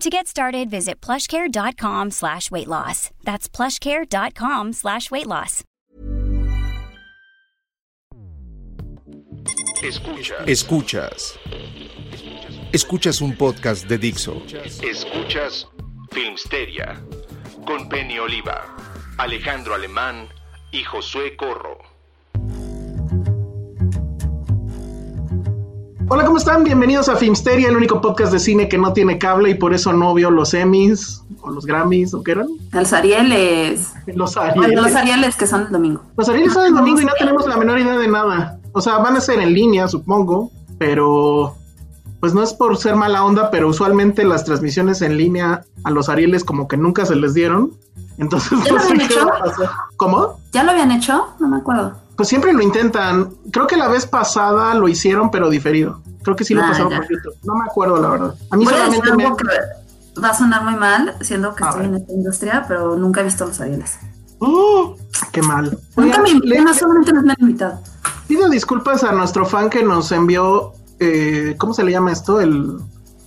To get started, visit plushcare.com slash weight loss. That's plushcare.com slash weight loss. Escuchas. Escuchas. Escuchas un podcast de Dixo. Escuchas Filmsteria con Penny Oliva, Alejandro Alemán y Josué Corro. Hola, ¿cómo están? Bienvenidos a Filmsteria, el único podcast de cine que no tiene cable y por eso no vio los Emmys o los Grammys o qué eran. Los Arieles. Los Bueno, Arieles. los Arieles que son el domingo. Los Arieles son el domingo y no tenemos la menor idea de nada. O sea, van a ser en línea, supongo, pero pues no es por ser mala onda, pero usualmente las transmisiones en línea a los Arieles como que nunca se les dieron. Entonces, ¿Ya lo no sé habían qué hecho? va a pasar. ¿Cómo? ¿Ya lo habían hecho? No me acuerdo. Pues siempre lo intentan. Creo que la vez pasada lo hicieron, pero diferido. Creo que sí lo Ah, pasaron ya. por YouTube. No me acuerdo, la verdad. A mí solamente me... que va a sonar muy mal, siendo que A estoy ver. en esta industria, pero nunca he visto los Arieles. ¡Oh! ¡Qué mal! Nunca me Oigan, le- invitaron, solamente me han invitado. Pido disculpas a nuestro fan que nos envió, eh, ¿cómo se le llama esto? El,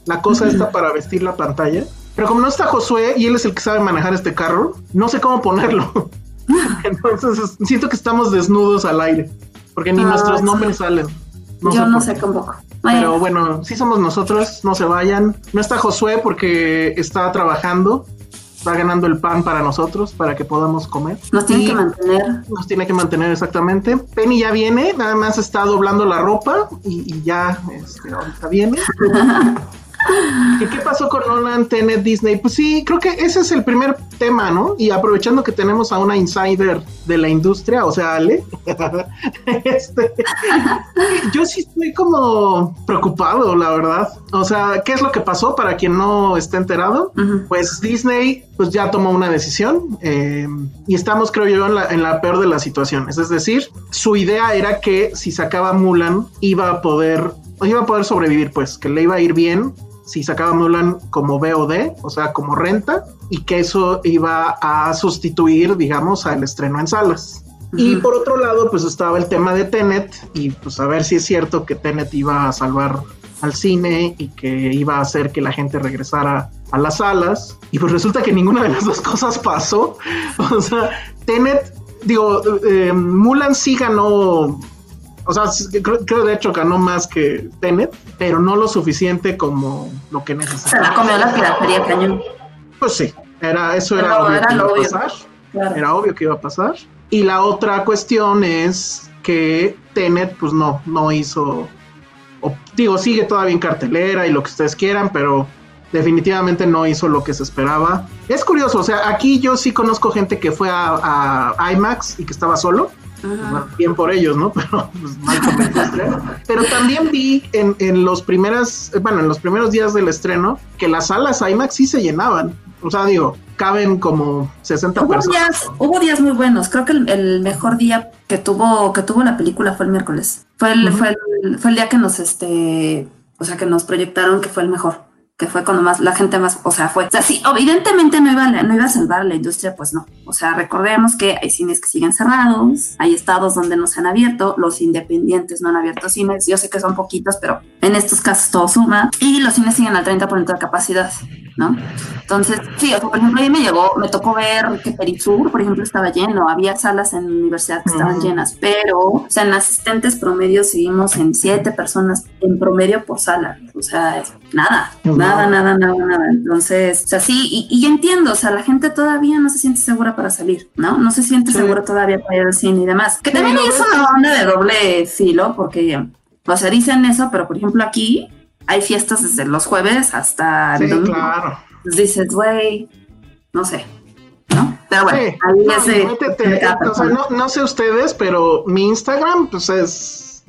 la cosa esta para vestir la pantalla. Pero como no está Josué y él es el que sabe manejar este carro, no sé cómo ponerlo. Entonces es- siento que estamos desnudos al aire, porque ni Ah, nuestros sí. nombres salen. No Yo no sé tampoco. Pero Bueno, sí somos nosotros, no se vayan. No está Josué porque está trabajando, está ganando el pan para nosotros, para que podamos comer. nos tienen Y- que mantener. nos tiene que mantener exactamente. Penny ya viene, nada más está doblando la ropa y, y ya este, ahorita viene. ¿Y qué pasó con Nolan, Tenet, Disney? Pues sí, creo que ese es el primer tema, ¿no? Y aprovechando que tenemos a una insider de la industria, o sea, Ale, este, yo sí estoy como preocupado, la verdad. O sea, ¿qué es lo que pasó para quien no esté enterado? Pues Disney pues ya tomó una decisión eh, y estamos creo yo en la, en la peor de las situaciones. Es decir, su idea era que si sacaba Mulan iba a poder, iba a poder sobrevivir pues, que le iba a ir bien si sacaba Mulan como VOD, o sea, como renta y que eso iba a sustituir, digamos, al estreno en salas. Y por otro lado, pues estaba el tema de Tenet y pues a ver si es cierto que Tenet iba a salvar al cine y que iba a hacer que la gente regresara a las salas. Y pues resulta que ninguna de las dos cosas pasó. O sea, Tenet, digo, eh, Mulan sí ganó, o sea, creo, creo de hecho ganó más que Tenet, pero no lo suficiente como lo que Se la necesitaba. comió la piratería cañón. Pues sí, era, eso era obvio era que iba a pasar Claro. era obvio que iba a pasar. Y la otra cuestión es que Tenet, pues no, no hizo, o, digo, sigue todavía en cartelera y lo que ustedes quieran, pero definitivamente no hizo lo que se esperaba. Es curioso, o sea, aquí yo sí conozco gente que fue a, a IMAX y que estaba solo. Bueno, bien por ellos, ¿no? Pero pues, mal. Pero también vi en, en los primeras, eh, bueno, en los primeros días del estreno que las salas IMAX sí se llenaban. O sea, digo, caben como 60 Hubo personas. días, hubo días muy buenos. Creo que el, el mejor día que tuvo, que tuvo la película fue el miércoles. Fue el, fue el, fue el día que nos, este, o sea, que nos proyectaron que fue el mejor. Que fue cuando más, la gente más, o sea, fue. O sea, sí, evidentemente no iba, no iba a salvar la industria, pues no. O sea, recordemos que hay cines que siguen cerrados, hay estados donde no se han abierto, los independientes no han abierto cines. Yo sé que son poquitos, pero en estos casos todo suma. Y los cines siguen al 30% de capacidad. ¿no? Entonces, sí, o sea, por ejemplo, ahí me llegó, me tocó ver que Perisur, por ejemplo, estaba lleno, había salas en la universidad que estaban llenas, pero, o sea, en asistentes promedio seguimos en siete personas en promedio por sala, o sea, nada, nada, nada, nada, nada. Entonces, o sea, sí, y, y, entiendo, o sea, la gente todavía no se siente segura para salir, ¿no? No se siente segura todavía para ir al cine y demás. Que también es una onda de doble filo, porque, o sea, dicen eso, pero por ejemplo aquí hay fiestas desde los jueves hasta el domingo. claro. dices, güey, no sé, ¿no? Pero bueno, ahí no, ese, o sea, no, no, sé ustedes, pero mi Instagram, pues es.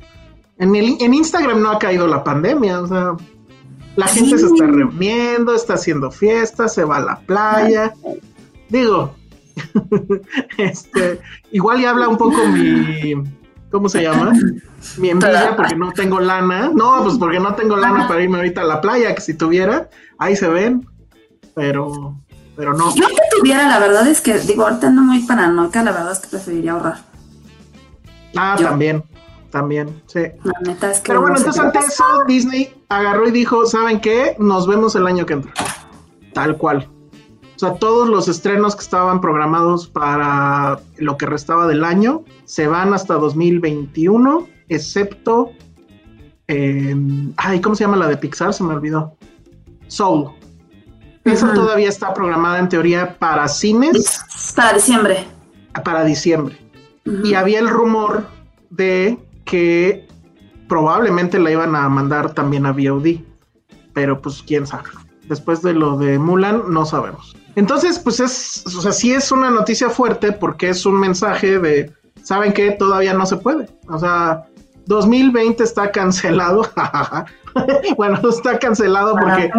En, el, en Instagram no ha caído la pandemia, o sea. La gente se está reuniendo, está haciendo fiestas, se va a la playa. Digo, este, igual y habla un poco mi, ¿cómo se llama? Mi envidia porque no tengo lana. No, pues porque no tengo lana para irme ahorita a la playa, que si tuviera, ahí se ven, pero, pero no. Yo que tuviera, la verdad es que, digo, ahorita no muy paranoica, la verdad es que preferiría ahorrar. Ah, también, también, sí. La neta es que... Pero bueno, entonces ante eso Disney agarró y dijo, ¿saben qué? Nos vemos el año que entra. Tal cual. O sea, todos los estrenos que estaban programados para lo que restaba del año se van hasta 2021, excepto... Eh, ay, ¿cómo se llama la de Pixar? Se me olvidó. Soul. Esa todavía está programada en teoría para cines. Para diciembre. Para diciembre. Y había el rumor de que probablemente la iban a mandar también a VOD. Pero pues quién sabe. Después de lo de Mulan, no sabemos. Entonces, pues es, o sea, sí es una noticia fuerte porque es un mensaje de, ¿saben qué? Todavía no se puede. O sea, 2020 está cancelado. bueno, está cancelado porque...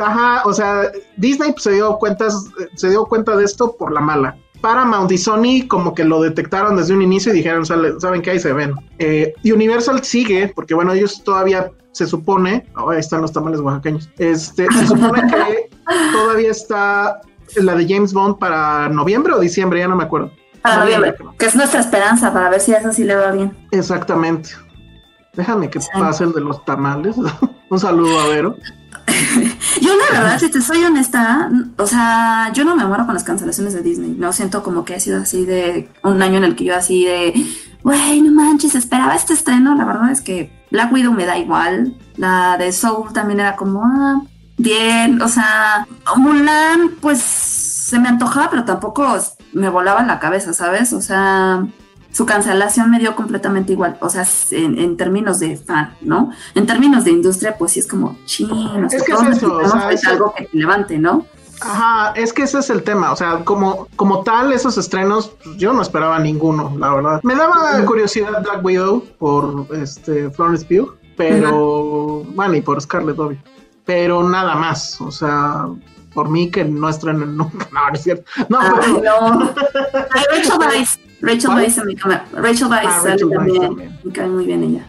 Ajá, o sea, Disney pues, se dio cuentas, se dio cuenta de esto por la mala. Paramount y Sony como que lo detectaron desde un inicio y dijeron, saben que ahí se ven. Eh, Universal sigue, porque bueno, ellos todavía se supone, oh, ahí están los tamales oaxaqueños, este, se supone que todavía está la de James Bond para noviembre o diciembre, ya no me acuerdo. Para noviembre, que es nuestra esperanza para ver si eso sí le va bien. Exactamente. Déjame que pase el de los tamales. Un saludo a Vero. yo la verdad, si te soy honesta, o sea, yo no me muero con las cancelaciones de Disney. No siento como que ha sido así de un año en el que yo así de, güey, no manches, esperaba este estreno. La verdad es que Black Widow me da igual. La de Soul también era como, ah, bien. O sea, Mulan, pues se me antojaba, pero tampoco me volaba en la cabeza, ¿sabes? O sea, su cancelación me dio completamente igual. O sea, en, términos de fan, ¿no? En términos de industria, pues sí es como, chino. Es que es eso, o sea, es algo que te levante, ¿no? Ajá, es que ese es el tema, o sea, como, como tal, esos estrenos, pues, yo no esperaba ninguno, la verdad. Me daba curiosidad Black Widow por este Florence Pugh, pero, bueno, y por Scarlett obvio, pero nada más, o sea, por mí que no estrenen nunca, no, no es cierto. No, pero... no. Rachel Weisz, Rachel Weisz, Rachel Weisz, ah, Rachel también, me cae muy bien ella.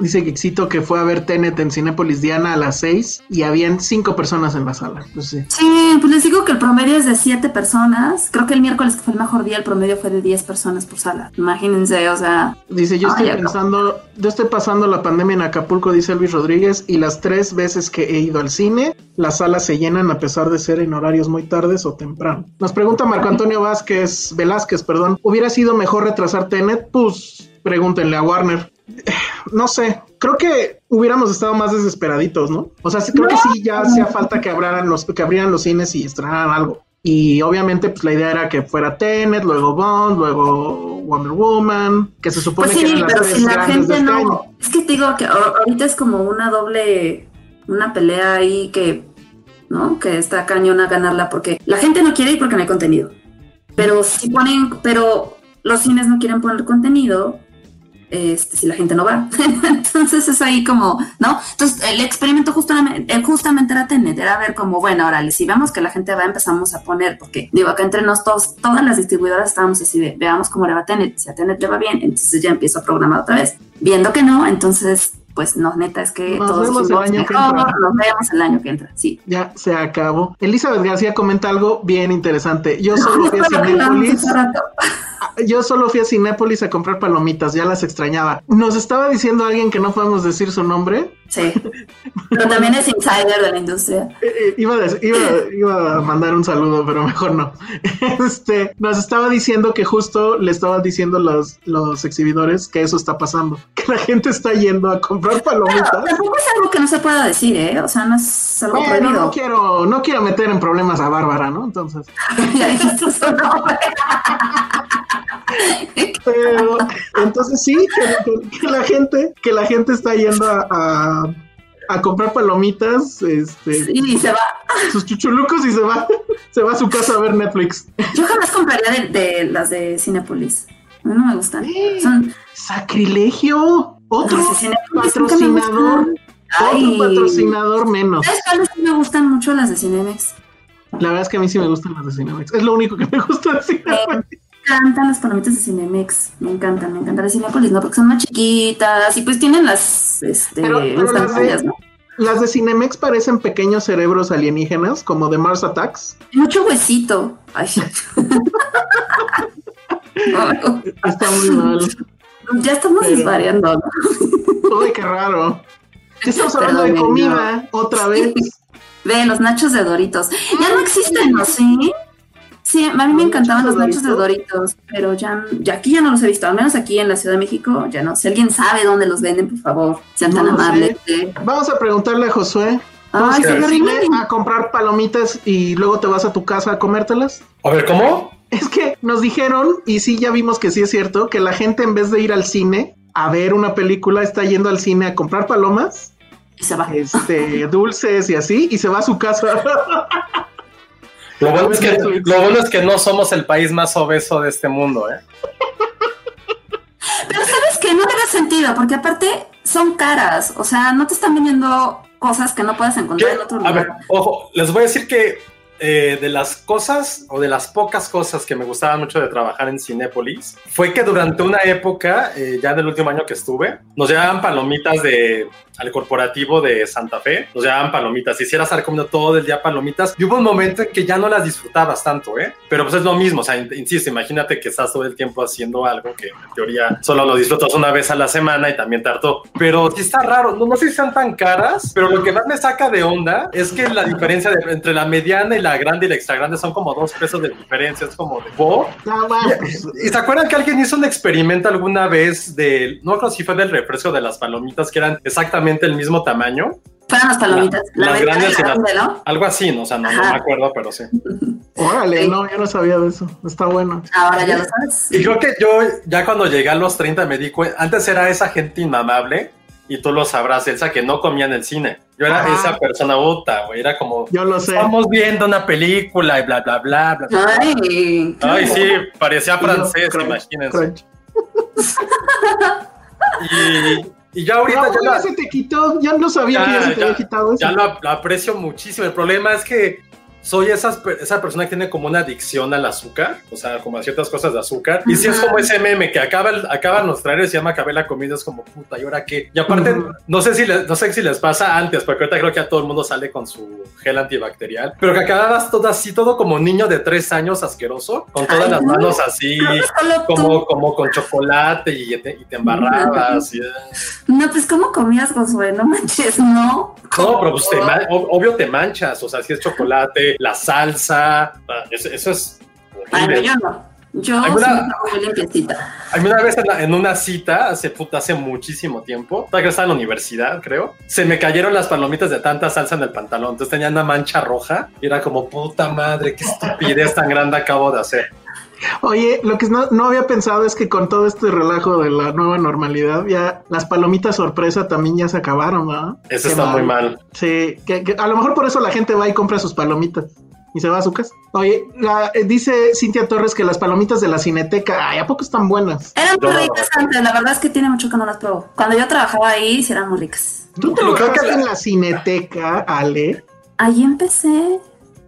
Dice Gixito que fue a ver Tenet en Cinépolis Diana a las 6 y habían 5 personas en la sala. Pues sí. sí. pues les digo que el promedio es de 7 personas. Creo que el miércoles que fue el mejor día, el promedio fue de 10 personas por sala. Imagínense, o sea. Dice, yo estoy pensando, yo estoy pasando la pandemia en Acapulco, dice Luis Rodríguez, y las tres veces que he ido al cine, las salas se llenan a pesar de ser en horarios muy tardes o temprano. Nos pregunta Marco Antonio Vázquez, Velázquez, perdón, ¿hubiera sido mejor retrasar Tenet? Pues pregúntenle a Warner no sé, creo que hubiéramos estado más desesperaditos, ¿no? O sea, creo que sí ya hacía falta que abrieran los, que abrieran los cines y estrenaran algo. Y obviamente, pues la idea era que fuera Tenet, luego Bond, luego Wonder Woman, que se supone pues que eran las pero si la gente no. Es que te digo que ahorita es como una doble, una pelea ahí que, ¿no? Que está cañón a ganarla porque la gente no quiere ir porque no hay contenido. Pero si ponen, pero los cines no quieren poner contenido, este, si la gente no va. Entonces es ahí como, ¿no? Entonces el experimento justamente, justamente era tener, era ver como, bueno, ahora si vemos que la gente va, empezamos a poner, porque digo, acá entre nosotros, todas las distribuidoras estábamos así de, veamos cómo le va a tener, si a tener le va bien, entonces ya empiezo a programar otra vez. Viendo que no, entonces pues no, neta, es que nos vemos el año que entra. Nos vemos el año que entra, sí. Ya se acabó. Elizabeth García comenta algo bien interesante. Yo solo fui a Cinepolis. Yo solo fui a Cinépolis a comprar palomitas, ya las extrañaba. Nos estaba diciendo alguien que no podemos decir su nombre. Sí. Pero también es insider de la industria. Eh, eh, iba, a decir- iba, iba a mandar un saludo, pero mejor no. Este, nos estaba diciendo que justo le estaban diciendo los, los exhibidores que eso está pasando, que la gente está yendo a comprar palomitas. Tampoco es algo que no se pueda decir, ¿eh? O sea, no es algo Bueno, prohibido. no quiero, no quiero meter en problemas a Bárbara, ¿no? Entonces, ya dijiste su nombre. Pero entonces sí, que, la gente, que la gente está yendo a, a- a comprar palomitas, este, Sí, y se va. sus chuchulucos y se va, se va a su casa a ver Netflix. Yo jamás compraría de, de las de Cinepolis. A mí no me gustan. Son Sacrilegio, otro patrocinador. Ay. otro patrocinador menos. ¿Sabes cuáles me gustan mucho las de Cinemex? La verdad es que a mí sí me gustan las de Cinemex. Es lo único que me gusta de Cinemex. Me encantan las palomitas de Cinemex. Me encantan, me encantan las Cinepolis, ¿no? Porque son más chiquitas y pues tienen las, este, Pero- pero las de- ¿no? Las de Cinemex parecen pequeños cerebros alienígenas, como de Mars Attacks. Mucho huesito. Ay. Está muy mal. ya estamos Pero- desvariando, ¿no? Uy, qué raro. Ya estamos hablando de comida otra vez. Ve, los nachos de Doritos. Ya no existen, ¿no? Sí. Sí, a mí me ¿Los encantaban los nachos de Doritos, pero ya, ya aquí ya no los he visto, al menos aquí en la Ciudad de México, ya no. Si alguien sabe dónde los venden, por favor, sean tan sé. amables. eh. Vamos a preguntarle a Josué. ¿Vamos Ay, a Rimini. a comprar palomitas y luego te vas a tu casa a comértelas? A ver, ¿cómo? Es que nos dijeron, y sí, ya vimos que sí es cierto, que la gente en vez de ir al cine a ver una película, está yendo al cine a comprar palomas, Y se va. este, dulces y así, y se va a su casa. Lo bueno, es que, lo bueno es que no somos el país más obeso de este mundo, ¿eh? Pero sabes que no tiene sentido, porque aparte son caras, o sea, no te están vendiendo cosas que no puedes encontrar en otro A ver, lugar. ojo, les voy a decir que eh, de las cosas o de las pocas cosas que me gustaban mucho de trabajar en Cinépolis fue que durante una época, eh, ya del último año que estuve, nos llevaban palomitas de al corporativo de Santa Fe, nos llevaban palomitas. Hiciera estar comiendo todo el día palomitas y hubo un momento en que ya no las disfrutabas tanto, ¿eh? Pero pues es lo mismo, o sea, in- insisto, imagínate que estás todo el tiempo haciendo algo que en teoría solo lo disfrutas una vez a la semana y también te hartó. Pero sí está raro, no, no sé si sean tan caras, pero lo que más me saca de onda es que la diferencia de- entre la mediana y la grande y la extra grande son como dos pesos de diferencia, es como de... bueno, pues, ¿Y se acuerdan que alguien hizo un experimento alguna vez de, no creo si fue del refresco de las palomitas que eran exactamente el mismo tamaño? Fueron las palomitas. La- La, las grandes y la las- grande, ¿no? Algo así, ¿no? O sea, no, me acuerdo, pero sí. órale, Sí. no, yo no sabía de eso. Está bueno. Ahora ya lo sabes. Y creo que yo ya cuando llegué a los 30 me di cuenta, antes era esa gente inmamable, y tú lo sabrás, Elsa, que no comía en el cine. Yo era Ajá. esa persona puta, güey, era como, Yo lo sé. estamos viendo una película y bla, bla, bla, bla. Ay, Ay, sí, parecía francés, crunch, imagínense. crunch. Y, y ya ahorita ya, ya la- se te quitó, ya no sabía que ya se te había quitado eso. ya lo, lo aprecio muchísimo. El problema es que soy esas, esa persona que tiene como una adicción al azúcar, o sea, como a ciertas cosas de azúcar. Y si es como ese meme que acaba, el- acaban los trailers y se llama Acabé la comida, es como puta, ¿y ahora qué? Y aparte, no sé si les, no sé si les pasa antes, porque ahorita creo que a todo el mundo sale con su gel antibacterial, pero que acababas todo así, todo como niño de tres años asqueroso, con todas Ay, las no. manos así. Como, como con chocolate y te, y te embarrabas. y- No, pues ¿cómo comías, Josué? No manches, no. No, pero pues te obvio te manchas, o sea, si es chocolate, la salsa, ah, eso, eso es Ay, no, horrible. yo no. Yo Hay soy una- muy limpiecita. A mí una vez en, la- en una cita, hace puta, hace muchísimo tiempo, que estaba en la universidad, creo, se me cayeron las palomitas de tanta salsa en el pantalón, entonces tenía una mancha roja y era como, puta madre, qué estupidez tan grande acabo de hacer. Oye, lo que no, no había pensado es que con todo este relajo de la nueva normalidad, ya las palomitas sorpresa también ya se acabaron, ¿no? Eso Qué está muy mal. Sí, que, que a lo mejor por eso la gente va y compra sus palomitas y se va a su casa. Oye, la- eh, dice Cintia Torres que las palomitas de la cineteca, ay, ¿a poco están buenas? Eran muy ricas antes, la verdad es que tiene mucho que no las pruebo. Cuando yo trabajaba ahí, sí eran muy ricas. ¿Tú que trabajaste en la cineteca, Ale? Ahí empecé.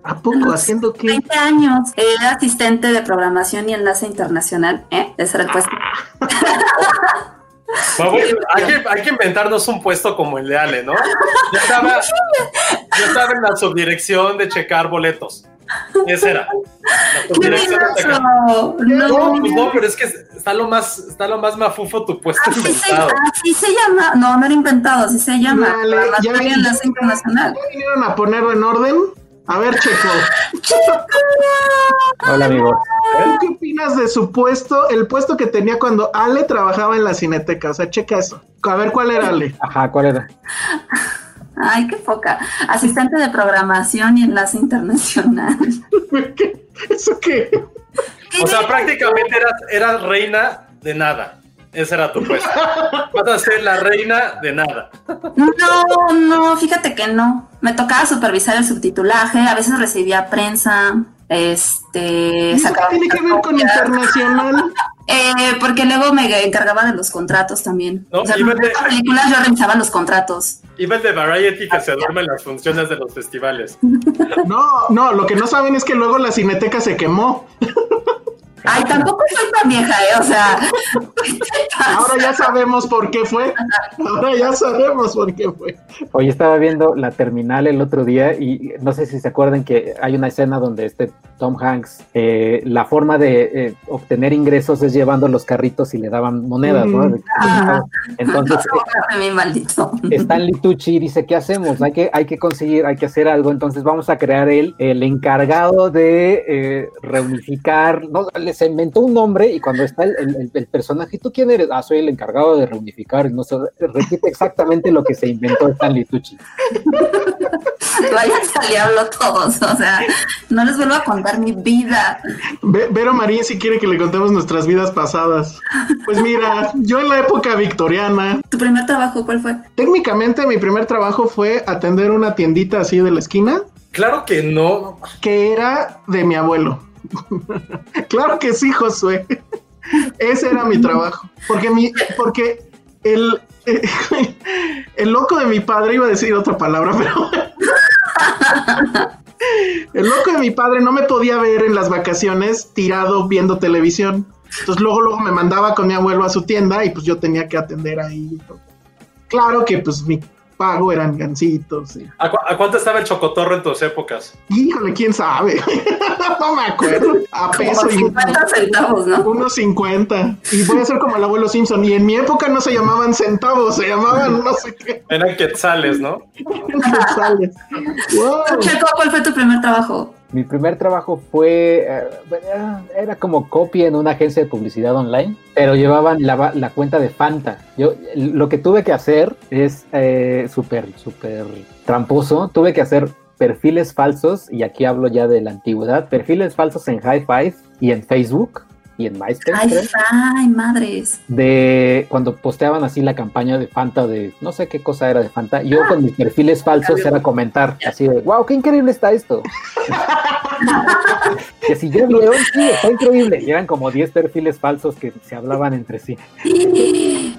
¿A poco? ¿Haciendo qué? 20 años. Era asistente de programación y enlace internacional. ¿eh? Ese era el puesto. Bueno, hay, que, hay que inventarnos un puesto como el de Ale, ¿no? Yo estaba, yo estaba en la subdirección de checar boletos. Esa era. ¡Qué! No, No, pues no, pero es que está lo más, está lo más mafufo tu puesto Así se, inventado. así se llama, no, no era inventado, así se llama. Dale, ya y vi- Enlace Internacional. ¿Ya vinieron a ponerlo en orden? A ver, Checo, Hola, amigo. ¿tú qué opinas de su puesto, el puesto que tenía cuando Ale trabajaba en la cineteca? O sea, checa eso. A ver, ¿cuál era Ale? Ajá, ¿cuál era? Ay, qué poca. Asistente de programación y enlace internacional. ¿Qué? ¿Eso qué? O sea, prácticamente eras, eras reina de nada. Ese era tu puesto. Vas a ser la reina de nada. No, no, fíjate que no. Me tocaba supervisar el subtitulaje, a veces recibía prensa, este, ¿Y ¿Eso tiene que ver con internacional? Eh, porque luego me encargaba de los contratos también. No, o sea, vete- veía películas yo revisaba los contratos. Iba el de Variety que se duerme en las funciones de los festivales. No, no, lo que no saben es que luego la cineteca se quemó. Ay, tampoco soy tan vieja, ¿eh? O sea, Ahora ya sabemos por qué fue. Ahora ya sabemos por qué fue. Hoy estaba viendo la terminal el otro día y no sé si se acuerdan que hay una escena donde este Tom Hanks, eh, la forma de eh, obtener ingresos es llevando los carritos y le daban monedas, ¿no? Entonces, mi maldito. Stanley Tucci dice, ¿qué hacemos? Hay que, hay que conseguir, hay que hacer algo, entonces vamos a crear él, el encargado de eh, reunificar, no, le- se inventó un nombre y cuando está el, el- el personaje, ¿tú quién eres? Ah, soy el encargado de reunificar, y no sé, repite exactamente lo que se inventó Stanley Tucci. Váyanse al diablo todos, o sea, no les vuelvo a contar mi vida. Ve- Vero Marín si quiere que le contemos nuestras vidas pasadas. Pues mira, yo en la época victoriana, ¿Tu primer trabajo cuál fue? técnicamente mi primer trabajo fue atender una tiendita así de la esquina Claro que no. que era de mi abuelo. claro que sí, Josué. Ese era mi trabajo. Porque mi, porque el, el loco de mi padre iba a decir otra palabra, pero el loco de mi padre no me podía ver en las vacaciones tirado viendo televisión. Entonces luego, luego me mandaba con mi abuelo a su tienda y pues yo tenía que atender ahí. Claro que pues mi pago eran gancitos. y- ¿A, cu- a cuánto estaba el chocotorro en tus épocas? Híjole, quién sabe. no me acuerdo. A Como peso y 50 centavos, ¿no? unos 50. Y voy a ser como el abuelo Simpson. Y en mi época no se llamaban centavos, se llamaban no sé qué. Eran quetzales, ¿no? quetzales. Wow. Checo, ¿cuál fue tu primer trabajo? Mi primer trabajo fue, eh, era, como copy en una agencia de publicidad online, pero llevaban la, la cuenta de Fanta. Yo lo que tuve que hacer es eh, súper, súper tramposo. Tuve que hacer perfiles falsos, y aquí hablo ya de la antigüedad, perfiles falsos en High Five y en Facebook y en MySpace. Ay, creo, ay, madres. de cuando posteaban así la campaña de Fanta de no sé qué cosa era de Fanta, yo con mis perfiles falsos era comentar así de wow, qué increíble está esto. que si ya vieron, sí, está increíble. Y eran como 10 perfiles falsos que se hablaban entre sí.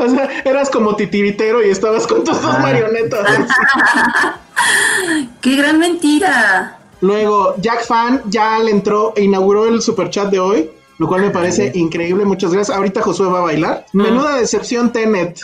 O sea, eras como titiritero y estabas con tus dos Ah. marionetas. ¡Qué gran mentira! Luego, Jack Fan ya le entró e inauguró el superchat de hoy, lo cual me parece increíble. Muchas gracias. Ahorita Josué va a bailar. Menuda decepción, Tenet.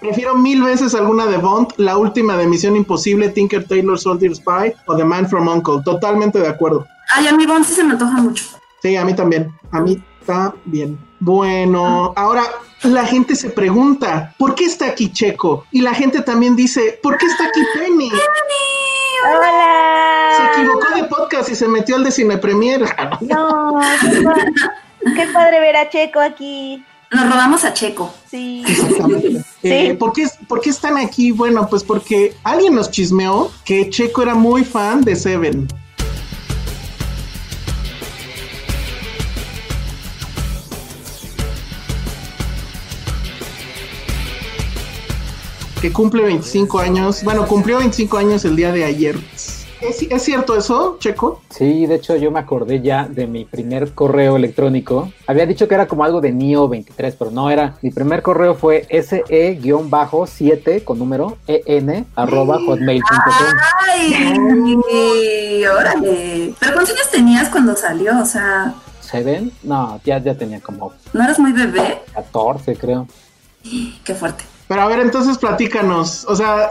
Prefiero mil veces alguna de Bond, la última de Misión Imposible, Tinker Taylor Soldier Spy o The Man from Uncle. Totalmente de acuerdo. Ay, a mi Bond sí se me antoja mucho. Sí, a mí también. A mí también. Bueno, ahora la gente se pregunta, ¿por qué está aquí Checo? Y la gente también dice, ¿por qué está aquí Penny? Se Hola. equivocó de podcast y se metió al de Cine Premier. No, qué, pa- qué padre ver a Checo aquí. Nos robamos a Checo. Sí. Exactamente. Eh, ¿por, qué, por qué están aquí? Bueno, pues porque alguien nos chismeó que Checo era muy fan de Seven. Que cumple 25 años. Bueno, cumplió 25 años el día de ayer. ¿Es, es cierto eso, Checo? Sí, de hecho yo me acordé ya de mi primer correo electrónico. Había dicho que era como algo de NIO 23, pero no era. Mi primer correo fue SE-7 con número EN arroba hotmail.com. ¡Ay! ¡Órale! ¿Pero cuántos años tenías cuando salió? O sea, ¿Seven? No, ya, ya tenía como ¿no eras muy bebé? 14, creo. Qué fuerte. Pero a ver, entonces platícanos. O sea,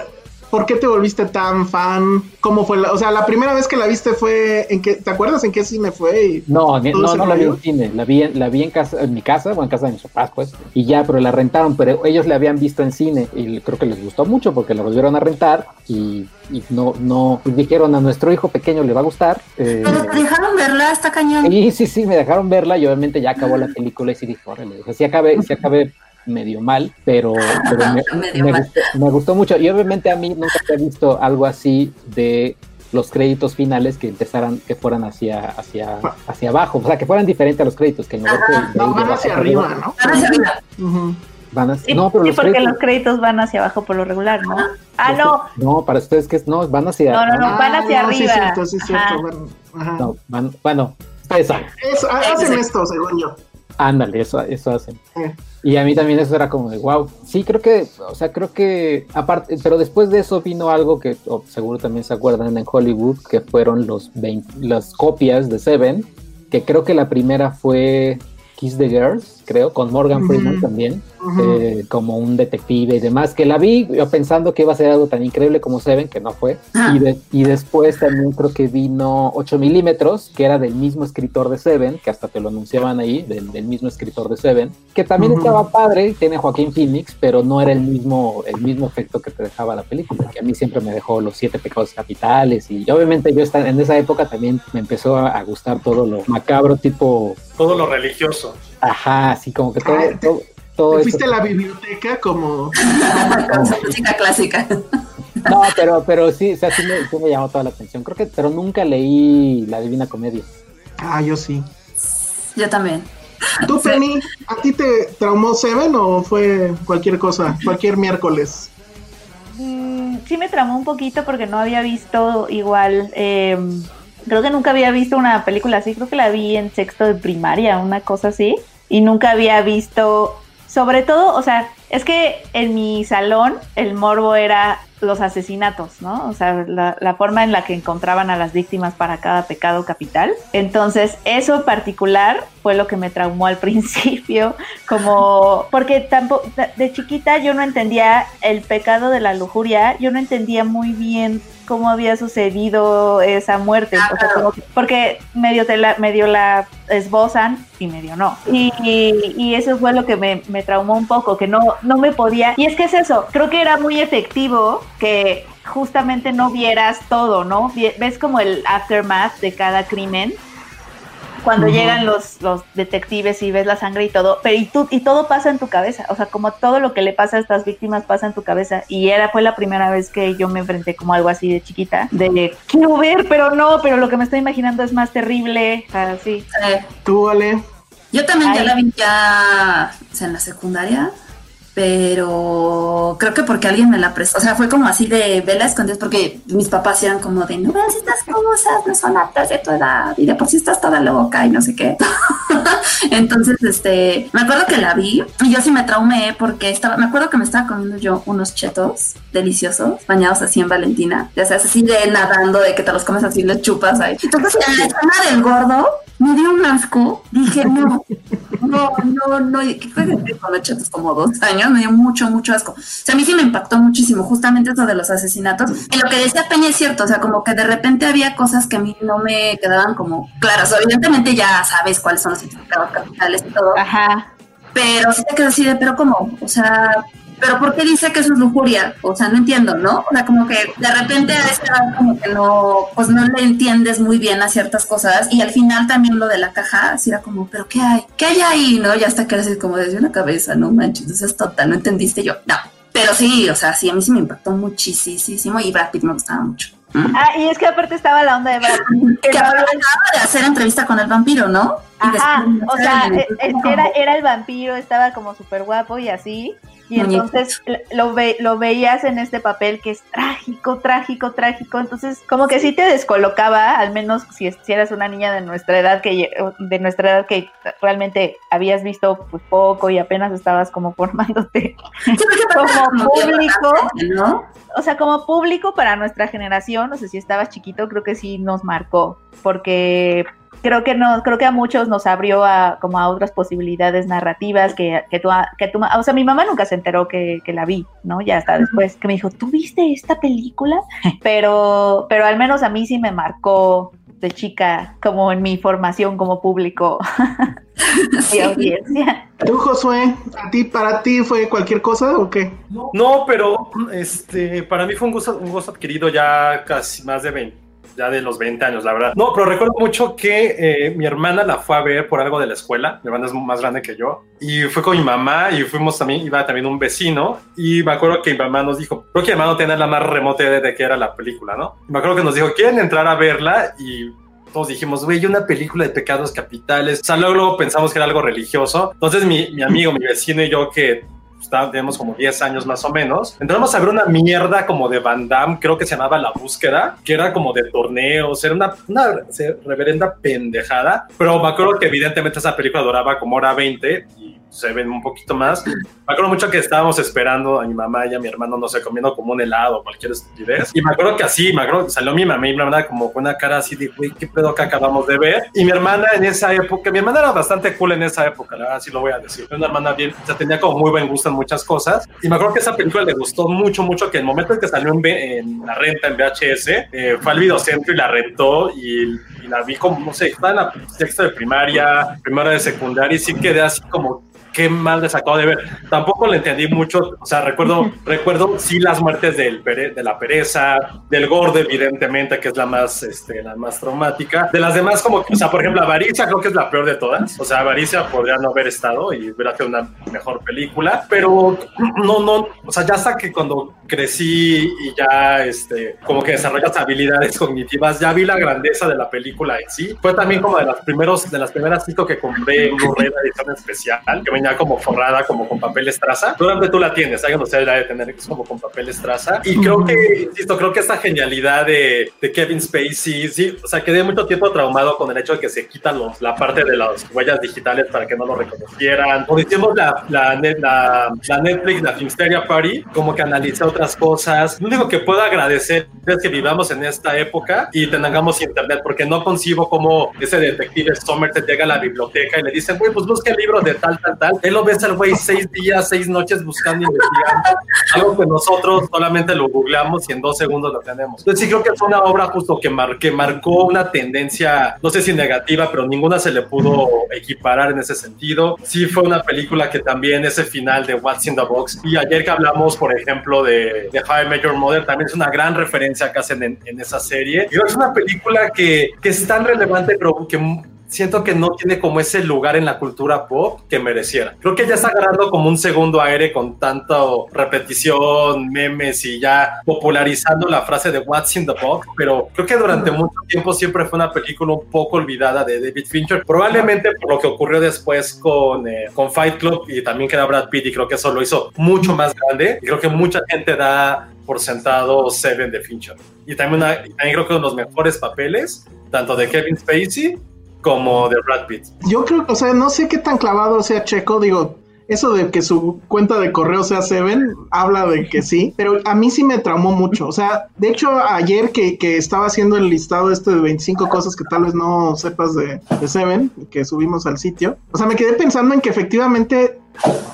¿por qué te volviste tan fan? ¿Cómo fue la, o sea, la primera vez que la viste fue en qué, ¿te acuerdas en qué cine fue? Y No, no, la vi en cine, la vi en, la vi en casa, en mi casa, o en casa de mis papás, pues, y ya, pero la rentaron, pero ellos la habían visto en cine y creo que les gustó mucho porque la volvieron a rentar y, y no, no, y dijeron a nuestro hijo pequeño le va a gustar. eh, Pero te dejaron verla, está cañón. y sí, sí, me dejaron verla y obviamente ya acabó la película y sí dije, órale, o sea, sí acabé, sí acabé medio mal, pero, pero me, Medio me mal. gustó, me gustó mucho y obviamente a mí nunca había visto algo así de los créditos finales que empezaran, que fueran hacia, hacia, hacia abajo, o sea, que fueran diferentes a los créditos, que en lugar de- de ir No, de van hacia arriba, ¿no? Van hacia arriba. Van Sí, no, pero sí, los porque créditos, los créditos van hacia abajo por lo regular, ¿no? Ah, no, no, para ustedes que es, no, van hacia, No, no, no. van hacia Ah, Sí, arriba. es cierto, sí, es cierto. Ajá. Bueno, ajá. no, van- bueno, ustedes saben. Es- ha- hacen esto, según yo. Ándale, eso, eso hacen. Y a mí también eso era como de wow. Sí, creo que, o sea, creo que aparte, pero después de eso vino algo que oh, seguro también se acuerdan en Hollywood, que fueron los 20 las copias de Seven, que creo que la primera fue Kiss the Girls, creo, con Morgan. Freeman también, eh, como un detective y demás, que la vi yo pensando que iba a ser algo tan increíble como Seven, que no fue. Ah. Y, de- y después también creo que vino 8 milímetros, que era del mismo escritor de Seven, que hasta te lo anunciaban ahí, del, del mismo escritor de Seven, que también estaba padre, tiene Joaquín Phoenix, pero no era el mismo, el mismo efecto que te dejaba la película, que a mí siempre me dejó los siete pecados capitales y obviamente yo esta- en esa época también me empezó a, a gustar todo lo macabro, tipo, Todo lo religioso. Ajá, así como que todo... Ah, te- todo, todo Te eso- fuiste a la biblioteca como... Música clásica. No, pero, pero sí, o sea, sí me, sí me llamó toda la atención. Creo que, pero nunca leí La Divina Comedia. Ah, yo sí. Yo también. ¿Tú, Penny, a ti te traumó Seven o fue cualquier cosa? Cualquier miércoles. Mm, sí me tramó un poquito porque no había visto igual, eh, creo que nunca había visto una película así, creo que la vi en sexto de primaria, una cosa así, y nunca había visto, sobre todo, o sea, es que en mi salón el morbo era los asesinatos, ¿no? O sea, la, la forma en la que encontraban a las víctimas para cada pecado capital. Entonces, eso particular fue lo que me traumó al principio, como, porque tampoco, de chiquita yo no entendía el pecado de la lujuria, yo no entendía muy bien cómo había sucedido esa muerte, o sea, como que- porque medio, te la, medio la esbozan y medio no. Y, y- y eso fue lo que me, me traumó un poco, que no, no me podía, y es que es eso, creo que era muy efectivo que justamente no vieras todo, ¿no? Ves como el aftermath de cada crimen, cuando llegan los, los detectives y ves la sangre y todo, pero y, tú, y todo pasa en tu cabeza, o sea, como todo lo que le pasa a estas víctimas pasa en tu cabeza, y era fue la primera vez que yo me enfrenté como algo así de chiquita, de quiero ver, pero no, pero lo que me estoy imaginando es más terrible, o sea, sí. Eh, ¿Tú, Ale? yo también ya la vi ya o sea, en la secundaria, pero creo que porque alguien me la prestó. O sea, fue como así de vela escondidas, porque mis papás eran como de no veas estas cosas, no son aptas de tu edad, y de por sí estás toda loca y no sé qué. Entonces, este, me acuerdo que la vi y yo sí me traumé porque estaba, me acuerdo que me estaba comiendo yo unos chetos deliciosos, bañados así en Valentina, ya sabes, así de nadando, de que te los comes así, les chupas ahí. Entonces, en la escena del gordo, me dio un asco, dije, no, no, no, no, que con los chetos como dos años, me dio mucho, mucho asco. O sea, a mí sí me impactó muchísimo, justamente eso de los asesinatos. Y lo que decía Peña es cierto, o sea, como que de repente había cosas que a mí no me quedaban como claras. Evidentemente ya sabes cuáles son los significados capitales y todo, Ajá. pero sí te quedas así de, pero ¿cómo? O sea, ¿pero por qué dice que eso es lujuria? O sea, no entiendo, ¿no? O sea, como que de repente a esa edad como que no, pues no le entiendes muy bien a ciertas cosas y al final también lo de la caja, así era como, ¿pero qué hay? ¿Qué hay ahí? ¿No? Ya hasta que así como desde una cabeza, no manches, entonces es total, ¿no entendiste? Yo, no. Pero sí, o sea, sí, a mí sí me impactó muchísimo y Brad Pitt me gustaba mucho. Ah, y es que aparte estaba la onda de Brad Pitt, que había- de hacer entrevista con el vampiro, ¿no? Ajá, o sea, e- e- era, era el vampiro, estaba como súper guapo y así. Y entonces lo, ve, lo veías en este papel que es trágico, trágico, trágico. Entonces, como que sí te descolocaba, al menos si, si eras una niña de nuestra edad que de nuestra edad que realmente habías visto pues, poco y apenas estabas como formándote como público. ¿no? o sea, como público para nuestra generación, no sé si estabas chiquito, creo que sí nos marcó, porque creo que no, creo que a muchos nos abrió a como a otras posibilidades narrativas que, que tú, que tú, o sea, mi mamá nunca se enteró que, que la vi, ¿no? Ya hasta después que me dijo, ¿tú viste esta película? pero, pero al menos a mí sí me marcó de chica como en mi formación como público y audiencia. ¿Tú, Josué, a ti, para ti fue cualquier cosa o qué? No, pero este, para mí fue un gusto, un gusto adquirido ya casi más de 20, ya de los 20 años, la verdad. No, pero recuerdo mucho que eh, mi hermana la fue a ver por algo de la escuela. Mi hermana es más grande que yo. Y fue con mi mamá y fuimos también, iba también un vecino. Y me acuerdo que mi mamá nos dijo, creo que mi mamá no tenía la más remota idea de qué era la película, ¿no? Y me acuerdo que nos dijo, ¿quieren entrar a verla? Y todos dijimos, güey, una película de pecados capitales. O sea, luego, luego pensamos que era algo religioso. Entonces mi, mi amigo, mi vecino y yo que está, tenemos como 10 años más o menos. Entramos a ver una mierda como de Van Damme, creo que se llamaba La Búsqueda, que era como de torneos, era una, una reverenda pendejada, pero me acuerdo que evidentemente esa película duraba como hora 20 y se ven un poquito más. Me acuerdo mucho que estábamos esperando a mi mamá y a mi hermano, no sé, comiendo como un helado o cualquier estupidez. Y me acuerdo que así, me acuerdo salió mi mamá y mi hermana como con una cara así de, güey, ¿qué pedo que acabamos de ver? Y mi hermana en esa época, mi hermana era bastante cool en esa época, la verdad, así lo voy a decir. Una hermana bien, o sea, tenía como muy buen gusto en muchas cosas. Y me acuerdo que esa película le gustó mucho, mucho, que el momento en que salió en, en la renta en VHS, eh, fue al videocentro y la rentó y, y la vi como, no sé, estaba en la sexta de primaria, primera de secundaria y sí quedé así como qué mal les acabo de ver. Tampoco le entendí mucho, o sea, recuerdo, recuerdo sí las muertes del de la pereza, del gordo, evidentemente, que es la más, este, la más traumática. De las demás, como que, o sea, por ejemplo, Avaricia creo que es la peor de todas. O sea, Avaricia podría no haber estado y hubiera sido una mejor película, pero no, no, o sea, ya hasta que cuando crecí y ya, este, como que desarrollas habilidades cognitivas, ya vi la grandeza de la película en sí. Fue también como de las primeros, de las primeras cinco que compré en de edición especial, que como forrada, como con papel estraza. Durante tú la tienes, alguien ustedes la de tener que es como con papel estraza. Y creo que, insisto, creo que esta genialidad de, de, Kevin Spacey, sí, o sea, quedé mucho tiempo traumado con el hecho de que se quitan los, la parte de las huellas digitales para que no lo reconocieran. O hicimos la, la, la, la Netflix, la Filmsteria Party, como que analice otras cosas. Lo único que puedo agradecer es que vivamos en esta época y tengamos internet, porque no concibo cómo ese detective Somerset llega a la biblioteca y le dicen, güey, pues busca el libro de tal, tal, tal él lo ves al güey seis días, seis noches buscando, investigando, algo que nosotros solamente lo googleamos y en dos segundos lo tenemos. Entonces sí creo que fue una obra justo que, mar que marcó una tendencia, no sé si negativa, pero ninguna se le pudo equiparar en ese sentido. Sí fue una película que también ese final de What's in the Box, y ayer que hablamos, por ejemplo, de, de High Major Mother, también es una gran referencia que hacen en, en esa serie. Y es una película que, que es tan relevante, pero que siento que no tiene como ese lugar en la cultura pop que mereciera. Creo que ya está agarrando como un segundo aire con tanta repetición, memes y ya popularizando la frase de What's in the Box, pero creo que durante mucho tiempo siempre fue una película un poco olvidada de David Fincher, probablemente por lo que ocurrió después con, eh, con Fight Club y también que era Brad Pitt y creo que eso lo hizo mucho más grande y creo que mucha gente da por sentado Seven de Fincher. Y también, una, también creo que uno de los mejores papeles, tanto de Kevin Spacey como de Brad Pitt. Yo creo, o sea, no sé qué tan clavado sea Checo, digo, eso de que su cuenta de correo sea Seven, habla de que sí, pero a mí sí me traumó mucho. O sea, de hecho, ayer que, que estaba haciendo el listado este de 25 cosas que tal vez no sepas de, Seven, que subimos al sitio, o sea, me quedé pensando en que efectivamente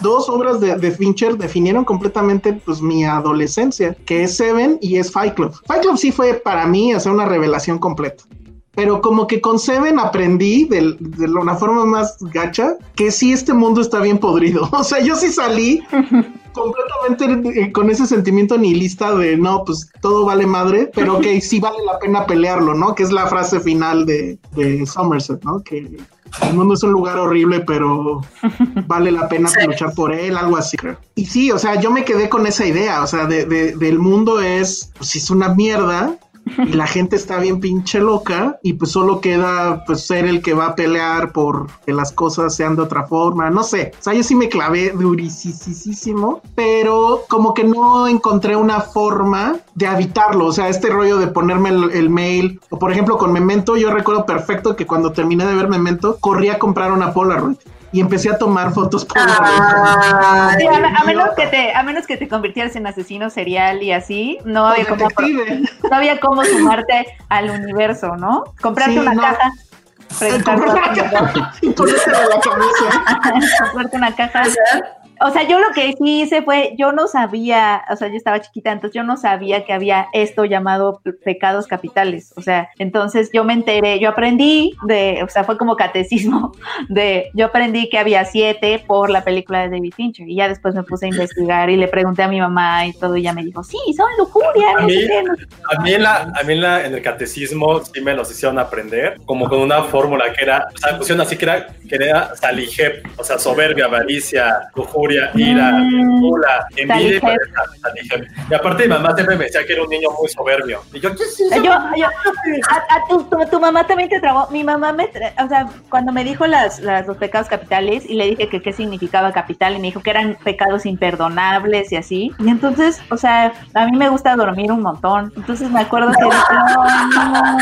dos obras de, de, Fincher definieron completamente pues mi adolescencia, que es Seven y es Fight Club. Fight Club sí fue para mí hacer una revelación completa pero como que con Seven aprendí de, de, una forma más gacha que sí este mundo está bien podrido. O sea, yo sí salí completamente con ese sentimiento nihilista de no, pues todo vale madre, pero que sí vale la pena pelearlo, ¿no? Que es la frase final de, de Somerset, ¿no? Que el mundo es un lugar horrible, pero vale la pena sí. luchar por él, algo así. Y sí, o sea, yo me quedé con esa idea, o sea, de, de, del mundo es, pues es una mierda, y la gente está bien pinche loca y pues solo queda pues ser el que va a pelear por que las cosas sean de otra forma, no sé, o sea, yo sí me clavé durísimo, pero como que no encontré una forma de habitarlo, o sea, este rollo de ponerme el, el, mail, o por ejemplo con Memento, yo recuerdo perfecto que cuando terminé de ver Memento, corrí a comprar una Polaroid y empecé a tomar fotos por ah, sí, a, a, menos que te a menos que te convirtieras en asesino serial y así no había como no había cómo sumarte al universo no comprarte sí, una no. caja Comprarte una caja. La comprarte una caja. O sea, yo lo que sí hice fue, yo no sabía, o sea, yo estaba chiquita, entonces yo no sabía que había esto llamado pe- pecados capitales. O sea, entonces yo me enteré, yo aprendí de, o sea, fue como catecismo de, yo aprendí que había siete por la película de David Fincher y ya después me puse a investigar y le pregunté a mi mamá y todo y ella me dijo, sí, son lujuria, A no mí, sé qué, no sé a mí, en, la, a mí en, la- en el catecismo sí me los hicieron aprender, como con una fórmula que era, o sea, pusieron así que era, que era salijep, o sea, soberbia, avaricia, lujuria, ira, Mm. gula, envidia y pereza. Y aparte mi mamá siempre me decía que era un niño muy soberbio. Y yo, ¿qué es eso? Yo, yo, a, a tu, tu, tu mamá también te trabó. Mi mamá me, tra- o sea, cuando me dijo las, las, los pecados capitales y le dije que qué significaba capital y me dijo que eran pecados imperdonables y así. Y entonces, o sea, a mí me gusta dormir un montón. Entonces me acuerdo que dije, "Ay, no,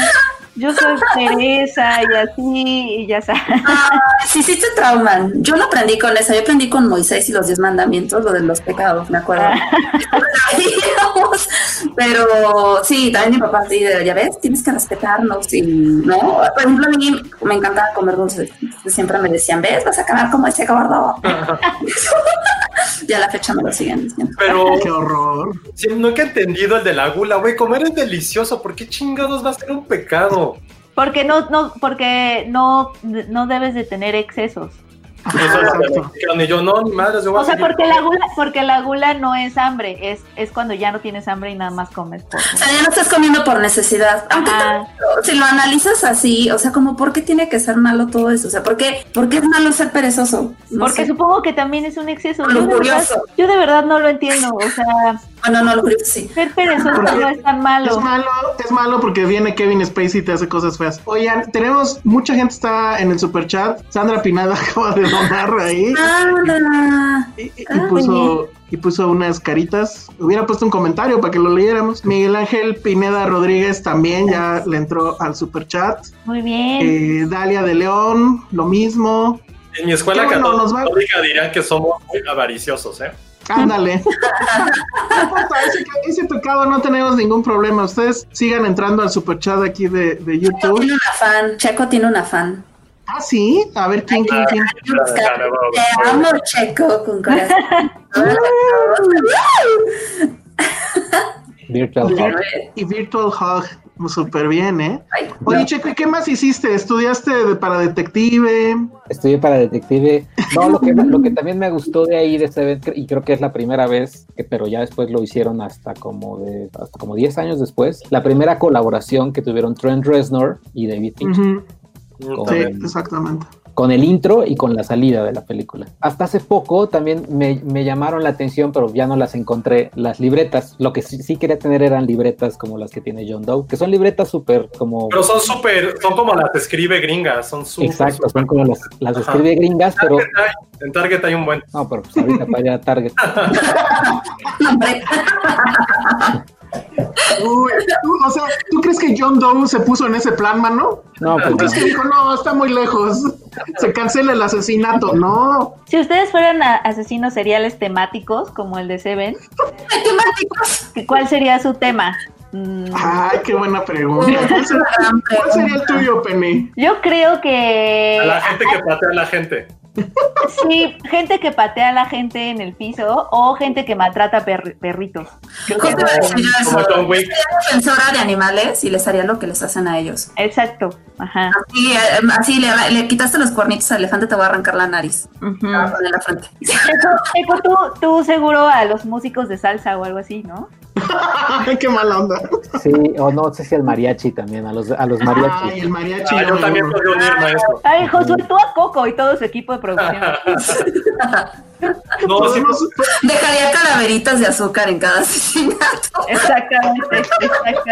yo soy Teresa y así, y ya sabes. Ah, sí, sí te trauman. Yo no aprendí con eso, yo aprendí con Moisés y los diez mandamientos, lo de los pecados, me acuerdo. Pero sí, también mi papá sí, de, ya ves, tienes que respetarnos y, ¿no? Por ejemplo, a mí me encantaba comer dulces. Siempre me decían, ves, vas a acabar como ese gordo. ya a la fecha me lo siguen diciendo. Pero Qué horror. sí, nunca he entendido el de la gula, güey, comer es delicioso, ¿por qué chingados va a ser un pecado? Porque no, no, porque no, no debes de tener excesos. Es dijeron, y yo, no, ni madres, yo voy O a sea, seguir porque la gula, porque la gula no es hambre, es, es cuando ya no tienes hambre y nada más comes por. O sea, ya no estás comiendo por necesidad. Aunque si lo analizas así, o sea, como, ¿por qué tiene que ser malo todo eso? O sea, ¿por qué, por qué es malo ser perezoso? No Porque sé. supongo que también es un exceso. Lo Yo de, verdad, yo de verdad no lo entiendo. O sea, Bueno, no, lo creo que sí. ser perezoso no es tan Es malo. malo, es malo porque viene Kevin Spacey y te hace cosas feas. Oigan, tenemos mucha gente está en el super chat. Sandra Pinada acaba de ahí y, y- y Ah, puso y puso unas caritas. Hubiera puesto un comentario para que lo leyéramos. Miguel Ángel Pineda Rodríguez también ya le entró al super chat. Muy bien. Eh, Dalia de León, lo mismo. En mi escuela bueno, nos va- católica dirían que somos muy avariciosos, ¿eh? Ándale. No importa, ese, ese pecado no tenemos ningún problema. Ustedes sigan entrando al super chat aquí de, YouTube. tiene una fan. Checo tiene una fan. Ah, sí. A ver quién, quién, quién. Te amo, Checo, con corazón. Virtual Hub. Y Virtual Hug, súper bien, ¿eh? Oye, Checo, ¿y qué más hiciste? ¿Estudiaste de- para detective? Estudié para detective. No, lo que, lo que también me gustó de ahí, de este evento, y creo que es la primera vez, que, pero ya después lo hicieron hasta como de hasta como 10 años después, la primera colaboración que tuvieron Trent Reznor y David Fincher. Con- Sí, exactamente. con el intro y con la salida de la película. Hasta hace poco también me, me llamaron la atención, pero ya no las encontré, las libretas. Lo que sí, sí quería tener eran libretas como las que tiene John Doe, que son libretas súper como... Pero son súper, son como las escribe gringas, son súper. Exacto, son como las, las escribe gringas, pero... Target hay- En Target hay un buen. No, pero pues ahorita para ir a Target. Uy, tú- o sea, ¿tú crees que John Doe se puso en ese plan, mano? No, pues ¿Crees que dijo, no, está muy lejos? Se cancela el asesinato. No. Si ustedes fueran asesinos seriales temáticos, como el de Seven, ¿qué- ¿cuál sería su tema? Mm, Ay, qué buena pregunta. ¿Cuál sería, cuál sería el tuyo, Penny? yo creo que A la gente que patea a la gente. Sí, gente que patea a la gente en el piso o gente que maltrata perri- perritos. Justo iba a decir yo eso. Como. Soy defensora de animales y les haría lo que les hacen a ellos. exacto. Ajá. Así, eh, así le, le quitaste los cuernitos al elefante, te voy a arrancar la nariz. Ujú. Te voy a poner la frente. Checo, Checo, tú, tú seguro a los músicos de salsa o algo así, ¿no? Ay, qué mala onda. Sí, o no sé si al mariachi también, a los, a los Ay, mariachis. el mariachi. Ah, yo no, también no. podría unirme a eso. Ay, Josué, tú a Coco y todo su equipo de producción. No, sí, Podemos- Dejaría calaveritas de azúcar en cada asesinato. Exactamente, exactamente.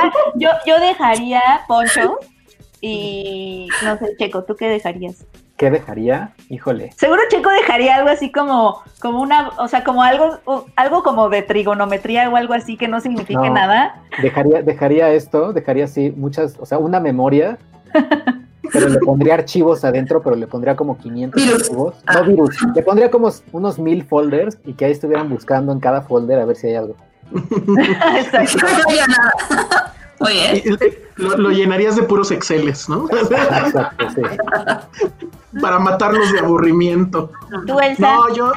Ah, yo, yo dejaría poncho y no sé, Checo, ¿tú qué dejarías? ¿Qué dejaría? Híjole. Seguro Checo dejaría algo así como, como una, o sea, como algo, o- algo como de trigonometría o algo así que no signifique No. nada. Dejaría, dejaría esto, dejaría así muchas, o sea, una memoria, pero le pondría archivos adentro, pero le pondría como 500 Virus. archivos. Ah. No virus, le pondría como unos mil folders y que ahí estuvieran buscando en cada folder a ver si hay algo. Exacto. Y- Lo, lo llenarías de puros Exceles, ¿no? Exacto, sí. Para matarlos de aburrimiento. Tú, Elsa. No, yo,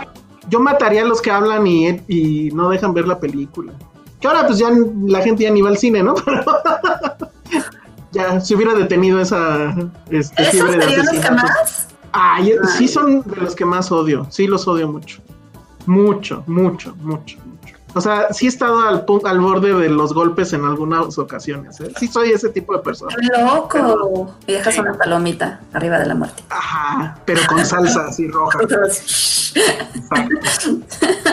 yo mataría a los que hablan y, y no dejan ver la película. Que ahora pues ya la gente ya ni va al cine, ¿no? Pero ya se hubiera detenido esa este, ¿Esos fiebre de serían los que más? Ay, sí son de los que más odio. Sí los odio mucho. Mucho, mucho, mucho, mucho. O sea, sí he estado al, al borde de los golpes en algunas ocasiones. ¿eh? Sí soy ese tipo de persona. ¡Qué loco! Y dejas una palomita arriba de la muerte. Ajá, pero con salsa así roja.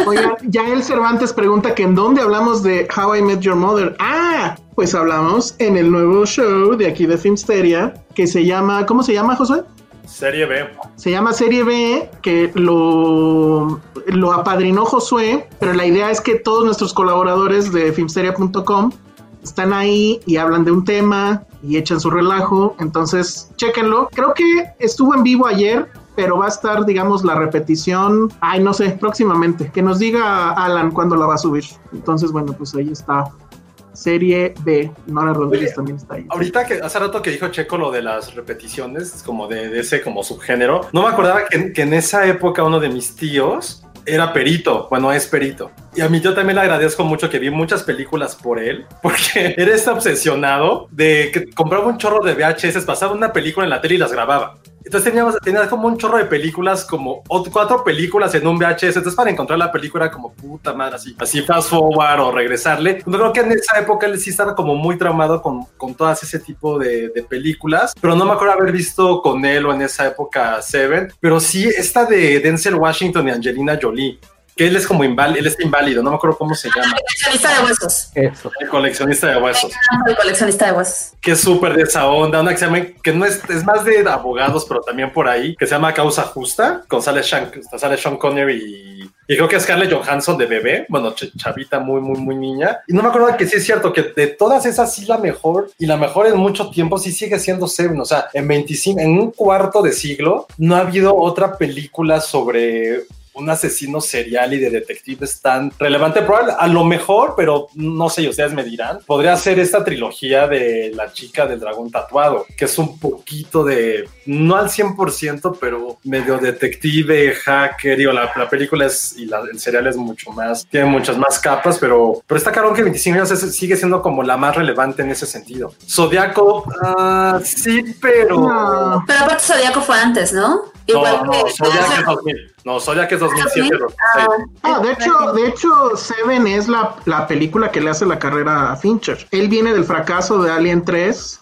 Oigan, Yael Cervantes pregunta que en dónde hablamos de How I Met Your Mother. Ah, pues hablamos en el nuevo show de aquí de Filmsteria que se llama, ¿cómo se llama, Josué? Serie B. Se llama Serie B, que lo, lo apadrinó Josué, pero la idea es que todos nuestros colaboradores de filmsteria.com están ahí y hablan de un tema y echan su relajo. Entonces, chéquenlo. Creo que estuvo en vivo ayer, pero va a estar, digamos, la repetición. Ay, no sé, próximamente. Que nos diga Alan cuándo la va a subir. Entonces, bueno, pues ahí está. Serie B. Nora Rodríguez Oye, también está ahí. Ahorita que hace rato que dijo Checo lo de las repeticiones, como de, de ese como subgénero, no me acordaba que, que en esa época uno de mis tíos era perito, bueno, es perito. Y a mí yo también le agradezco mucho que vi muchas películas por él, porque era este obsesionado de que compraba un chorro de VHS, pasaba una película en la tele y las grababa. Entonces teníamos, tenía como un chorro de películas, como cuatro películas en un VHS. Entonces para encontrar la película como puta madre, así, así fast forward o regresarle. Yo creo que en esa época él sí estaba como muy traumado con, con todas ese tipo de, de películas, pero no me acuerdo haber visto con él o en esa época Seven, pero sí esta de Denzel Washington y Angelina Jolie. Que él es como inválido, él está inválido, no me acuerdo cómo se llama, Coleccionista de huesos. Eso. el coleccionista de huesos. El coleccionista de huesos. que es súper de esa onda, una que se llama, que no es, es más de abogados, pero también por ahí, que se llama Causa Justa, con sale Sean, sale Sean Connery y, y creo que es Scarlett Johansson de bebé, bueno, ch- chavita muy, muy, muy niña. Y no me acuerdo que sí es cierto que de todas esas sí la mejor, y la mejor en mucho tiempo sí sigue siendo Seven, o sea, en 25, en un cuarto de siglo, no ha habido otra película sobre un asesino serial y de detectives tan relevante. Probable, a lo mejor, pero no sé, ustedes me dirán, podría ser esta trilogía de la chica del dragón tatuado, que es un poquito de, no al 100%, pero medio detective, hacker, digo, la, la película es, y la- el serial es mucho más, tiene muchas más capas, pero, pero está cabrón que 25 años es- sigue siendo como la más relevante en ese sentido. Zodiaco, ah, sí, pero... No. Pero aparte Zodíaco fue antes, ¿no? Igual No, que. no, 2000. No, Zodiac es 2007. ¿2000? 2006. Ah, de hecho, de hecho, Seven es la, la película que le hace la carrera a Fincher. Él viene del fracaso de Alien 3.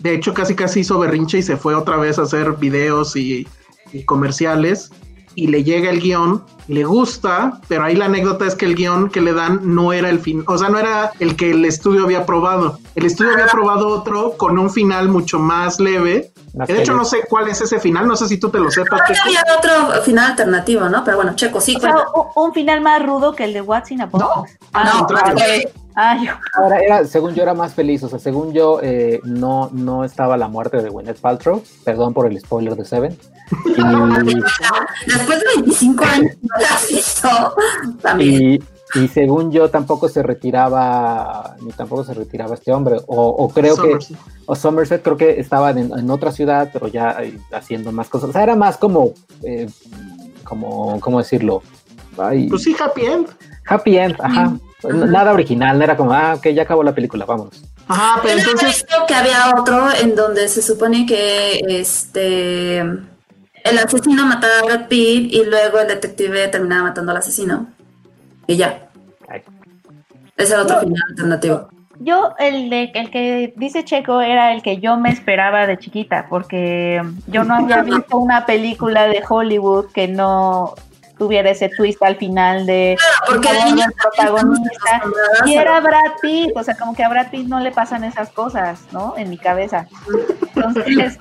De hecho, casi casi hizo berrinche y se fue otra vez a hacer videos y, y comerciales. Y le llega el guion, le gusta, pero ahí la anécdota es que el guion que le dan no era el fin, o sea, no era el que el estudio había probado. El estudio había probado otro con un final mucho más leve. De hecho, no sé cuál es ese final, no sé si tú te lo sepas. Había otro final alternativo, ¿no? Pero bueno, Checo, sí. O sea, un, final más rudo que el de What's in a Box. No, Ah. Ah, Ahora era, según yo era más feliz, o sea, según yo eh, no, no estaba la muerte de Gwyneth Paltrow, perdón por el spoiler de Seven. Y, Después de 25 años, ¿no la has visto? También. y, y según yo tampoco se retiraba, ni tampoco se retiraba este hombre, o, o creo Somerset. que, o Somerset creo que estaban en, en otra ciudad, pero ya eh, haciendo más cosas, o sea, era más como, eh, como, ¿cómo decirlo? Ay, Pues sí, Happy End. happy end, ajá. Nada original, no era como, ah, ok, ya acabó la película, vámonos. Ajá, pero Yo entonces visto que había otro en donde se supone que este el asesino mataba a Brad Pitt y luego el detective terminaba matando al asesino. Y ya. Ay. Ese era otro No. final alternativo. Yo, el, de, el que dice Checo era el que yo me esperaba de chiquita, porque yo no había visto una película de Hollywood que no tuviera ese twist al final de Porque no, niña el protagonista. Y era Brad Pitt, o sea, como que a Brad Pitt no le pasan esas cosas, ¿no? En mi cabeza. Entonces,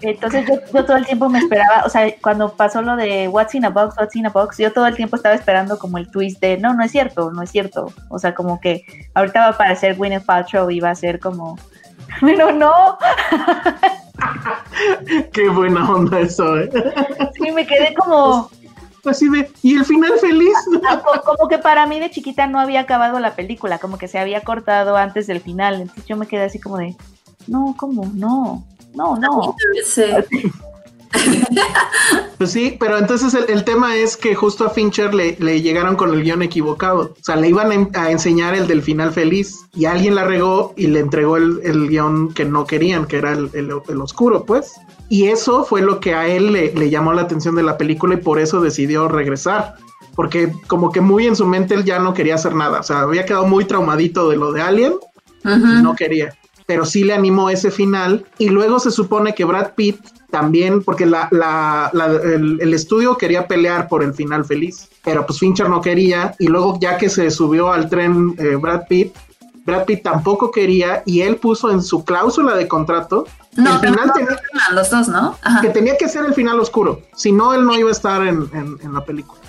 entonces yo, yo todo el tiempo me esperaba, o sea, cuando pasó lo de What's in a Box, What's in a Box, yo todo el tiempo estaba esperando como el twist de, no, no es cierto, no es cierto. O sea, como que ahorita va a aparecer Gwyneth Paltrow y va a ser como, pero no, Qué buena onda eso, ¿eh? sí, me quedé como, Así de, ¿y el final feliz? Ah, como que para mí de chiquita no había acabado la película, como que se había cortado antes del final. Entonces yo me quedé así como de, no, ¿cómo? No, no, no. Pues sí, pero entonces el, tema es que justo a Fincher le, llegaron con el guion equivocado. O sea, le iban a, enseñar el del final feliz y alguien la regó y le entregó el, guion que no querían, que era el, oscuro, pues. Y eso fue lo que a él le, llamó la atención de la película y por eso decidió regresar. Porque como que muy en su mente él ya no quería hacer nada. O sea, había quedado muy traumadito de lo de Alien y no quería pero sí le animó ese final. Y luego se supone que Brad Pitt también, porque la, el, estudio quería pelear por el final feliz, pero pues Fincher no quería. Y luego ya que se subió al tren eh, Brad Pitt, Brad Pitt tampoco quería y él puso en su cláusula de contrato no, el final tenía, los dos, ¿no? que tenía que ser el final oscuro, si no él no iba a estar en, en la película,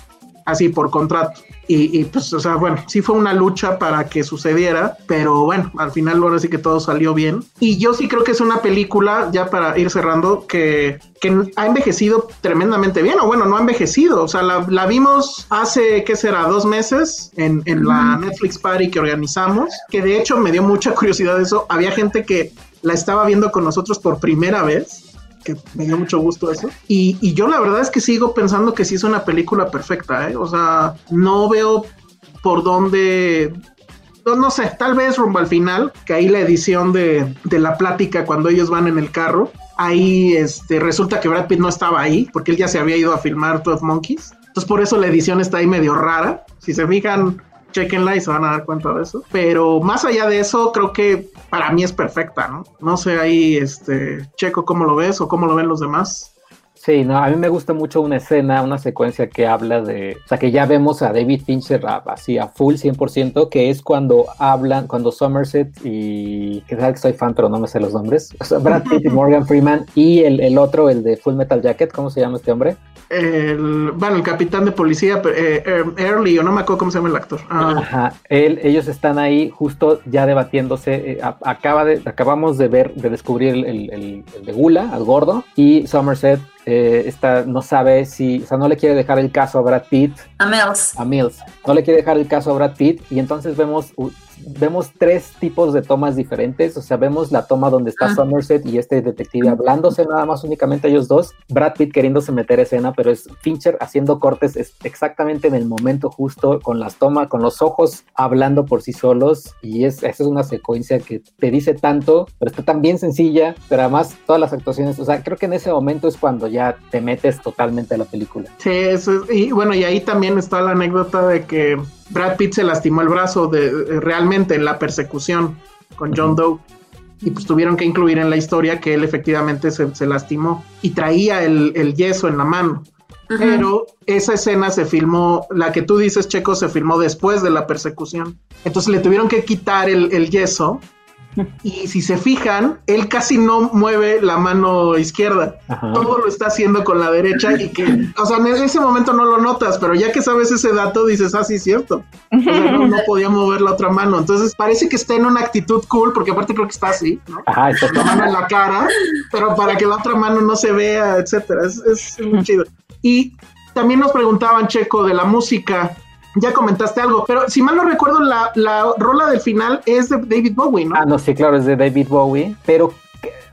así por contrato. Y, pues, o sea, bueno, sí fue una lucha para que sucediera, pero bueno, al final ahora sí que todo salió bien. Y yo sí creo que es una película, ya para ir cerrando, que, que ha envejecido tremendamente bien, o bueno, no ha envejecido, o sea, la, vimos hace, ¿qué será?, dos meses en, en la Netflix Party que organizamos, que de hecho me dio mucha curiosidad eso, había gente que la estaba viendo con nosotros por primera vez que me dio mucho gusto eso. Y, yo la verdad es que sigo pensando que sí es una película perfecta, ¿eh? O sea, no veo por dónde... No, sé, tal vez rumbo al final, que ahí la edición de, de la plática cuando ellos van en el carro, ahí este, resulta que Brad Pitt no estaba ahí, porque él ya se había ido a filmar 12 Monkeys. Entonces por eso la edición está ahí medio rara. Si se fijan, chequenla y se van a dar cuenta de eso. Pero más allá de eso, creo que para mí es perfecta, ¿no? No sé ahí, este, Checo, ¿cómo lo ves o cómo lo ven los demás? Sí, no, a mí me gusta mucho una escena, una secuencia que habla de, o sea, que ya vemos a David Fincher así a full 100%, que es cuando hablan, cuando Somerset y, que que soy fan, pero no me sé los nombres, o sea, Brad Pitt y Morgan Freeman y el, el, otro, el de Full Metal Jacket, ¿cómo se llama este hombre? El, bueno, el capitán de policía, eh, eh, Early, o no me acuerdo cómo se llama el actor. Ah. Ajá, ellos están ahí justo ya debatiéndose, eh, acaba de, acabamos de ver, de descubrir el de Gula, al gordo, y Somerset eh, no sabe si, o sea, no le quiere dejar el caso a Brad Pitt. A Mills. A Mills. No le quiere dejar el caso a Brad Pitt y entonces vemos vemos tres tipos de tomas diferentes, o sea, vemos la toma donde está Somerset y este detective hablándose nada más únicamente ellos dos, Brad Pitt queriéndose meter escena, pero es Fincher haciendo cortes exactamente en el momento justo, con las tomas, con los ojos hablando por sí solos, y es, esa es una secuencia que te dice tanto, pero está tan bien sencilla, pero además todas las actuaciones, o sea, creo que en ese momento es cuando ya te metes totalmente a la película. Sí, eso y bueno, y ahí también está la anécdota de que Brad Pitt se lastimó el brazo de, realmente en la persecución con John Doe. Y pues tuvieron que incluir en la historia que él efectivamente se, lastimó y traía el, yeso en la mano. Pero esa escena se filmó, la que tú dices, Checo, se filmó después de la persecución. Entonces le tuvieron que quitar el, el yeso y si se fijan, él casi no mueve la mano izquierda. Todo lo está haciendo con la derecha y que, o sea, en ese momento no lo notas, pero ya que sabes ese dato, dices, ah, sí, cierto. no, podía mover la otra mano. Entonces parece que está en una actitud cool, porque aparte creo que está así, ¿no? Ajá, está la mano en la cara, pero para que la otra mano no se vea, etcétera. Es, es muy chido. Y también nos preguntaban, Checo, de la música ya comentaste algo, pero si mal no recuerdo, la, la rola del final es de David Bowie, ¿no? Ah, no, sí, claro, es de David Bowie, pero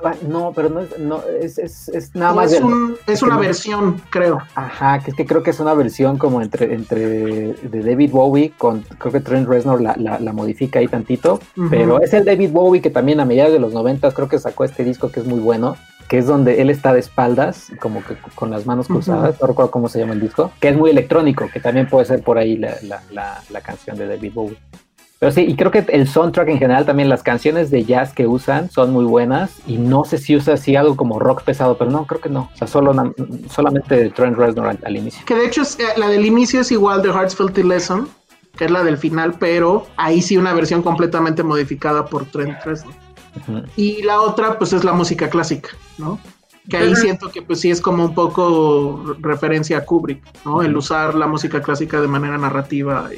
ah, no, pero no es, no, es, es, es nada más. Es, un, es una versión, creo. Ajá, que es que creo que es una versión como entre, entre de David Bowie con, creo que Trent Reznor la, la, modifica ahí tantito, pero es el David Bowie que también a mediados de los noventas creo que sacó este disco que es muy bueno que es donde él está de espaldas, como que con las manos cruzadas, no recuerdo cómo se llama el disco, que es muy electrónico, que también puede ser por ahí la, la, la, canción de David Bowie. Pero sí, y creo que el soundtrack en general, también las canciones de jazz que usan son muy buenas, y no sé si usa así algo como rock pesado, pero no, creo que no. O sea, solo, solamente Trent Reznor al, inicio. Que de hecho es, eh, la del inicio es igual de Hearts Filthy Lesson, que es la del final, pero ahí sí una versión completamente modificada por Trent Reznor. Y la otra, pues es la música clásica, ¿no? Que ahí siento que pues sí es como un poco referencia a Kubrick, ¿no? El usar la música clásica de manera narrativa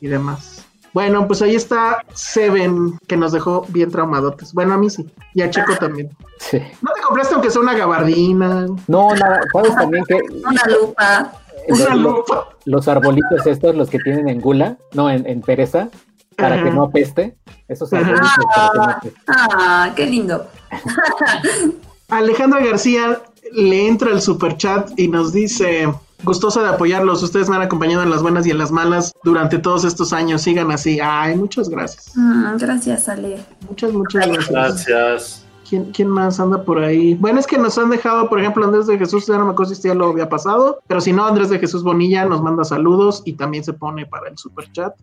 y, demás. Bueno, pues ahí está Seven, que nos dejó bien traumadotes. Bueno, a mí sí. Y a Checo también. Sí. ¿No te compraste aunque sea una gabardina? No, nada. ¿Sabes también que... Una lupa. Una los, lupa. los arbolitos estos, los que tienen en gula, no, en, en pereza, para Ajá. que no apeste. Esos arbolitos apeste. Ah, qué lindo. Alejandra García le entra el super chat y nos dice, gustosa de apoyarlos, ustedes me han acompañado en las buenas y en las malas durante todos estos años, sigan así. Ay, muchas gracias. Mm, gracias, Ale. Muchas, muchas gracias. Gracias. ¿Quién, ¿Quién más anda por ahí? Bueno, es que nos han dejado, por ejemplo, Andrés de Jesús, ya no me acuerdo si ya lo había pasado, pero si no, Andrés de Jesús Bonilla nos manda saludos y también se pone para el super chat.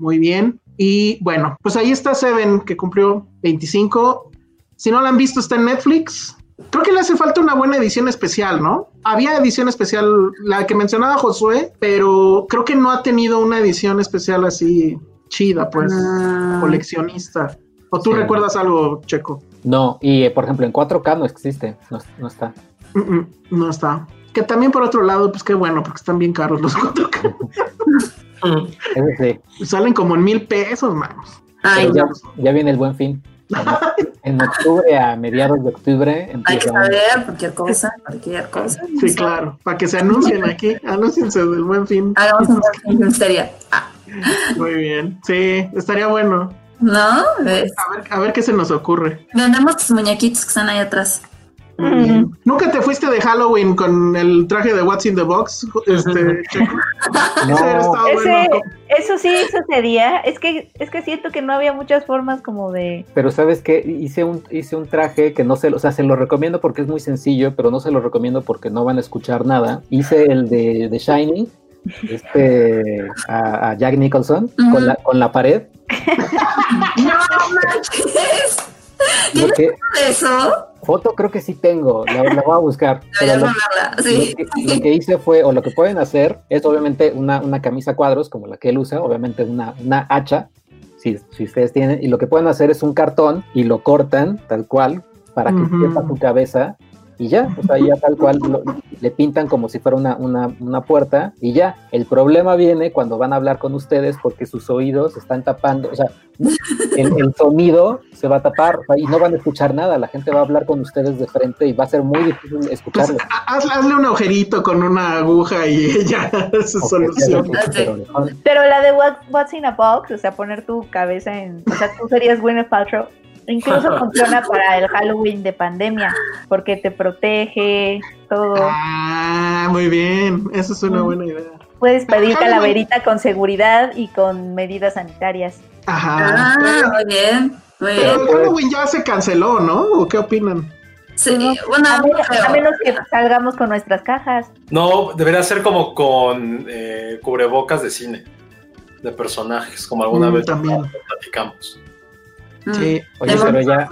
Muy bien. Y bueno, pues ahí está Seven, que cumplió 25. Si no la han visto, está en Netflix. Creo que le hace falta una buena edición especial, ¿no? Había edición especial, la que mencionaba Josué, pero creo que no ha tenido una edición especial así chida, pues, Ah. coleccionista. ¿O tú Sí. recuerdas algo, Checo? No, y eh, por ejemplo, en 4K no existe, no, no está. Mm, mm, no está. Que también por otro lado, pues qué bueno, porque están bien caros los 4K. Sí. Salen como en mil pesos, manos. Ay, ya, viene el buen fin. En octubre, a mediados de octubre, Hay que saber cualquier cosa, cualquier cosa. Sí, claro. Para que se anuncien aquí. Anúnciense del buen fin. Hagamos un misterio. Ah, Muy bien. Sí, estaría bueno. ¿No? ¿Ves? A ver, a ver qué se nos ocurre. Vendemos tus muñequitos que están ahí atrás. Bien. ¿Nunca te fuiste de Halloween con el traje de What's in the Box? Este? No, Ese bueno. eso sí sucedía. Es que, es que siento que no había muchas formas como de. pero sabes que hice un, hice un traje que no se, o sea, se lo recomiendo porque es muy sencillo, pero no se lo recomiendo porque no van a escuchar nada. Hice el de, de Shiny, este, a, a Jack Nicholson, con, la, con la pared. ¡No manches! ¿Tienes que, eso? foto creo que sí tengo, la, la voy a buscar. lo-. Sí. Lo que, lo que hice fue, o lo que pueden hacer, es obviamente una, una camisa cuadros, como la que él usa, obviamente una, una hacha, si, si ustedes tienen, y lo que pueden hacer es un cartón y lo cortan tal cual, para que Ujú. quepa su cabeza, y ya, o sea, ya tal cual lo- le pintan como si fuera una, una, una puerta, y ya. El problema viene cuando van a hablar con ustedes porque sus oídos están tapando, o sea, el, el sonido se va a tapar, o sea, y no van a escuchar nada, la gente va a hablar con ustedes de frente y va a ser muy difícil Pues, escucharlos. ha- hazle, hazle un agujerito con una aguja y ya se Ok, soluciona. pero la de What- What's in a Box, o sea, poner tu cabeza en. O sea, tú serías Gwyneth Paltrow. Incluso funciona para el Halloween de pandemia, porque te protege, todo. Ah, muy bien. Esa es una buena idea. Puedes pedir Halloween. calaverita con seguridad y con medidas sanitarias. Ajá. Ah, muy bien. Muy Pero bien. el Halloween ya se canceló, ¿no? ¿O qué opinan? Sí, bueno, A menos, a menos que salgamos con nuestras cajas. No, debería ser como con eh, cubrebocas de cine, de personajes, como alguna Mm, vez también. platicamos. Sí. Oye, pero ya,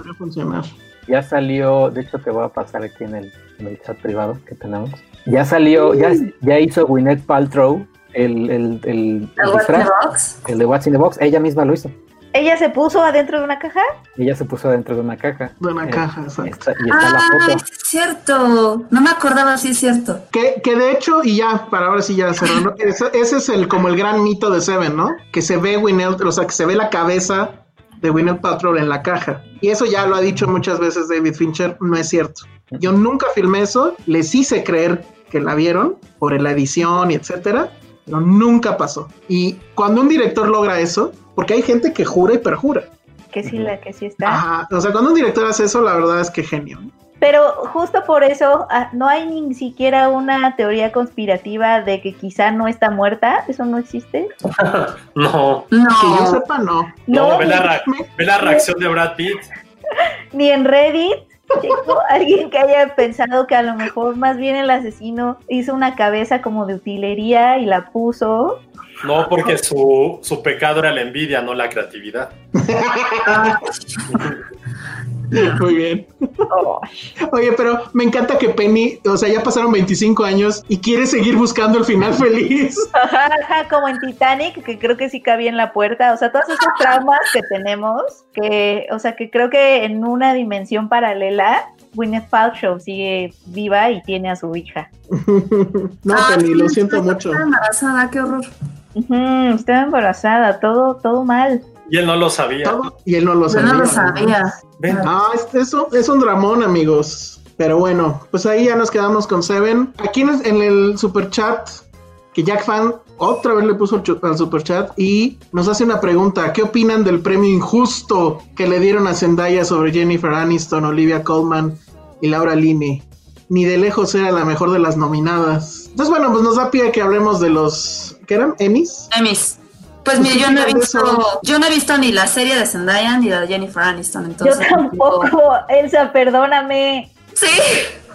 ya salió, de hecho te voy a pasar aquí en el, en el chat privado que tenemos. Ya salió, ya, ya hizo Gwyneth Paltrow el, el, el, el ¿El What's in the disfraz, Box? el de What's in the Box, ella misma lo hizo. ¿Ella se puso adentro de una caja? Ella se puso dentro de una caja. De una Eh, caja, exacto. está- y está la Ah, foto. es cierto. No me acordaba, sí es cierto. Que, que de hecho, y ya, para ahora sí ya cerrando, ese, ese es el como el gran mito de Seven, ¿no? Que se ve Gwyneth, o sea, que se ve la cabeza de Gwyneth Paltrow en la caja. Y eso ya lo ha dicho muchas veces David Fincher, no es cierto. Yo nunca filmé eso, les hice creer que la vieron por la edición y etcétera, pero nunca pasó. Y cuando un director logra eso, porque hay gente que jura y perjura. Que sí, la que sí está. Ajá, o sea, cuando un director hace eso, la verdad es que genio. Pero justo por eso ah, no hay ni siquiera una teoría conspirativa de que quizá no está muerta. ¿Eso no existe? No, Que yo No. sepa, no. no, No, ve, la ve reacción de Brad Pitt. ni en Reddit. Chico, alguien que haya pensado que a lo mejor más bien el asesino hizo una cabeza como de utilería y la puso. No, porque su, su pecado era la envidia, no la creatividad. Muy bien. Oh, Oye, pero me encanta que Penny, o sea, ya pasaron 25 años y quiere seguir buscando el final feliz. Como en Titanic, que creo que sí cabía en la puerta. O sea, todos esos traumas que tenemos, que, o sea, que creo que en una dimensión paralela, Gwyneth Paltrow sigue viva y tiene a su hija. no, Ah, Penny, lo siento mucho. embarazada, qué horror. Ujú, estaba embarazada, todo, todo mal. Y él no lo sabía. Todo, y él no lo Yo sabía. no lo sabía. Ah, es, es un- es un dramón, amigos. Pero bueno, pues ahí ya nos quedamos con Seven. Aquí en, en el super chat que Jack Fan otra vez le puso al super chat y nos hace una pregunta. ¿Qué opinan del premio injusto que le dieron a Zendaya sobre Jennifer Aniston, Olivia Colman y Laura Linney? Ni de lejos era la mejor de las nominadas. Entonces, bueno, pues nos da pie a que hablemos de los... ¿Qué eran? ¿Emmys? Emmys. Pues mire, yo no he ¿Qué opinan de visto, yo no he visto ni la serie de Zendaya ni la de Jennifer Aniston, Yo entonces. tampoco, Elsa, perdóname. Sí.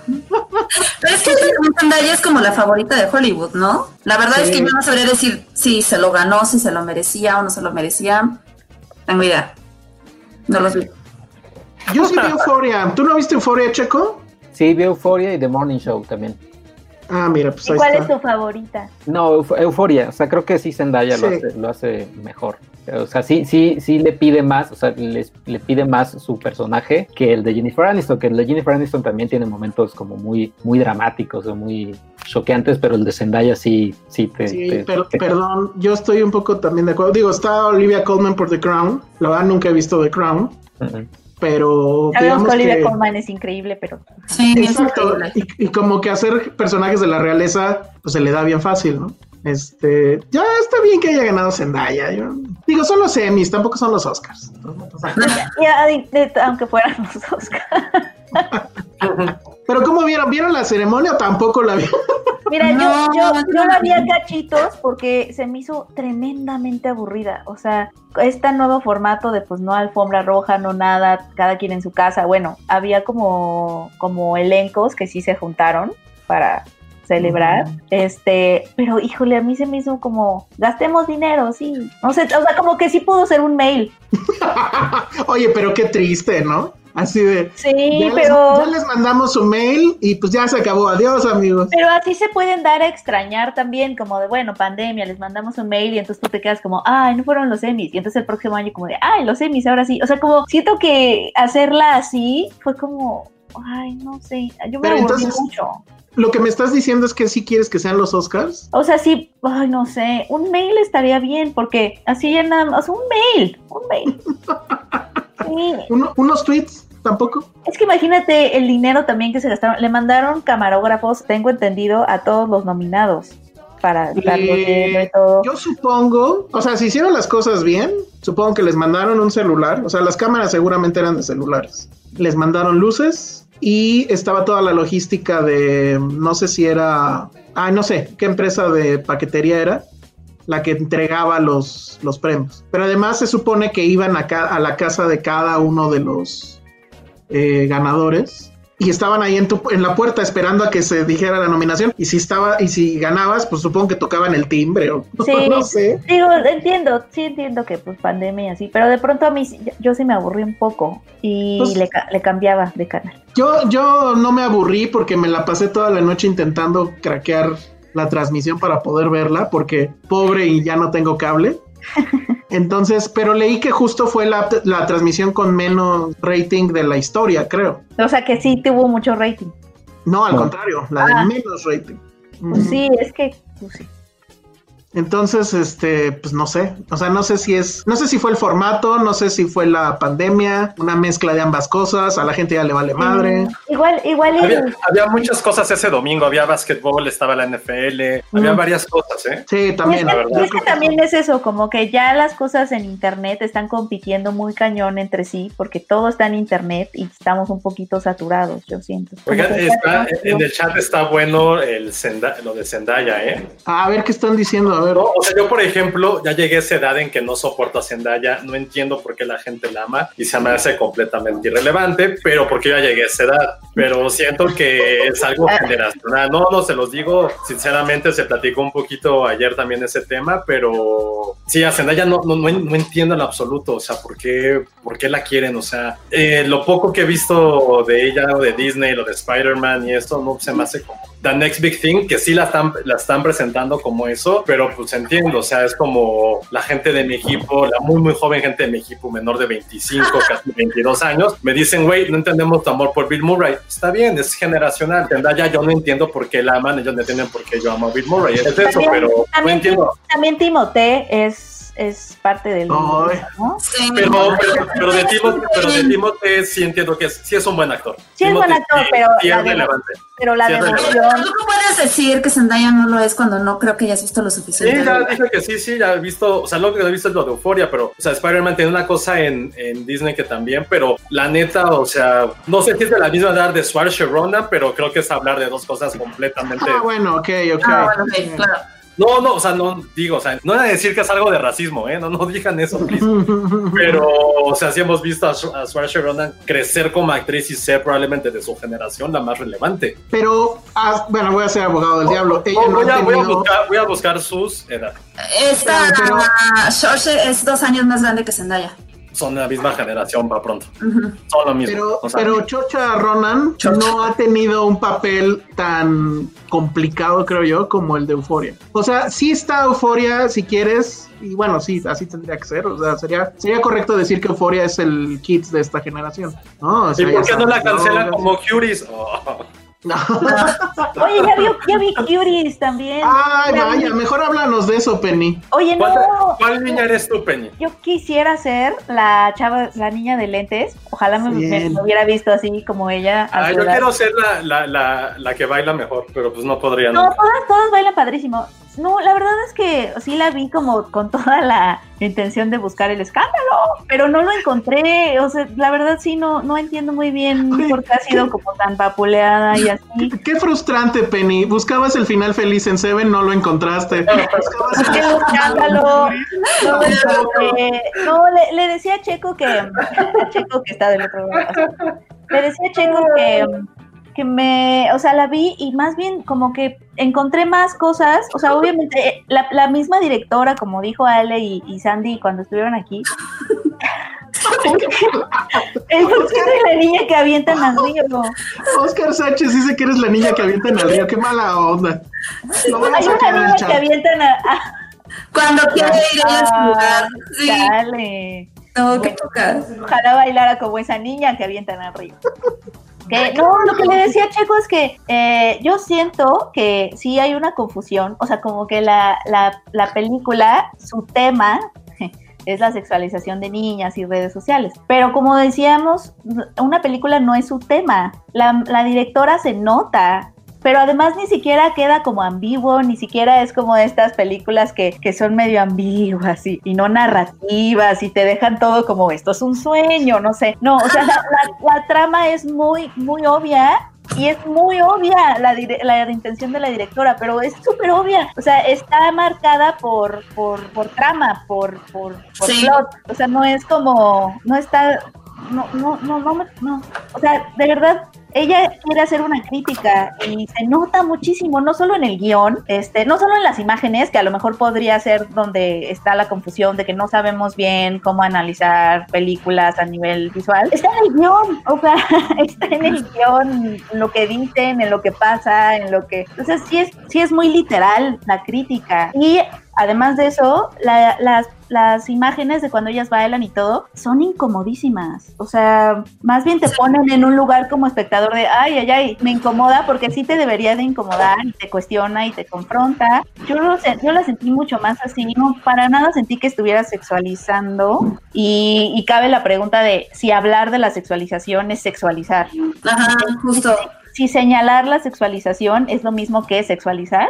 Pero es que Zendaya es como la favorita de Hollywood, ¿no? La verdad es que yo no sabría decir si se lo ganó, si se lo merecía o no se lo merecía. Tengo idea. No los vi. Yo sí vi Euforia. ¿Tú no viste Euforia, Checo? Sí, vi Euphoria y The Morning Show también. Ah, mira, pues ¿Y ahí cuál está. es tu favorita? No, Euf- Euforia, o sea, creo que sí Zendaya lo, hace, lo hace mejor. O sea, sí, sí, sí le pide más, o sea, les- le pide más su personaje que el de Jennifer Aniston, que el de Jennifer Aniston también tiene momentos como muy, muy dramáticos o muy choqueantes, pero el de Zendaya sí, sí te... Sí, te- pero, te- perdón, yo estoy un poco también de acuerdo. Digo, está Olivia Colman por The Crown. La verdad, nunca he visto The Crown. Pero Sabemos que Olivia que... Colman es increíble, pero Sí, es Exacto, increíble. y, y como que hacer personajes de la realeza, pues se le da bien fácil, ¿no? Este, ya está bien que haya ganado Zendaya. yo- digo, son los Emmys, tampoco son los Oscars. Ya, aunque fueran los Oscar. pero ¿cómo vieron? ¿Vieron la ceremonia o tampoco la vieron? Mira, yo- No, yo, la vi a vi. cachitos porque se me hizo tremendamente aburrida. O sea, este nuevo formato de pues no alfombra roja, no nada, cada quien en su casa. Bueno, había como, como elencos que sí se juntaron para celebrar. Este, pero híjole, a mí se me hizo como gastemos dinero, sí. No sé, o sea, como que sí pudo ser un mail. Oye, pero qué triste, ¿no? Así de. Sí, ya, les, pero. ya les mandamos su mail y pues ya se acabó. Adiós, amigos. Pero así se pueden dar a extrañar también, como de, bueno, pandemia, les mandamos un mail y entonces tú te quedas como, ay, no fueron los Emmys. Y entonces el próximo año como de, ay, los Emmys, ahora sí. O sea, como siento que hacerla así fue como, ay, no sé, yo me Pero aburrí entonces- mucho. Lo que me estás diciendo es que sí quieres que sean los Oscars. O sea, sí, ay, no sé, un mail estaría bien, porque así ya nada más, un mail, un mail. Sí. Uno- unos tweets, tampoco. Es que imagínate el dinero también que se gastaron. Le mandaron camarógrafos, tengo entendido, a todos los nominados para estarlos Eh, todo. Yo supongo, o sea, si hicieron las cosas bien, supongo que les mandaron un celular, o sea, las cámaras seguramente eran de celulares. Les mandaron luces y estaba toda la logística de, no sé si era, ah, no sé, qué empresa de paquetería era la que entregaba los, los premios. Pero además se supone que iban a, a la casa de cada uno de los eh, ganadores y estaban ahí en, tu, en la puerta esperando a que se dijera la nominación. Y si estaba y si ganabas pues supongo que tocaban el timbre o Sí, no sé. Digo, entiendo, sí entiendo que pues pandemia y así, pero de pronto a mí sí- yo, sí me aburrí un poco y Pues- le, le cambiaba de canal. yo yo no me aburrí porque me la pasé toda la noche intentando craquear la transmisión para poder verla porque pobre y ya no tengo cable entonces pero leí que justo fue la, la transmisión con menos rating de la historia creo O sea que sí tuvo mucho rating. no al No. contrario la de Ah. menos rating Pues sí, es que pues sí. Entonces, este, pues no sé, o sea, no sé si es, no sé si fue el formato, no sé si fue la pandemia, una mezcla de ambas cosas, a la gente ya le vale madre. Mm, Igual, igual Había, el- había muchas cosas ese domingo, había básquetbol, estaba la NFL, había Mm. varias cosas, ¿eh? Sí, es, también, la verdad. y es que también es eso, como que ya las cosas en internet están compitiendo muy cañón entre sí, porque todo está en internet y estamos un poquito saturados, yo siento. Oigan, está, en el chat está bueno el lo de Zendaya, ¿eh? A ver qué están diciendo, a ver. No, o sea, yo, por ejemplo, ya llegué a esa edad en que no soporto a Zendaya, no entiendo por qué la gente la ama y se me hace completamente irrelevante, pero porque ya llegué a esa edad. Pero siento que es algo generacional. No, no, se los digo, sinceramente, se platicó un poquito ayer también ese tema, pero sí, a Zendaya no, no, no, no entiendo en absoluto, o sea, por qué, por qué la quieren, o sea, eh, lo poco que he visto de ella, o de Disney, lo de Spider-Man y esto, no se me hace como The Next Big Thing, que sí la están, la están presentando como eso, pero pues entiendo, o sea, es como la gente de mi equipo, la muy, muy joven gente de mi equipo, menor de 25, casi 22 años, me dicen, güey, no entendemos tu amor por Bill Murray. Está bien, es generacional. Zendaya, yo no entiendo por qué la aman, ellos no entienden por qué yo amo a Bill Murray. Es eso, También- pero no también, entiendo. también Timothée es es, es parte del. Ay. ¿no? Sí. Pero, pero, pero de Timothy, pero de Timothy sí entiendo que es, sí es un buen actor. Sí es buen Timothy actor, sí- pero sí la es relevante. Pero la Sí, devoción. Tú no puedes decir que Zendaya no lo es cuando no creo que hayas visto lo Sí, suficiente. ya dije que sí, sí, ya he visto, o sea, lo que he visto es lo de Euforia, pero, o sea, Spider-Man tiene una cosa en, en Disney que también, pero la neta, o sea, no sé si es de la misma edad de Ronan, pero creo que es hablar de dos cosas completamente... Ah, bueno, ok, ok. Ah, bueno, ok, claro. No, no, o sea, no digo, o sea, no a decir que es algo de racismo, ¿eh? No, no digan eso, please. Pero, o sea, sí hemos visto a, a Saoirse Ronan crecer como actriz y ser probablemente de su generación la más relevante. Pero, ah, bueno, voy a ser abogado del diablo. Ella No, no voy, a, voy a buscar, voy a buscar sus edades. Esta Pero- Saoirse es dos años más grande que Zendaya. Son la misma generación, va pronto. Son lo mismo. Pero, o sea, pero Chocha Ronan Chocha. no ha tenido un papel tan complicado, creo yo, como el de Euforia. O sea, sí está Euforia si quieres, y bueno, sí, así tendría que ser. O sea, sería, sería correcto decir que Euforia es el Kids de esta generación. ¿no? O ¿Y por qué no la drogas. como Curies? Oh. No. Oye, ya vi, ya vi Curies también. Ay, Ya vaya, vi- mejor háblanos de eso, Penny. Oye, ¿Cuál, no. cuál niña eres tú, Penny? Yo quisiera ser la chava, la niña de lentes. Ojalá me, me- Bien. me hubiera visto así como ella. Ah, yo quiero ser la, la, la, la que baila mejor, pero pues no podría. No, nunca. todas, todas bailan padrísimo. No, la verdad es que sí la vi como con toda la intención de buscar el escándalo, pero no lo encontré. O sea, la verdad sí no, no entiendo muy bien Oye, por qué ha sido como tan vapuleada y así. Qué frustrante, Penny. Buscabas el final feliz en Seven, no lo encontraste. Buscabas ¡Qué escándalo! No, no, le, le decía a Checo que a Checo que está del otro lado. Le decía a Checo que, que me, o sea, la vi y más bien como que encontré más cosas. O sea, obviamente eh, la, la misma directora, como dijo Ale y, y Sandy cuando estuvieron aquí. El de la niña que avientan al río. Oscar Sánchez dice que eres la niña que avienta en el río. Qué mala onda. Lo voy a Hay sacar una niña que avientan a. a- Cuando quiere ir ella a Ah. Sí. dale. No, qué poca. Ojalá bailara como esa niña que avientan al río. No, lo que le decía Checo es que eh, yo siento que sí hay una confusión, o sea, como que la, la, la película, su tema es la sexualización de niñas y redes sociales. Pero como decíamos, una película no es su tema. La, la directora se nota. Pero además ni siquiera queda como ambiguo, ni siquiera es como estas películas que, que son medio ambiguas y, y no narrativas y te dejan todo como esto es un sueño, no sé. No, o sea, la, la- la trama es muy, muy obvia y es muy obvia la, la intención de la directora, pero es súper obvia. O sea, está marcada por, por, por trama, por, por, por Sí. plot. O sea, no es como, no está, no, no, no, no, no. O sea, de verdad, ella quiere hacer una crítica y se nota muchísimo, no solo en el guion, este, no solo en las imágenes, que a lo mejor podría ser donde está la confusión de que no sabemos bien cómo analizar películas a nivel visual. Está en el guion, o sea, está en el guion lo que dicen, en lo que pasa, en lo que... Sea, sí es, sí es muy literal la crítica. Y además de eso, la- las, las imágenes de cuando ellas bailan y todo son incomodísimas. O sea, más bien te ponen en un lugar como espectador de, ay, ay, ay, me incomoda porque sí te debería de incomodar y te cuestiona y te confronta. Yo, lo, yo la sentí mucho más así, no, para nada sentí que estuviera sexualizando y, y cabe la pregunta de si hablar de la sexualización es sexualizar. Ajá, justo. Si señalar la sexualización es lo mismo que sexualizar,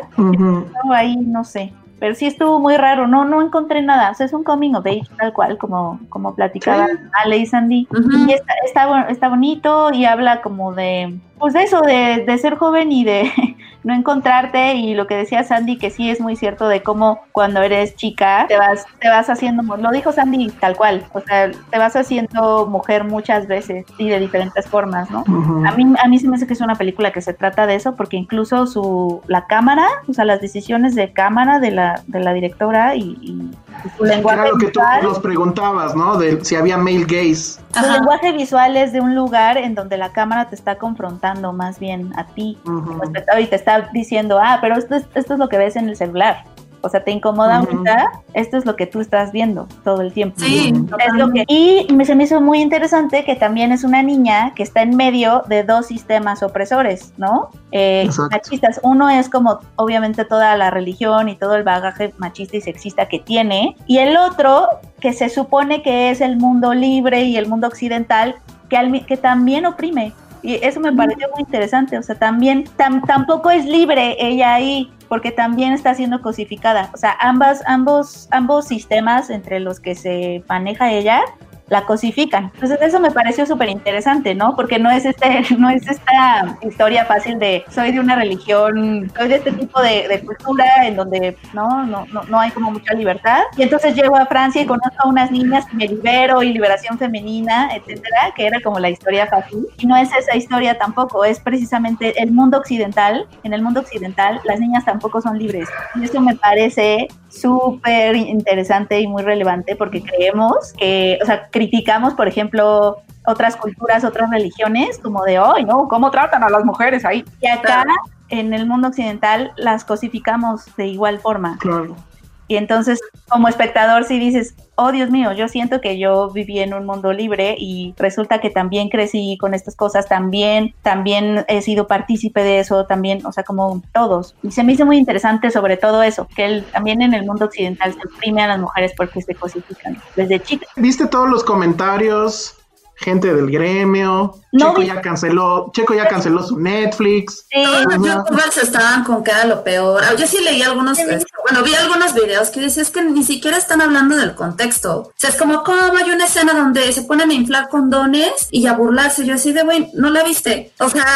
no, ahí no sé. Pero sí estuvo muy raro, no, no encontré nada. O sea, es un coming of age tal cual, como, como platicaba Ale y Sandy. Y está, está, está bonito y habla como de, pues de eso, de, de ser joven y de no encontrarte. Y lo que decía Sandy, que sí es muy cierto de cómo cuando eres chica te vas, te vas haciendo, lo dijo Sandy tal cual, o sea, te vas haciendo mujer muchas veces y de diferentes formas, ¿no? A mí, a mí se me hace que es una película que se trata de eso, porque incluso su la cámara, o sea, las decisiones de cámara de la, de la directora y, y- su lenguaje Era lo que tú visual, nos preguntabas, ¿no? De si había male gays. su Ajá. lenguaje visual es de un lugar en donde la cámara te está confrontando más bien a ti Ujú. como espectador y te está diciendo, ah, pero esto es, esto es lo que ves en el celular. O sea, te incomoda ahorita, esto es lo que tú estás viendo todo el tiempo. Sí, Es lo que, y me, se me hizo muy interesante que también es una niña que está en medio de dos sistemas opresores, ¿no? Eh, machistas. Uno es como obviamente toda la religión y todo el bagaje machista y sexista que tiene. Y el otro, que se supone que es el mundo libre y el mundo occidental, que, al que también oprime. Y eso me pareció muy interesante. O sea, también tam- tampoco es libre ella ahí, porque también está siendo cosificada. O sea, ambas, ambos, ambos sistemas entre los que se maneja ella la cosifican. Entonces eso me pareció súper interesante, ¿no? Porque no es este, no es esta historia fácil de soy de una religión, soy de este tipo de, de cultura en donde no, no, no, no hay como mucha libertad. Y entonces llego a Francia y conozco a unas niñas y me libero y liberación femenina, etcétera, que era como la historia fácil. Y no es esa historia tampoco, es precisamente el mundo occidental. En el mundo occidental las niñas tampoco son libres. Y eso me parece súper interesante y muy relevante porque creemos que, o sea, criticamos, por ejemplo, otras culturas, otras religiones, como de, ay, no, ¿cómo tratan a las mujeres ahí? Y acá, en el mundo occidental, las cosificamos de igual forma. Claro. Y entonces, como espectador, si dices, oh Dios mío, yo siento que yo viví en un mundo libre y resulta que también crecí con estas cosas, también, también he sido partícipe de eso, también, o sea, como todos. Y se me hizo muy interesante sobre todo eso, que el- también en el mundo occidental se oprime a las mujeres porque se cosifican desde chicas. ¿Viste todos los comentarios? Gente del gremio. No Checo ya canceló, Checo ya canceló su Netflix. Sí, Todos los Ajá. youtubers estaban con que era lo peor. Ah, Yo sí leí algunos, este, bueno, vi algunos videos que dice es que ni siquiera están hablando del contexto. O sea, es como, ¿cómo hay una escena donde se ponen a inflar condones y a burlarse? Yo así de, güey, no la viste. O sea,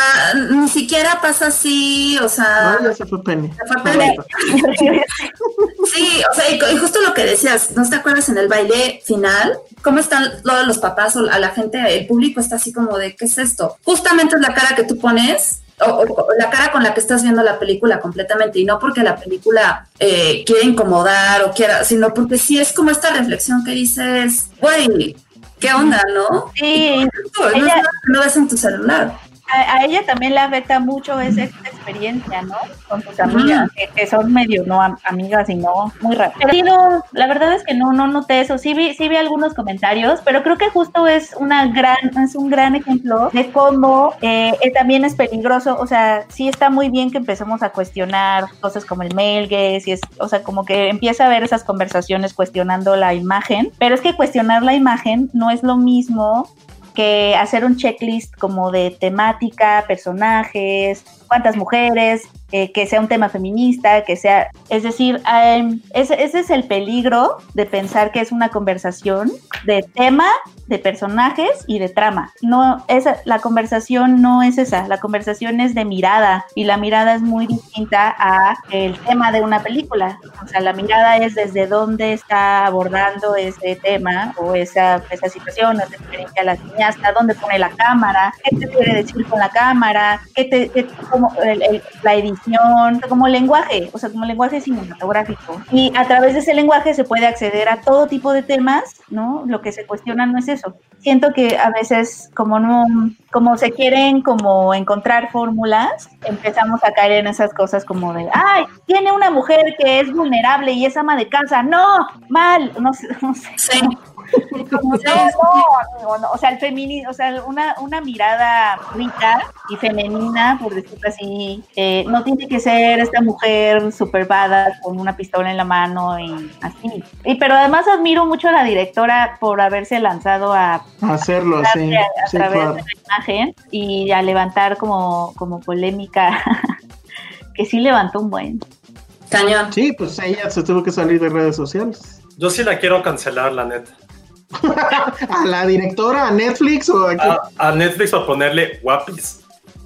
ni siquiera pasa así, o sea... No, ya se fue Penny. Se fue Penny. Sí, o sea, y, y justo lo que decías, ¿no te acuerdas en el baile final? ¿Cómo están todos los papás o a la gente, el público está así como de, ¿qué es esto? Justamente es la cara que tú pones. O, la cara con la que estás viendo la película completamente y no porque la película eh, quiera incomodar o quiera, sino porque sí es como esta reflexión que dices, güey, ¿qué onda, no? Sí, No, ella- que no ves en tu celular. A, a ella también le afecta mucho esa ex- experiencia, ¿no? Con sus amigas, que, que son medio no am- amigas y no muy rápido. Pero sí, no, la verdad es que no, no noté eso. Sí vi, sí vi algunos comentarios, pero creo que justo es una gran, es un gran ejemplo de cómo eh, eh, también es peligroso. O sea, sí está muy bien que empecemos a cuestionar cosas como el mail gaze y es, o sea, como que empieza a haber esas conversaciones cuestionando la imagen, pero es que cuestionar la imagen no es lo mismo que hacer un checklist como de temática, personajes, cuántas mujeres, eh, que sea un tema feminista, que sea, es decir, em, ese, ese es el peligro de pensar que es una conversación de tema, de personajes y de trama. No, esa, la conversación no es esa, la conversación es de mirada y la mirada es muy distinta a el tema de una película. O sea, la mirada es desde dónde está abordando ese tema o esa, esa situación, esa experiencia la cineasta, dónde pone la cámara, qué te quiere decir con la cámara, qué te, qué- como el- el- la edición, como lenguaje, o sea, como lenguaje cinematográfico. Y a través de ese lenguaje se puede acceder a todo tipo de temas, ¿no? Lo que se cuestiona no es eso. Siento que a veces como no, como se quieren como encontrar fórmulas, empezamos a caer en esas cosas como de, ay, tiene una mujer que es vulnerable y es ama de casa, no, mal, no no sé. Sí. Como, no, no, amigo, no. o sea, el feminismo, o sea, una, una mirada rica y femenina, por decirlo así, eh, no tiene que ser esta mujer super badass con una pistola en la mano y así. Y, pero además admiro mucho a la directora por haberse lanzado a, Hacerlo así. a, a Sí, través claro. de la imagen y a levantar como, como polémica, que sí levantó un buen. Cañón. Sí, pues ella se tuvo que salir de redes sociales. Yo sí la quiero cancelar, la neta. ¿A la directora? ¿A Netflix o a quién? A, a Netflix a ponerle guapis.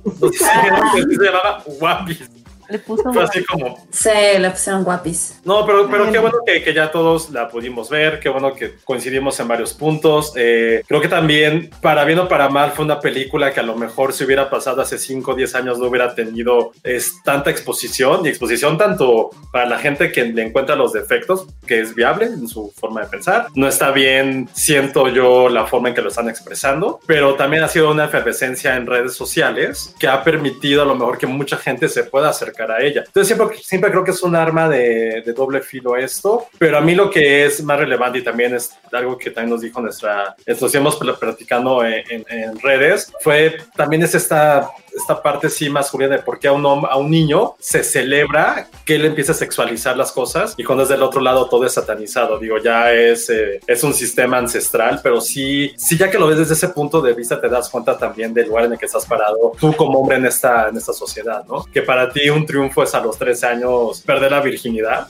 No sé si se llamaba guapis. Le puso Fue así como, Sí, le pusieron guapis. No, pero, pero qué bueno que, que ya todos la pudimos ver, qué bueno que coincidimos en varios puntos. Eh, creo que también, para bien o para mal, fue una película que a lo mejor si hubiera pasado hace 5 o 10 años no hubiera tenido es, tanta exposición y exposición tanto para la gente que le encuentra los defectos, que es viable en su forma de pensar. No está bien, siento yo, la forma en que lo están expresando, pero también ha sido una efervescencia en redes sociales que ha permitido a lo mejor que mucha gente se pueda acercar a ella. Entonces siempre, siempre creo que es un arma de, doble filo esto, pero a mí lo que es más relevante y también es algo que también nos dijo nuestra, estuvimos platicando en, en, en redes, fue también es esta esta parte sí masculina de por qué a un, a un niño se celebra que él empieza a sexualizar las cosas y cuando es del otro lado todo es satanizado. Digo, ya es, eh, es un sistema ancestral, pero sí, sí, ya que lo ves desde ese punto de vista, te das cuenta también del lugar en el que estás parado tú como hombre en esta, en esta sociedad, ¿no? Que para ti un triunfo es a los 13 años perder la virginidad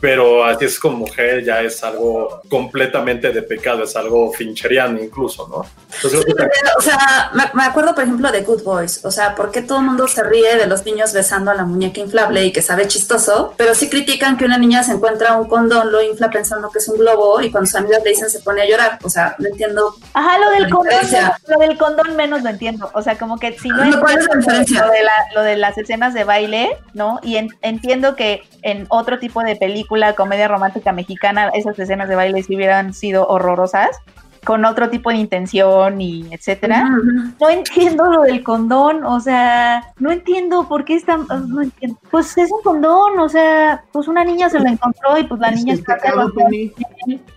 pero así es como mujer ya es algo completamente de pecado, es algo fincheriano incluso, ¿no? Entonces, sí, pero, o sea, me, me, acuerdo por ejemplo de Good Boys, o sea, ¿por qué todo el mundo se ríe de los niños besando a la muñeca inflable y que sabe chistoso? Pero sí critican que una niña se encuentra un condón, lo infla pensando que es un globo y cuando sus amigas le dicen se pone a llorar, o sea, no entiendo. Ajá, lo del condón, lo del condón menos lo entiendo, o sea, como que si no, no es lo, de la, lo de las escenas de baile, ¿no? Y en, entiendo que en otro tipo de película comedia romántica mexicana, esas escenas de baile si hubieran sido horrorosas, con otro tipo de intención y etcétera. Uh -huh. No entiendo lo del condón, o sea, no entiendo por qué está, no entiendo. Pues es un condón, o sea, pues una niña se lo encontró y pues la es niña es pecado, Penny.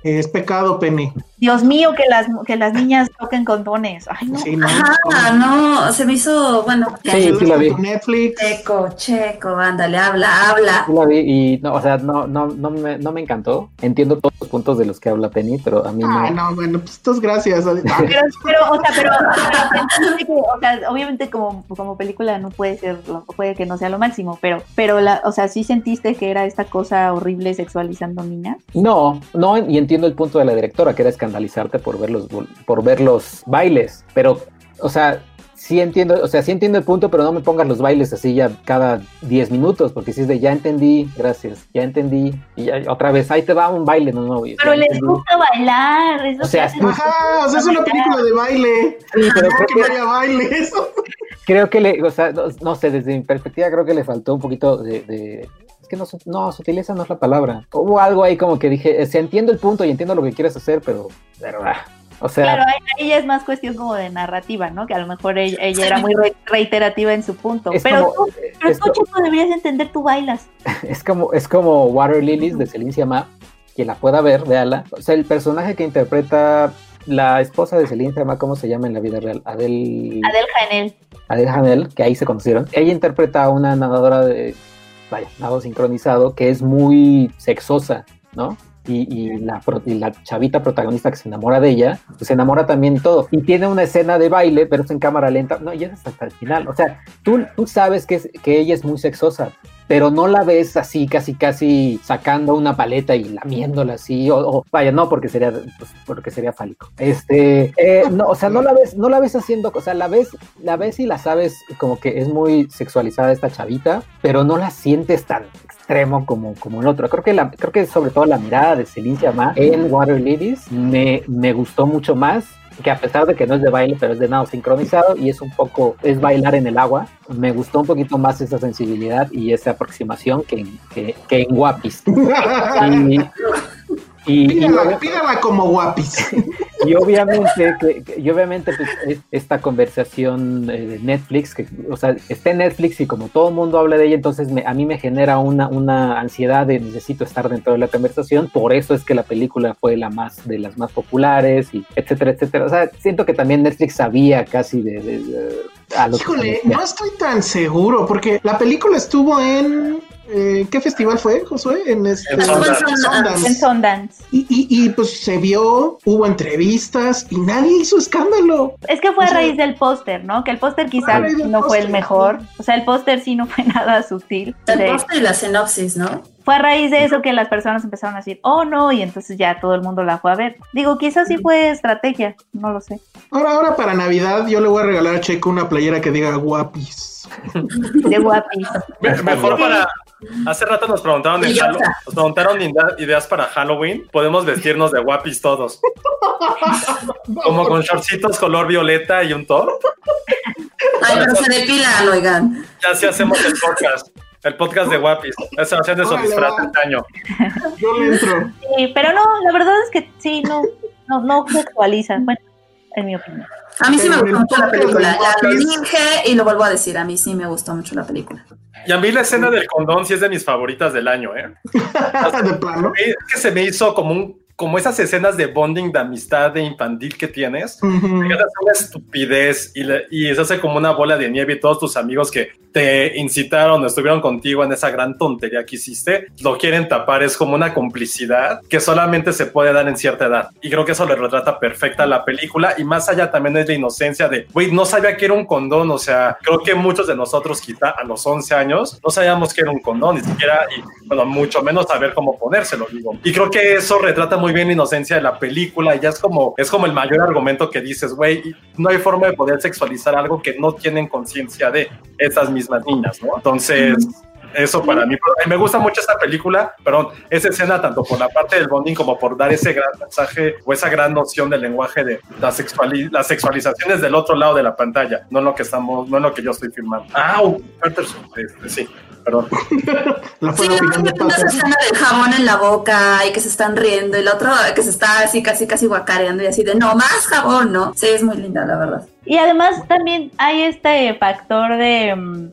Es pecado, Penny. Dios mío, que las que las niñas toquen condones. Ay, no. Sí, no. Ajá, no, se me hizo, bueno, Sí, sí la vi. Netflix. checo, checo, ándale, habla, habla. Sí la vi y no, o sea, no, no, no me, no me encantó. Entiendo todos los puntos de los que habla Penny, pero a mí no. Ay, no, bueno, pues entonces gracias. Pero, pero, o sea, pero, pero o sea, obviamente como, como película no puede ser, puede que no sea lo máximo, pero, pero la, o sea, sí sentiste que era esta cosa horrible sexualizando niñas. No, no, y entiendo el punto de la directora, que era escandalizarte por ver los, por ver los bailes, pero, o sea, sí entiendo, o sea, sí entiendo el punto, pero no me pongas los bailes así ya cada 10 minutos, porque si es de ya entendí, gracias, ya entendí, y ya, otra vez, ahí te va un baile, no, no. Pero les entendí. gusta bailar, O sea, que hacen. Ajá, o sea, es una película de baile. Sí, pero no creo que que- no haya bailes. creo que le, o sea, no, no sé, desde mi perspectiva creo que le faltó un poquito de, que no, no, sutileza no es la palabra. Hubo algo ahí como que dije, o sea, entiendo el punto y entiendo lo que quieres hacer, pero, pero, ah, o sea, Claro, ahí, es más cuestión como de narrativa, ¿no? Que a lo mejor ella, ella era muy re- reiterativa en su punto. es Pero como, tú, pero es, tú, chico, deberías entender, tú bailas. es como, es como Water Lilies de Celine Sciamma, quien la pueda ver, véala. O sea, el personaje que interpreta la esposa de Celine Sciamma, ¿cómo se llama en la vida real? Adele... Adel Janel. Adele Hanel, que ahí se conocieron. Ella interpreta a una nadadora de, vaya, nado sincronizado, que es muy sexosa, ¿no? Y, y la, y la chavita protagonista que se enamora de ella, pues se enamora también todo. Y tiene una escena de baile, pero es en cámara lenta. No, y es hasta el final. O sea, tú, tú sabes que, que ella es muy sexosa, pero no la ves así, casi, casi sacando una paleta y lamiéndola así, o, vaya, no, porque sería, pues, porque sería fálico. Este, eh, no, o sea, no la ves, no la ves haciendo, o sea, la ves, la ves y la sabes como que es muy sexualizada esta chavita, pero no la sientes tan extremo como, como el otro. Creo que la, creo que sobre todo la mirada de Celine Sciamma en Water Lilies me, me gustó mucho más que a pesar de que no es de baile, pero es de nado sincronizado y es un poco, es bailar en el agua, me gustó un poquito más esa sensibilidad y esa aproximación que, en- que, que en Guapis. Y, y- y Pídala, como guapis. y obviamente, que, que- y obviamente pues, es- esta conversación eh, de Netflix, que, o sea, está en Netflix y como todo el mundo habla de ella, entonces me- a mí me genera una, una ansiedad de necesito estar dentro de la conversación, por eso es que la película fue la más de las más populares y etcétera, etcétera. O sea, siento que también Netflix sabía casi de, de- de- a Híjole, no estoy tan seguro, porque la película estuvo en. eh, ¿Qué festival fue, Josué? En este. En Sundance. Sundance. En Sundance. Y, y, y, pues se vio, hubo entrevistas y nadie hizo escándalo. Es que fue O a sea, raíz del póster, ¿no? Que el póster a quizá raíz del no fue el mejor. O sea, el póster sí no fue nada sutil. El póster y la sinopsis, ¿no? Fue a raíz de eso que las personas empezaron a decir, oh no, y entonces ya todo el mundo la fue a ver. Digo, quizás sí fue estrategia, no lo sé. Ahora, ahora para Navidad yo le voy a regalar a Checo una playera que diga guapis. De guapis. Me- Mejor para. Hace rato nos preguntaron, en. Halo- nos preguntaron ide- ideas para Halloween. Podemos vestirnos de guapis todos. Como con shortcitos color violeta y un top. Ay, pero se depilan, oigan. Ya así hacemos el podcast. El podcast de guapis. Esa va a ser de este año. Yo le entro. Sí, pero no, la verdad es que sí, no, no, no se actualiza. Bueno, en mi opinión. A mí sí me gustó mucho la película. Lo Piece- dije y lo vuelvo a decir. A mí sí me gustó mucho la película. Y a mí la escena del condón sí es de mis favoritas del año, ¿eh? de plano. Es que se me hizo como un como esas escenas de bonding de amistad de infantil que tienes, llegas a una estupidez y, le- y se hace como una bola de nieve y todos tus amigos que te incitaron estuvieron contigo en esa gran tontería que hiciste, lo quieren tapar, es como una complicidad que solamente se puede dar en cierta edad. Y creo que eso le retrata perfecta la película y más allá también es la inocencia de, güey, no sabía que era un condón, o sea, creo que muchos de nosotros quizá a los 11 años no sabíamos que era un condón, ni siquiera, y bueno, mucho menos saber cómo ponérselo, digo. Y creo que eso retrata muy bien la inocencia de la película y ya es como, es como el mayor argumento que dices, güey, no hay forma de poder sexualizar algo que no tienen conciencia de esas mismas niñas, ¿no? Entonces... Eso para mí, me gusta mucho esta película, perdón, esa escena tanto por la parte del bonding como por dar ese gran mensaje o esa gran noción del lenguaje de la sexuali las sexualizaciones del otro lado de la pantalla, no en lo que estamos, no en lo que yo estoy filmando. Ah, Peterson, este, sí, perdón. La Sí, Paco. escena del jabón en la boca y que se están riendo y el otro que se está así casi casi guacareando y así de no más jabón, ¿no? Sí, es muy linda, la verdad. Y además también hay este factor de mm,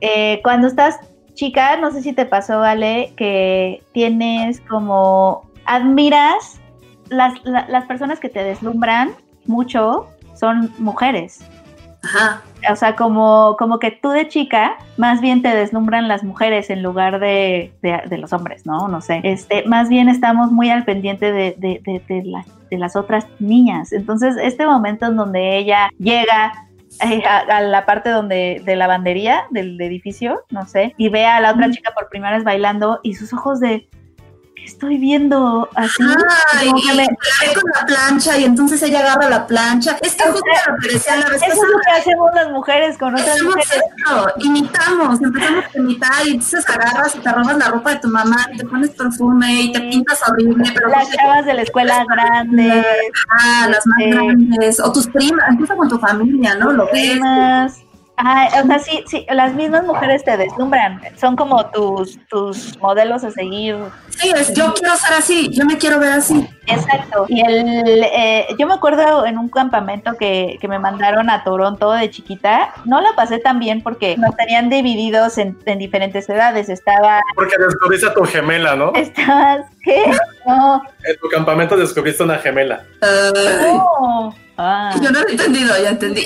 eh, cuando estás chica, no sé si te pasó, Vale, que tienes como admiras las, la- las personas que te deslumbran mucho son mujeres. Ajá. O sea, como, como que tú de chica, más bien te deslumbran las mujeres en lugar de, de- de los hombres, ¿no? No sé. Este, más bien estamos muy al pendiente de, de- de- de las, de las otras niñas. Entonces, este momento en donde ella llega eh, a, a la parte donde de lavandería del edificio, no sé, y ve a la otra chica por primera vez bailando y sus ojos de ¿qué estoy viendo así? Ay, Como que me- con la plancha y entonces ella agarra la plancha. Es que justo lo decía la vez Eso es lo que hacemos las mujeres con otras Hacemos mujeres. esto, imitamos, empezamos a imitar y entonces agarras y te robas la ropa de tu mamá y te pones perfume y te pintas horrible, pero Las chavas de la escuela grandes, Ah, las más Este- grandes, o tus primas, incluso con tu familia, ¿no? Lo ves. primas. Ay, o sea, sí, sí, las mismas mujeres te deslumbran. Son como tus, tus modelos a seguir. Sí, es, yo quiero ser así, yo me quiero ver así. Exacto. Y el, eh, yo me acuerdo en un campamento que, que me mandaron a Toronto de chiquita. No la pasé tan bien porque nos tenían divididos en, en diferentes edades. Estaba, Porque descubriste a tu gemela, ¿no? estabas, ¿qué? No, En tu campamento descubriste una gemela. No. Ah. yo no lo he entendido, ya entendí.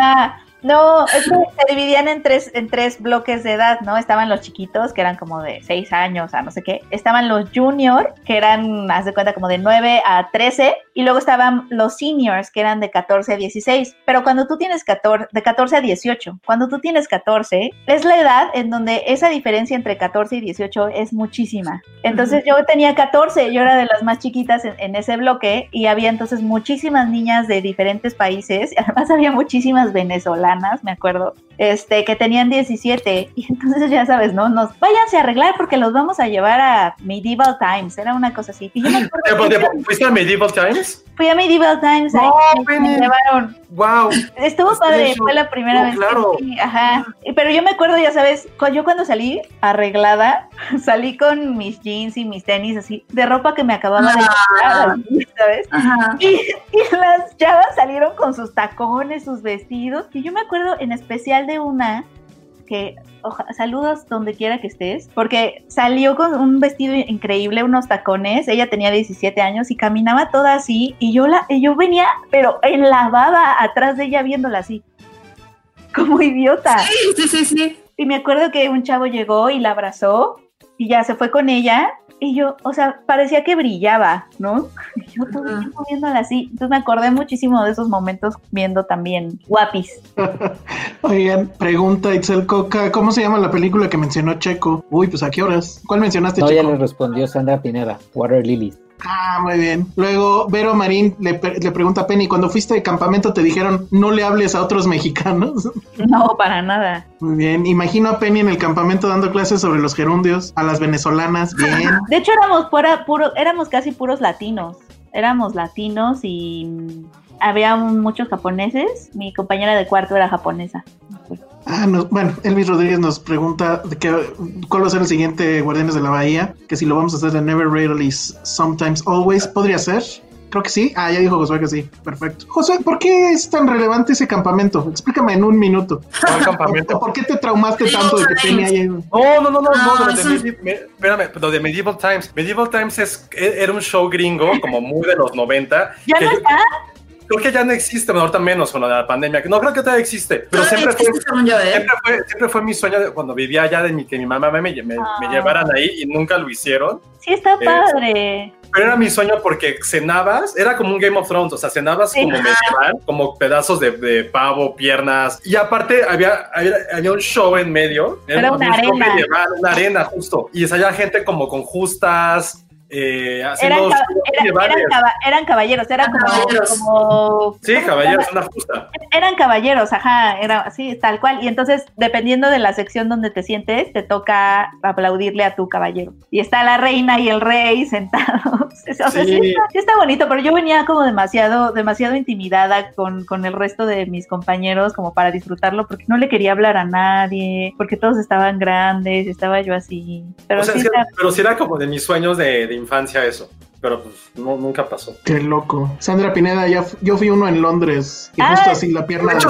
Ah, no, es que se dividían en tres, en tres bloques de edad, ¿no? Estaban los chiquitos, que eran como de 6 años a no sé qué. Estaban los junior, que eran, haz de cuenta, como de 9 a 13. Y luego estaban los seniors, que eran de 14 a 16. Pero cuando tú tienes 14, de 14 a 18, cuando tú tienes 14, es la edad en donde esa diferencia entre 14 y 18 es muchísima. Entonces yo tenía 14, yo era de las más chiquitas en, en ese bloque y había entonces muchísimas niñas de diferentes países y además había muchísimas venezolanas, me acuerdo, este, que tenían 17 y entonces ya sabes, ¿no? Nos váyanse a arreglar porque los vamos a llevar a Medieval Times, era una cosa así. Y yo me. ¿Fuiste a Medieval Times? Fui a Medieval Times, ahí No, me- llevaron. ¡Wow! Estuvo padre, fue la primera No, vez. que claro. fui, ajá. Y- Pero yo me acuerdo, ya sabes, yo cuando salí arreglada, salí con mis jeans y mis tenis así, de ropa que me acababa de Ah. comprar, ¿sabes? Ajá. Y, y las chavas salieron con sus tacones, sus vestidos. Y yo me acuerdo en especial de una que, oja- saludos donde quiera que estés, porque salió con un vestido increíble, unos tacones. Ella tenía 17 años y caminaba toda así. Y yo, la, y yo venía, pero en la baba atrás de ella viéndola así, como idiota. Sí, sí, sí, sí. Y me acuerdo que un chavo llegó y la abrazó y ya se fue con ella. Y yo, o sea, parecía que brillaba, ¿no? Y yo todo el tiempo viéndola así. Entonces me acordé muchísimo de esos momentos viendo también guapis. Oigan, pregunta Itzel Coca, ¿cómo se llama la película que mencionó Checo? Uy, pues a qué horas. ¿Cuál mencionaste, No, ya Checo? le respondió Sandra Pineda, Water Lilies. Ah, muy bien. Luego, Vero Marín le, pre- le pregunta a Penny, cuando fuiste de campamento te dijeron no le hables a otros mexicanos. No, para nada. Muy bien. Imagino a Penny en el campamento dando clases sobre los gerundios, a las venezolanas. Bien. De hecho, éramos pura, puro, éramos casi puros latinos. Éramos latinos y había muchos japoneses. Mi compañera de cuarto era japonesa. Ah, no, bueno, Elvis Rodríguez nos pregunta de que, cuál va a ser el siguiente Guardianes de la Bahía, que si lo vamos a hacer de Never Rarely, Sometimes Always, ¿podría ser? Creo que sí. Ah, ya dijo Josué que sí. Perfecto. José, ¿por qué es tan relevante ese campamento? Explícame en un minuto. ¿Cuál campamento? ¿Por qué te traumaste tanto de que haya ido? No, no, no, no, no, espérame, lo de Medieval Times. Medieval Times es, e- era un show gringo, como muy de los 90. ¿Ya no está? Creo que ya no existe, bueno, ahorita menos con la pandemia. No creo que todavía existe, pero siempre fue, existe, según yo, ¿eh? siempre fue, siempre fue mi sueño de cuando vivía allá de mi, que mi mamá me, me, me Ah. llevaran ahí y nunca lo hicieron. Sí, está Eh, padre. Pero era mi sueño porque cenabas, era como un Game of Thrones, o sea, cenabas Sí. como medieval, como pedazos de, de pavo, piernas, y aparte había, había, había un show en medio, Era un una show arena. medieval, una arena justo, y salía gente como con justas, eh, haciendo Eran, eran caba- eran caballeros, era Eran como, caballeros. como- Sí, ¿cómo se caballeros, una justa. Eran caballeros, ajá, era así, tal cual. Y entonces, dependiendo de la sección donde te sientes, te toca aplaudirle a tu caballero. Y está la reina y el rey sentados. O sea, sí, Sí. está, sí está bonito, pero yo venía como demasiado, demasiado intimidada con, con el resto de mis compañeros como para disfrutarlo, porque no le quería hablar a nadie, porque todos estaban grandes, estaba yo así. Pero O sea, sí, pero era como de mis sueños de, de infancia eso, pero pues no, nunca pasó. Qué loco. Sandra Pineda, ya yo fui uno en Londres y Ah, justo así la pierna. de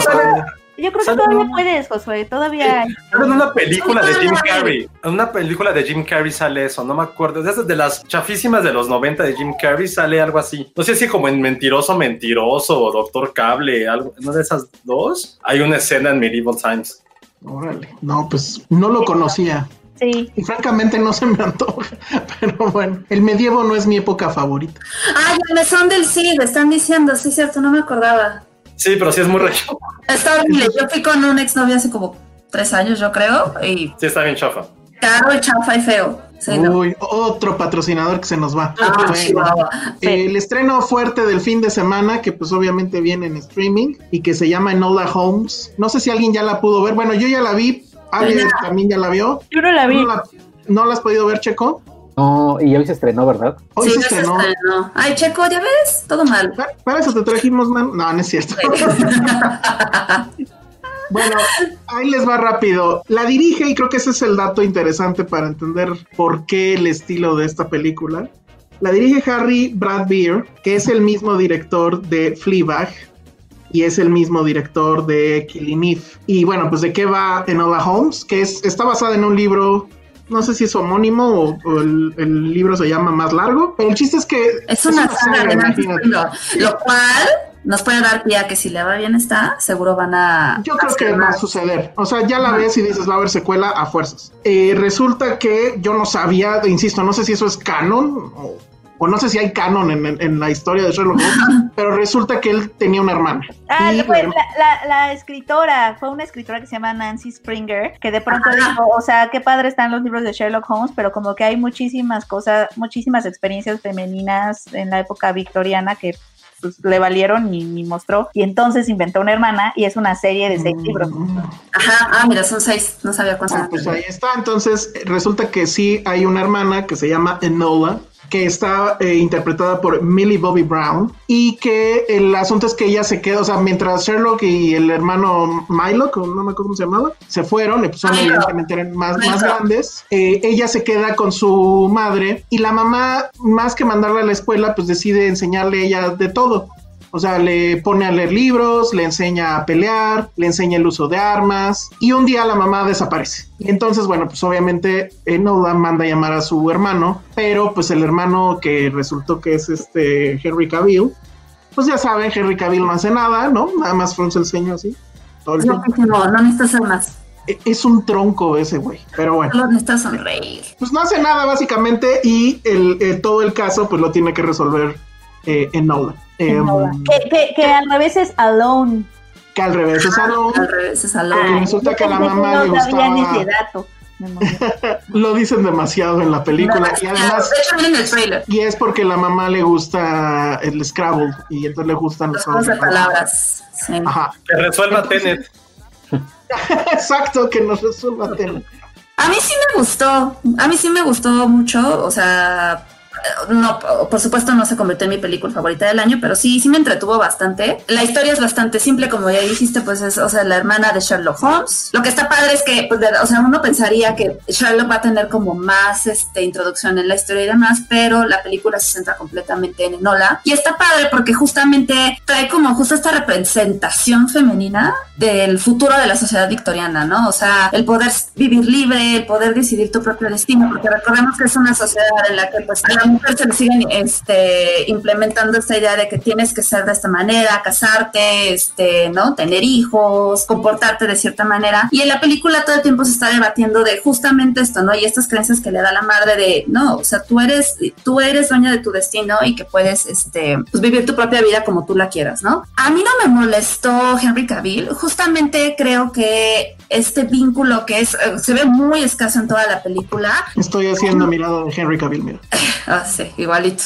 yo creo que ¿Sale todavía puedes, Josué, todavía hay. Pero en una película de Jim. Carrey. En una película de Jim Carrey sale eso, no me acuerdo. De esas de las chafísimas de los 90 de Jim Carrey sale algo así. No sé si como en Mentiroso, Mentiroso o Doctor Cable, algo, una de esas dos. Hay una escena en Medieval Times. Órale. No, pues no lo conocía. Sí. Y francamente no se me antoja. Pero bueno, el medievo no es mi época favorita. Ay, el mesón del Cid, están diciendo, sí, cierto, no me acordaba. Sí, pero sí es muy regio. Está horrible. Yo fui con un exnovio hace como tres años, yo creo, y Sí, está bien chafa. caro y chafa y feo. Sí, no. Uy, otro patrocinador que se nos va. Ah, Bueno. Sí. El estreno fuerte del fin de semana, que pues obviamente viene en streaming y que se llama Enola Holmes. No sé si alguien ya la pudo ver. Bueno, yo ya la vi. ¿Alguien Ya. también ya la vio? Yo no la vi. ¿No la, no la has podido ver, Checo? No, y hoy se estrenó, ¿verdad? Hoy Sí, se ya se estrenó. estrenó. Ay, Checo, ¿ya ves? Todo mal. Pa- Para eso te trajimos, man. No, no es cierto. Bueno, ahí les va rápido. La dirige, y creo que ese es el dato interesante para entender por qué el estilo de esta película. La dirige Harry Brad Beer, que es el mismo director de Fleabag y es el mismo director de Killing Eve. Y bueno, pues de qué va Enola Holmes, que es, está basada en un libro, no sé si es homónimo o, o el, el libro se llama más largo, pero el chiste es que Es una saga de Nancy imagínate. Springor, lo cual nos puede dar pie a que si le va bien esta, seguro van a. Yo creo que va a suceder. O sea, ya la ves y dices, va a haber secuela a fuerzas. Eh, resulta que yo no sabía, insisto, no sé si eso es canon o, o no sé si hay canon en, en- en la historia de Sherlock Holmes, pero resulta que él tenía una hermana. Ah, Y, fue eh, la, la- la escritora, fue una escritora que se llama Nancy Springer, que de pronto Ajá. dijo, o sea, qué padre están los libros de Sherlock Holmes, pero como que hay muchísimas cosas, muchísimas experiencias femeninas en la época victoriana que pues, le valieron y, y mostró, y entonces inventó una hermana y es una serie de seis libros. mm, Ajá, ah, mira, son seis. No sabía cuántos. Ah, pues ahí está. Entonces, resulta que sí hay una hermana que se llama Enola, que está eh, interpretada por Millie Bobby Brown, y que el asunto es que ella se queda, o sea, mientras Sherlock y el hermano Milo, o no me acuerdo cómo se llamaba, se fueron, y pues son evidentemente más, más grandes, eh, ella se queda con su madre, y la mamá, más que mandarla a la escuela, pues decide enseñarle a ella de todo. O sea, le pone a leer libros, le enseña a pelear, le enseña el uso de armas y un día la mamá desaparece. Y entonces, bueno, pues obviamente Enola manda a llamar a su hermano, pero pues el hermano que resultó que es este Henry Cavill, pues ya saben, Henry Cavill no hace nada, ¿no? Nada más frunce el ceño así. todo el No, tiempo. no, no necesitas hacer más. E- Es un tronco ese güey, pero bueno. Solo necesitas sonreír. Pues no hace nada básicamente y el, eh, todo el caso pues lo tiene que resolver eh, Enola. Em, que, que, que al revés es Alone. que al revés es Alone. Al revés, es al Porque resulta que a la mamá le no sabía ni gustaba- ese dato. Lo dicen demasiado en la película y además trailer. y es porque la mamá le gusta el Scrabble y entonces le gustan juegos de palabras. Sí. Ajá, Que resuelva Tenet. exacto, que nos resuelva tema. A mí sí me gustó. A mí sí me gustó mucho. O sea, no, por supuesto no se convirtió en mi película favorita del año, pero sí, sí me entretuvo bastante. La historia es bastante simple, como ya dijiste, pues es, o sea, la hermana de Sherlock Holmes. Lo que está padre es que, pues, o sea, uno pensaría que Sherlock va a tener como más este, introducción en la historia y demás, pero la película se centra completamente en Enola. Y está padre porque justamente trae como justo esta representación femenina del futuro de la sociedad victoriana, ¿no? O sea, el poder vivir libre, el poder decidir tu propio destino, porque recordemos que es una sociedad en la que pues la mujer se siguen este, implementando esta idea de que tienes que ser de esta manera, casarte, este, ¿no? Tener hijos, comportarte de cierta manera. Y en la película todo el tiempo se está debatiendo de justamente esto, ¿no? Y estas creencias que le da la madre de, no, o sea, tú eres, tú eres dueña de tu destino y que puedes, este, pues vivir tu propia vida como tú la quieras, ¿no? A mí no me molestó Henry Cavill, justamente creo que este vínculo que es, eh, se ve muy escaso en toda la película. Estoy haciendo mirada de Henry Cavill, mira. ah, sí, igualito.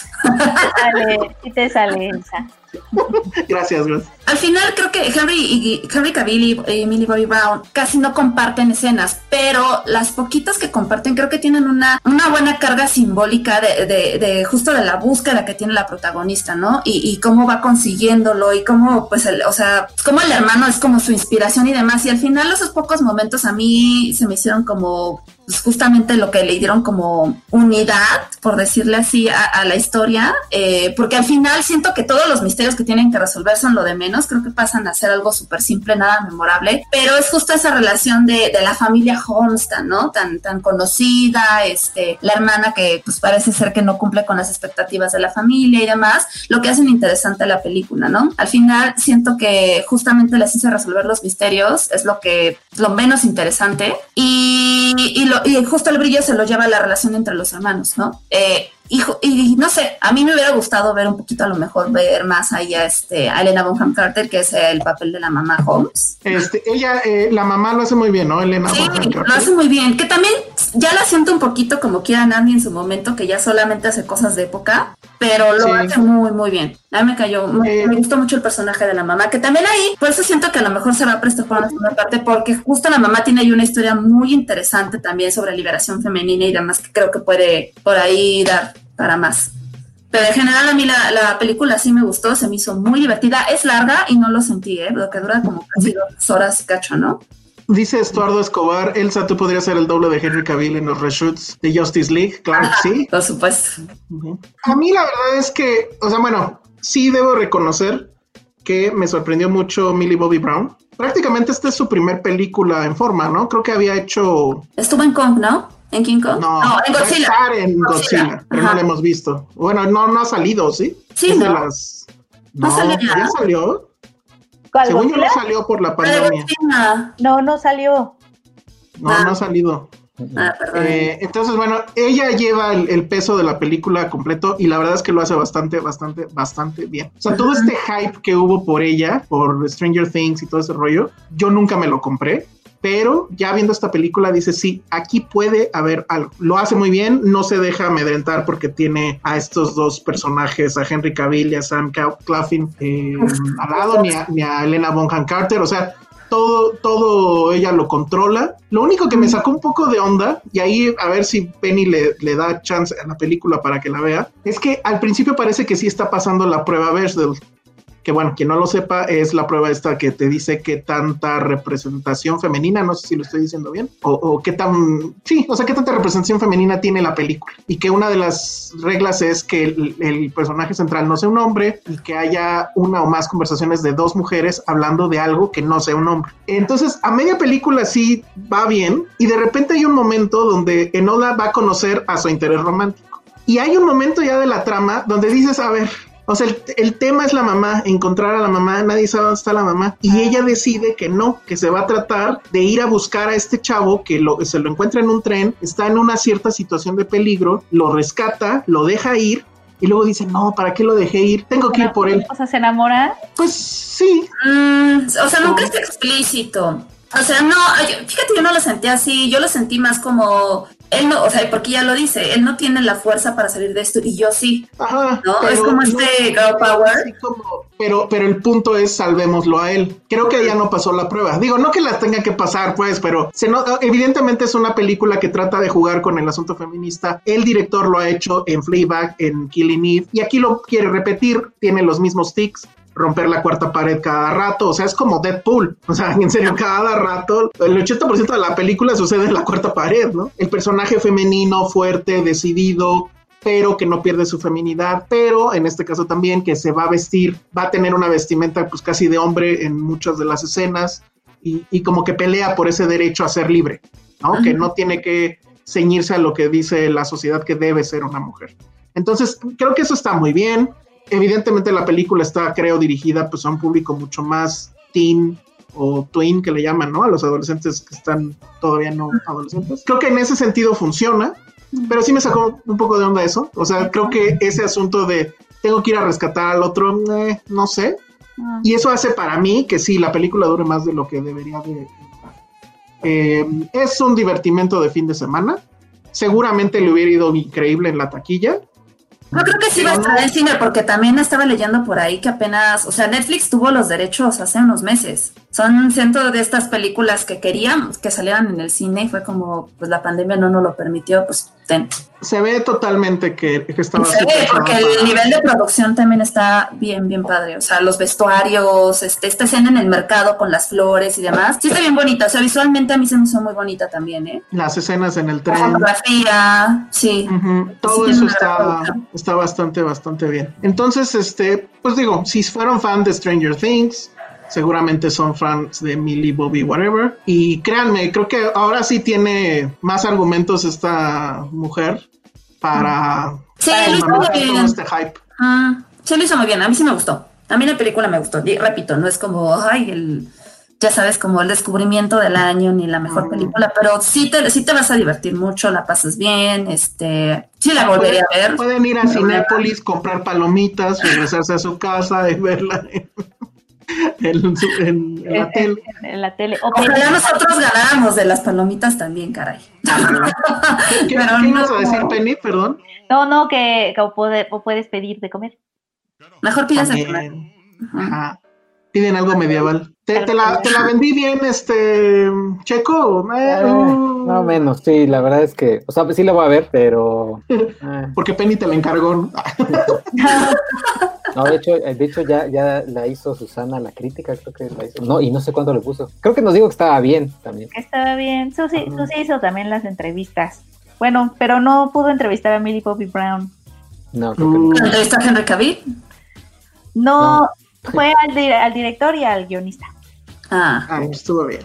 Y te sale, Elsa. gracias, gracias. Al final creo que Henry, y, Henry Cavill y Millie Bobby Brown casi no comparten escenas, pero las poquitas que comparten creo que tienen una, una buena carga simbólica de, de, justo de la búsqueda que tiene la protagonista, ¿no? Y, y cómo va consiguiéndolo y cómo, pues, el, o sea, cómo el hermano es como su inspiración y demás. Y al final esos pocos momentos a mí se me hicieron como justamente lo que le dieron como unidad, por decirle así, a, la historia, eh, porque al final siento que todos los misterios que tienen que resolver son lo de menos, creo que pasan a ser algo súper simple, nada memorable, pero es justo esa relación de, la familia Holmeston, ¿no? Tan, tan conocida, este, la hermana que pues parece ser que no cumple con las expectativas de la familia y demás, lo que hacen interesante la película, ¿no? Al final siento que justamente les hice resolver los misterios, es lo que, lo menos interesante, y, y lo, y justo el brillo se lo lleva a la relación entre los hermanos, ¿no? Eh, y, no sé, a mí me hubiera gustado ver un poquito a lo mejor ver más ahí a, este, a Elena Bonham Carter, que es el papel de la mamá Holmes. Este, ella, eh, la mamá lo hace muy bien, ¿no? Elena sí, lo hace muy bien, que también ya la siento un poquito como Kira Nandi en su momento, que ya solamente hace cosas de época, pero lo hace muy, muy bien. A mí me cayó, me, gustó mucho el personaje de la mamá, que también ahí, por eso siento que a lo mejor se va a prestar por una segunda parte, porque justo la mamá tiene ahí una historia muy interesante también sobre liberación femenina y demás, que creo que puede por ahí dar para más. Pero en general a mí la, película sí me gustó, se me hizo muy divertida. Es larga y no lo sentí, ¿eh? Lo que dura como casi dos horas y cacho, ¿no? Dice Estuardo Escobar, Elsa, tú podrías ser el doble de Henry Cavill en los reshoots de Justice League, claro que sí. Por supuesto. A mí la verdad es que, o sea, bueno, sí debo reconocer que me sorprendió mucho Millie Bobby Brown. Prácticamente esta es su primer película en forma, ¿no? Creo que había hecho... Estuvo en Kong, ¿no? ¿En King Kong? No, en Godzilla. Estar en Godzilla, pero no lo hemos visto. Bueno, no, no ha salido, ¿sí? Sí, no. Las... no. salió ya. salió? Según yo no salió por la pandemia. No, no salió. No, no ha salido. Ah, eh, entonces, bueno, ella lleva el, peso de la película completo y la verdad es que lo hace bastante, bastante, bastante bien. O sea, todo este hype que hubo por ella, por Stranger Things y todo ese rollo, yo nunca me lo compré pero ya viendo esta película dice, sí, aquí puede haber algo. Lo hace muy bien, no se deja amedrentar porque tiene a estos dos personajes, a Henry Cavill y a Sam Claflin eh, al lado, ni a, ni a Elena Bonham Carter, o sea, todo, todo ella lo controla. Lo único que me sacó un poco de onda, y ahí a ver si Penny le, le, da chance a la película para que la vea, es que al principio parece que sí está pasando la prueba Bechdel que bueno, quien no lo sepa, es la prueba esta que te dice qué tanta representación femenina, no sé si lo estoy diciendo bien, o, qué tan, sí, o sea, qué tanta representación femenina tiene la película. Y que una de las reglas es que el, personaje central no sea un hombre y que haya una o más conversaciones de dos mujeres hablando de algo que no sea un hombre. Entonces, a media película sí va bien y de repente hay un momento donde Enola va a conocer a su interés romántico. Y hay un momento ya de la trama donde dices, a ver, o sea, el, tema es la mamá, encontrar a la mamá, nadie sabe dónde está la mamá. Y ah. ella decide que no, que se va a tratar de ir a buscar a este chavo que lo, se lo encuentra en un tren, está en una cierta situación de peligro, lo rescata, lo deja ir y luego dice, no, ¿para qué lo dejé ir? Tengo que ir por él. O sea, ¿se enamora? Pues sí. Mm, o sea, nunca es explícito. O sea, no, fíjate, yo no lo sentí así, yo lo sentí más como él no, o sea, porque ya lo dice, él no tiene la fuerza para salir de esto y yo sí. Ajá. ¿No? Es como este girl power. como- pero, pero el punto es salvémoslo a él. Creo que ella no pasó la prueba. Digo, no que las tenga que pasar, pues, pero se no- evidentemente es una película que trata de jugar con el asunto feminista. El director lo ha hecho en Fleabag, en Killing Eve, y aquí lo quiere repetir. Tiene los mismos tics romper la cuarta pared cada rato, o sea, es como Deadpool, o sea, en serio, cada rato, el 80% de la película sucede en la cuarta pared, ¿no? El personaje femenino, fuerte, decidido, pero que no pierde su feminidad, pero en este caso también que se va a vestir, va a tener una vestimenta pues casi de hombre en muchas de las escenas y, y como que pelea por ese derecho a ser libre, ¿no? Que no tiene que ceñirse a lo que dice la sociedad que debe ser una mujer. Entonces, creo que eso está muy bien. Evidentemente la película está, creo, dirigida pues a un público mucho más teen o twin que le llaman, ¿no? A los adolescentes que están todavía no adolescentes. Creo que en ese sentido funciona, pero sí me sacó un poco de onda eso. O sea, creo que ese asunto de tengo que ir a rescatar al otro, eh, no sé. Ah. Y eso hace para mí que sí, la película dure más de lo que debería de. Eh, es un divertimento de fin de semana. Seguramente le hubiera ido increíble en la taquilla. Yo creo que sí va a estar no- en cine porque también estaba leyendo por ahí que apenas, o sea, Netflix tuvo los derechos hace unos meses. Son cientos de estas películas que queríamos que salieran en el cine y fue como, pues la pandemia no nos lo permitió, pues Se ve totalmente que, que estaba Se ve, porque el nivel de producción también está bien, bien padre. O sea, los vestuarios, este, esta escena en el mercado con las flores y demás. Sí está bien bonita. O sea, visualmente a mí se me hizo muy bonita también, ¿eh? Las escenas en el La tren. fotografía, sí. Todo Sí, eso está, está bastante, bastante bien. Entonces, este, pues digo, si fueron fan de Stranger Things, seguramente son fans de Millie Bobby, whatever. Y créanme, creo que ahora sí tiene más argumentos esta mujer para, Sí, para todo bien. este hype. Ah, sí lo hizo muy bien, a mí sí me gustó. A mí la película me gustó. Y repito, no es como, ay, el, ya sabes, como el descubrimiento del año ni la mejor Mm. película, pero sí te, sí te vas a divertir mucho, la pasas bien, este, sí la volvería a ver. Pueden ir a Cinépolis, comprar palomitas, regresarse a su casa y verla en, en en- en la tele. en- en la tele. O Ojalá nosotros ganáramos de las palomitas también, caray. ¿Qué, Pero qué ibas no. a decir, Penny? Perdón. No, no, que, que o puede- o puedes pedir de comer. Mejor pidas el comer. Ajá. Piden algo medieval. ¿Te, te la, te la vendí bien, este, Checo? Eh, Eh, uh, más o menos, sí, la verdad es que, o sea, sí la voy a ver, pero... eh, Porque Penny te la encargó, ¿no? no, de hecho, de hecho ya, ya la hizo Susana la crítica, creo que la hizo. No, y no sé cuánto le puso. Creo que nos dijo que estaba bien también. Estaba bien. Susi, Susi hizo también las entrevistas. Bueno, pero no pudo entrevistar a Millie Bobby Brown. No, creo que no. ¿Entrevista a Henry Cavill? No, fue al, di- al director y al guionista. Ah, ay, estuvo bien.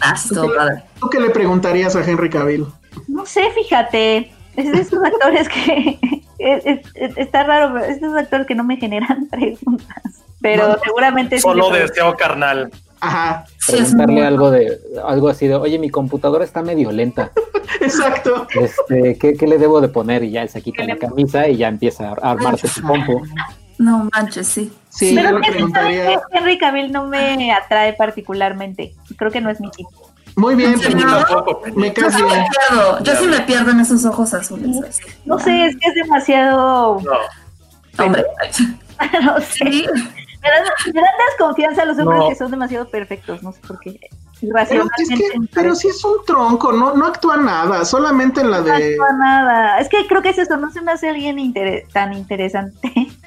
ah, sí, estuvo padre. ¿Tú qué le preguntarías a Henry Cavill? No sé, fíjate. Es de esos actores que. es- es- es- está raro, pero es de esos actores que no me generan preguntas. Pero No, seguramente sí. Solo le- deseo carnal. Ajá, Sí, Preguntarle muy- algo de, algo así de, oye, mi computadora está medio lenta. exacto. Este, ¿qué, qué le debo de poner? Y ya él se quita ¿Qué la camisa y ya empieza a armarse su compu. No manches, sí. Sí, yo Pero le ¿sabes preguntaría. Henry Cavill no me atrae particularmente. Creo que no es mi tipo. Muy bien, Penny. ¿no? Tampoco. Me Yo sí me bien. pierdo, yo sí me pierdo en esos ojos azules. así. No sé, es que es demasiado. No. Hombre, No sé. sí. Me dan, me dan desconfianza a los hombres No. que son demasiado perfectos. No sé por qué. Pero, es que, pero sí es un tronco, no, no actúa nada, solamente en la No de. actúa nada. Es que creo que es eso, no se me hace alguien tan interesante.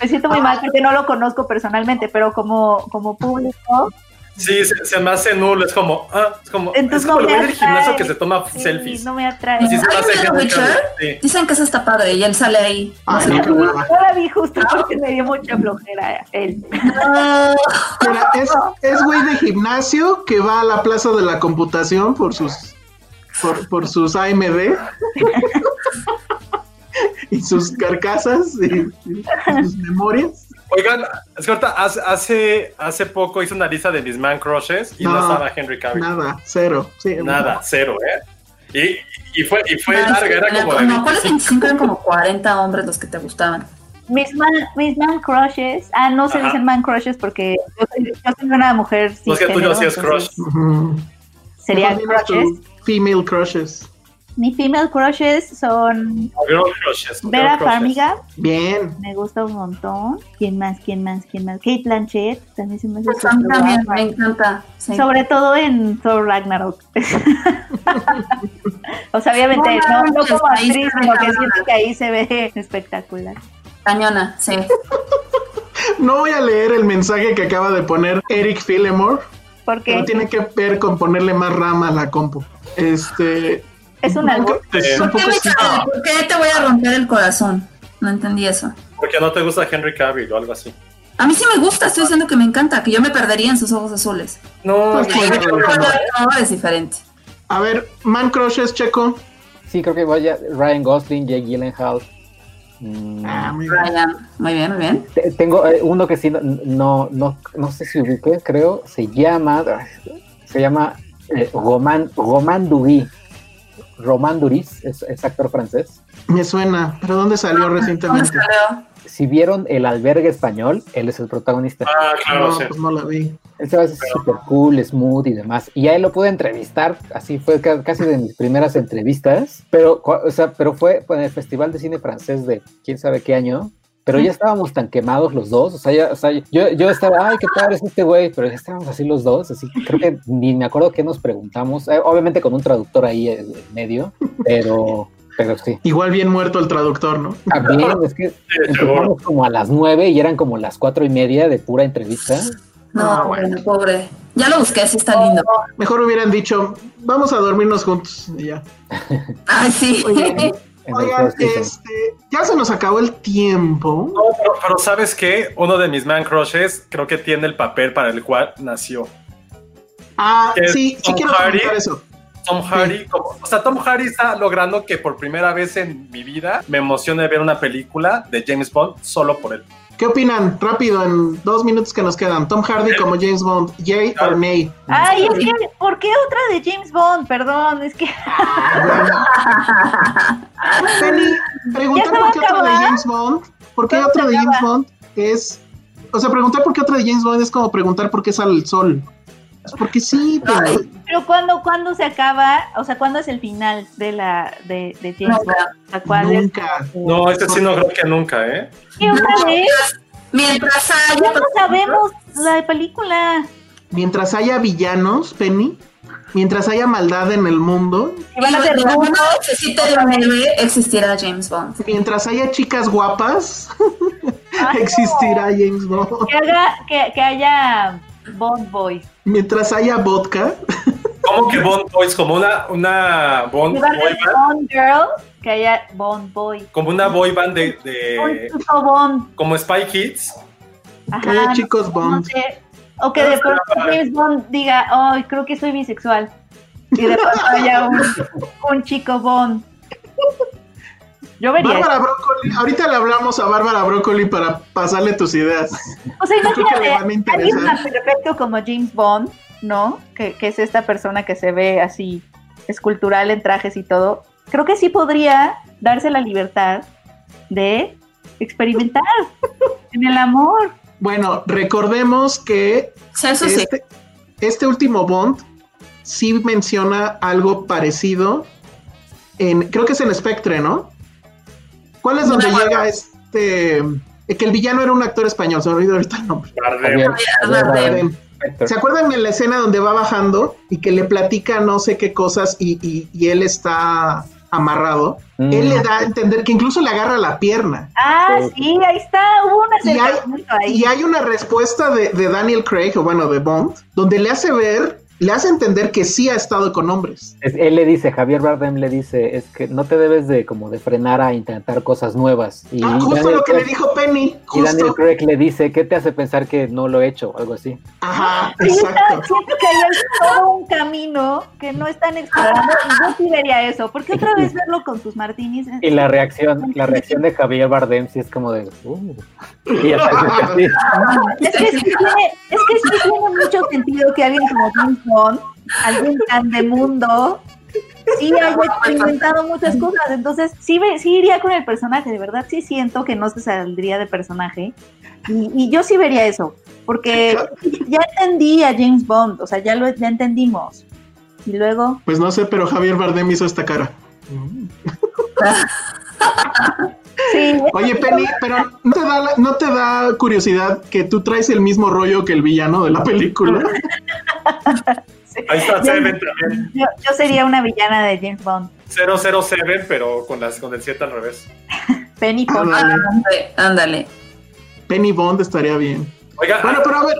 Me siento muy Ah. mal porque no lo conozco personalmente, pero como, como público, Sí, se, se me hace nulo. Es como, ah, es como, Entonces es como no el del gimnasio que se toma sí, selfies. no me atrae. Así se me. Dicen que eso está padre y él sale ahí. Ay, no, qué Yo hueva. la vi justo porque me dio mucha flojera él. No. Mira, es, es güey de gimnasio que va a la plaza de la computación por sus por, por sus AMD y sus carcasas y, y sus memorias. Oigan, es que ahorita hace, hace, hace poco hice una lista de mis man crushes y no, No, estaba Henry Cavill. Nada, Nada, cero. Sí, cero, ¿eh? Y, y fue, y fue Ah, larga, era como no, ¿cuáles 25. 25? Eran como 40 hombres los que te gustaban. Mis man, mis man crushes, ah, no se Ajá. dicen man crushes porque yo soy, yo soy una mujer No es que tú no entonces crush. Mejor dinos crushes. Female crushes. Mi female crushes son Girl crushes. girl Vera crushes. Farmiga, Bien. me gusta un montón. ¿Quién más? ¿Quién más? ¿Quién más? Kate Blanchett, también se me hace Pues también me encanta. sí. Sobre todo en Thor Ragnarok. o sea, obviamente, No, no, no pues, como ahí actriz, se ve sino que siento que ahí se ve espectacular. Cañona, sí. No voy a leer el mensaje que acaba de poner Eric Fillemore, Porque pero tiene que ver con ponerle más rama a la compu. Este. Es es un ¿Por qué, poco me sí. cae? ¿Por qué te voy a romper el corazón? No entendí eso. Porque no te gusta Henry Cavill o algo así. A mí sí me gusta, estoy diciendo que me encanta, que yo me perdería en sus ojos azules. No, Pues, Cavill pues, no. No, es diferente. A ver, Man Crushes, Checo. Sí, creo que vaya Ryan Gosling, Jake Gyllenhaal. Mm, Ah, muy bien. Ryan, muy bien, muy bien. te- tengo eh, uno que sí, no, no, no, no sé si ubiqué, creo, se llama, se llama eh, Roman, Roman Duris. Roman Duris, es, es actor francés. Me suena, pero ¿dónde salió ¿Dónde recientemente? salió? Si vieron El Albergue Español, él es el protagonista. Ah, claro, No, sí. pues no la vi. Él se va a hacer super cool, smooth y demás. Y a él lo pude entrevistar, así fue ca- casi de mis primeras entrevistas. Pero, o sea, pero fue en el Festival de Cine Francés de quién sabe qué año. Pero ya estábamos tan quemados los dos. O sea, ya- o sea, yo, yo estaba, ay, qué padre es este güey. Pero ya estábamos así los dos. Así que creo que ni me acuerdo qué nos preguntamos. Eh, obviamente con un traductor ahí en en medio. Pero, pero sí. Igual bien muerto el traductor, ¿no? También es que empezamos como a las nueve y eran como las cuatro y media de pura entrevista. No, Ah, bueno. bueno, pobre. Ya lo busqué, sí está lindo. Mejor hubieran dicho, vamos a dormirnos juntos. Y ya. Ay, sí. Oye, Oigan, este, ya se nos acabó el tiempo. No, pero, pero ¿sabes qué? Uno de mis man crushes creo que tiene el papel para el cual nació. Ah, ¿Es sí, sí Tom quiero Hardy? comentar eso. Tom Hardy, como- o sea, Tom Hardy está logrando que por primera vez en mi vida me emocione ver una película de James Bond solo por él. ¿Qué opinan? Rápido, en dos minutos que nos quedan. Tom Hardy como James Bond, yay or nay. Ay, es que, ¿por qué otra de James Bond? Perdón, es que Penny, preguntar por qué otra de. James Bond, por qué otra de James. Bond es, o sea, preguntar por qué otra de James Bond es como preguntar por qué sale el sol. Porque sí, pero Pero cuando, cuando se acaba, o sea, ¿cuándo es el final de la de, de James. Bond? O sea, ¿cuál es? nunca. No, este sí no creo que nunca, ¿eh? ¿Qué otra vez? Mientras haya. Ya no sabemos la película. Mientras haya villanos, Penny, mientras haya maldad en el mundo, van a ser uno necesite de un héroe, existirá James Bond. mientras haya chicas guapas, Ay, no. existirá James Bond. Que, haga, que, que haya Bond Boys. Mientras haya vodka, ¿Cómo que Bond Boys? Como una, una Bond boy band, Bond Girl, que haya Bond Boy. como una boy band de, de- Bond. como Spy Kids. que haya Ajá. chicos no Bond. sé. O que de pronto James Bond diga, ay, creo que soy bisexual. Y de pronto haya un, un chico Bond. Yo vería. Bárbara Broccoli, ahorita le hablamos a Bárbara Broccoli para pasarle tus ideas. O sea, imagínate, alguien tan perfecto como James Bond, ¿no? Que, que es esta persona que se ve así escultural en trajes y todo. Creo que sí podría darse la libertad de experimentar en el amor. Bueno, recordemos que O sea, eso sí. este, este último Bond sí menciona algo parecido en, creo que es en Spectre, ¿no? ¿Cuál es donde No. llega este, eh, que el villano era un actor español, se me olvidó ahorita el nombre. Bardem. Bardem. ¿Se acuerdan en la escena donde va bajando y que le platica no sé qué cosas y, y- y él está amarrado? Mm. Él le da a entender que incluso le agarra la pierna. Ah, sí, ahí está, hubo un Y hay, ahí. y hay una respuesta de, de Daniel Craig, o bueno, de Bond, donde le hace ver, le hace entender que sí ha estado con hombres. Es- él le dice, Javier Bardem le dice, es que no te debes de como de frenar a intentar cosas nuevas. Y, Ah, justo Daniel lo que le dijo Penny, y Daniel. Craig le dice, ¿qué te hace pensar que no lo he hecho? Algo así. Ajá, está- exacto. siento que hay todo un camino que no están explorando y yo sí vería eso, porque otra vez verlo con sus martinis. Y la reacción, la reacción de Javier Bardem sí es como de, uh. Y. Es que sí tiene, es que sí tiene mucho sentido que alguien como Bond, alguien tan de mundo, sí haya experimentado muchas cosas. Entonces, sí, ve- sí iría con el personaje, de verdad sí siento que no se saldría de personaje. Y, y yo sí vería eso, porque ya entendí a James Bond, o sea, ya lo ya entendimos. Y luego, Pues no sé, pero Javier Bardem hizo esta cara. Sí, Oye, Penny, pero ¿no te, da, la- ¿no te da curiosidad que tú traes el mismo rollo que el villano de la película? Ahí está Seven también. yo, yo sería una villana de James Bond. 007, pero con, las, con el 7 al revés. Penny Bond. Ándale. Penny Bond estaría bien. Oiga, Bueno, pero a ver,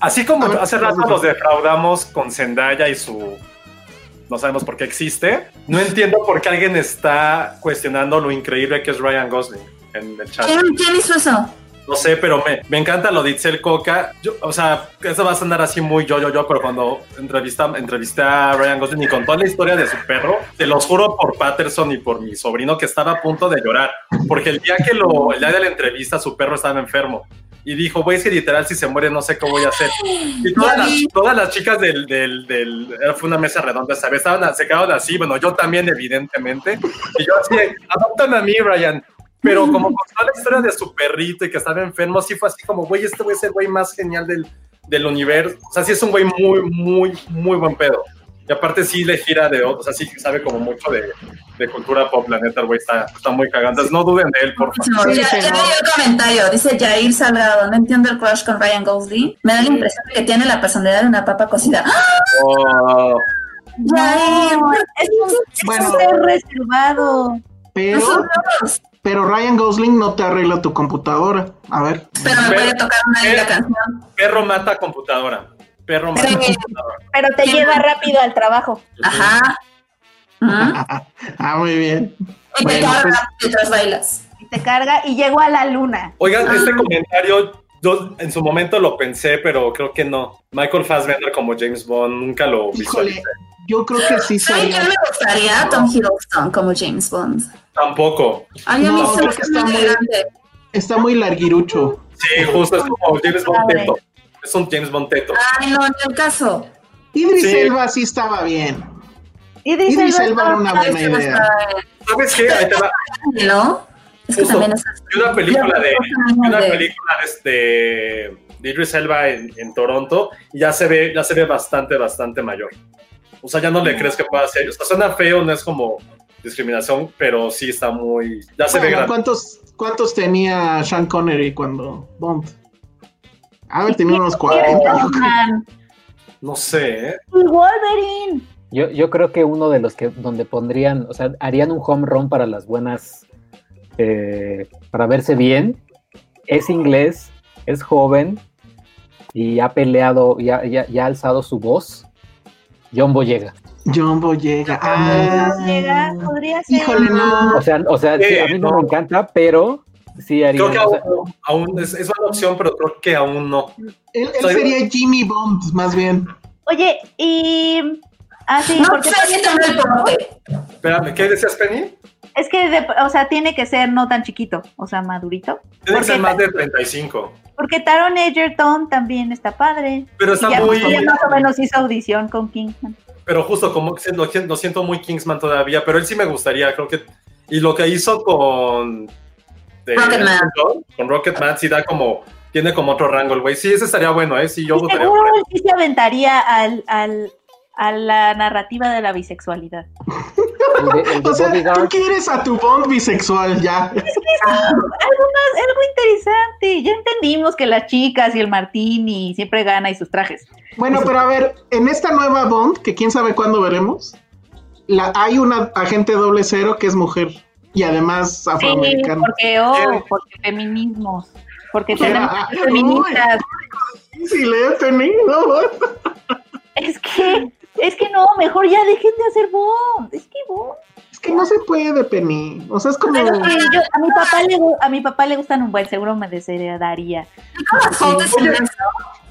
así como a ver, hace rato los defraudamos con Zendaya y su... No sabemos por qué existe. No entiendo por qué alguien está cuestionando lo increíble que es Ryan Gosling en el chat. ¿Quién, quién hizo eso? No sé, pero me, me encanta lo de Itzel Coca. Yo, o sea, eso va a sonar así muy yo, yo, yo, pero cuando entrevista, entrevisté a Ryan Gosling y contó la historia de su perro, te los juro por Patterson y por mi sobrino que estaba a punto de llorar. Porque el día que lo, el día de la entrevista, su perro estaba enfermo. Y dijo, güey, es que literal, si se muere, no sé qué voy a hacer. Y todas las, todas las chicas del, del, del- fue una mesa redonda, ¿sabes? Estaban, se quedaron así, bueno, yo también, evidentemente. Y yo así, adoptan a mí, Ryan. Pero como contó la historia de su perrito y que estaba enfermo, sí fue así como, güey, este güey es el güey más genial del, del universo. O sea, sí es un güey muy, muy, muy buen pedo. Y aparte sí le gira de otros, o sea, sí sabe como mucho de, de cultura pop, la neta, el güey está, está muy cagante. No duden de él, por favor. ya, ya leí el comentario. Dice Jair Salgado. No entiendo el crush con Ryan Gosling. Me da la impresión de que tiene la personalidad de una papa cocida. ¡Ah! Oh, Jair, Es un, es Bueno. un ser reservado. pero, nosotros. pero Ryan Gosling no te arregla tu computadora. A ver. Pero me Pero- puede tocar una linda pero- canción. perro mata computadora. Perro Sí. computadora. Pero te lleva rápido al trabajo. Ajá. Ujú. Ah, muy bien. Y te Bueno, carga pues- mientras bailas. Y te carga y llegó a la luna. Oigan, este comentario, yo en su momento lo pensé, pero creo que no. Michael Fassbender como James Bond, nunca lo Híjole, visualicé. yo creo que sí ¿Saben sería. quién me gustaría? Tom Hiddleston como James Bond. Tampoco. Ay, a mí No, se me está muy grande. Está muy larguirucho. Sí, justo es como James Bond. Es un James Bond teto. Ay, no, ni el caso. Idris Sí. Elba sí estaba bien. Dice, Idris Elba era una buena idea. ¿Sabes qué? Ahí te va. ¿No? Es que Justo. también es una película de, una película de, este- de Idris Elba en, en Toronto y ya se ve, ya se ve bastante, bastante mayor. O sea, ya no le crees que pueda ser. O sea, suena feo, no es como discriminación, pero sí está muy. Ya se ve grande. ¿cuántos, ¿Cuántos tenía Sean Connery cuando Bond? A ver, tenía unos 40. yo creo. Man. No sé, ¿eh? Y Wolverine. Yo, yo creo que uno de los que donde pondrían, o sea, harían un home run para las buenas, eh, para verse bien, es inglés, es joven y ha peleado, y ha, ya- ya ha alzado su voz. John Boyega. John Boyega. Ah, Llega, podría ser. híjole, no. O sea, o sea sí, a mí no, no. me encanta, pero sí haría. Creo que aún, aún es, es una opción, pero creo que aún no. Él, él Soy- sería Jimmy Bond, más bien. Oye, y. Ah, sí, No, porque porte. Espérame, ¿qué decías, Penny? es que, de- o sea, tiene que ser no tan chiquito, o sea, madurito. Tiene que ser más de 35. Porque Taron Egerton también está padre. Pero está Y ya, muy. ya más o menos hizo audición con Kingsman. Pero justo como que lo, lo siento muy Kingsman todavía, pero él sí me gustaría, creo que. Y lo que hizo con. De- Rocketman. Con Rocketman sí da como. Tiene como otro rango el güey. Sí, ese estaría bueno, ¿eh? Sí, yo votaría seguro sí se aventaría al, al, a la narrativa de la bisexualidad. el de, el de O sea, tú quieres a tu Bond bisexual ya. algo más, algo interesante. Ya entendimos que las chicas y el martini siempre gana y sus trajes. Bueno, pero a ver, en esta nueva Bond, que quién sabe cuándo veremos, la, hay una agente doble cero que es mujer y además Sí, afroamericana. porque, oh, Sí. porque feminismos. Porque Ya, tenemos uy. feministas. Sí, le he tenido. Es que, es que no, mejor ya dejen de hacer Bond. Es que Bond. Es que no se puede, Penny. O sea, es como. Sí, yo- a mi papá le a mi papá le gustan un buen, seguro me desheredaría.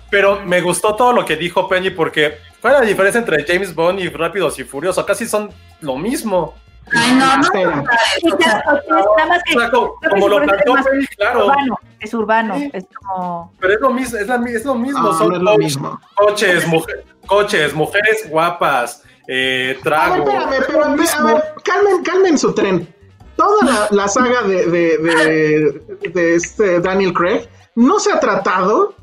Pero me gustó todo lo que dijo Penny porque ¿cuál es la diferencia entre James Bond y Rápidos y Furiosos? Casi son lo mismo. Ay, no, no. Espera. Como, lo Penny, claro. urbano, es urbano, Sí. es como Pero es lo mismo, es, la es lo mismo. No, son no es lo coches, mismo. coches, mujer- coches, mujeres guapas, eh, A ver, trago. espérame, pero a ver, a ver, calmen, calmen su tren. Toda la, la saga de, de, de, de este Daniel Craig no se ha tratado.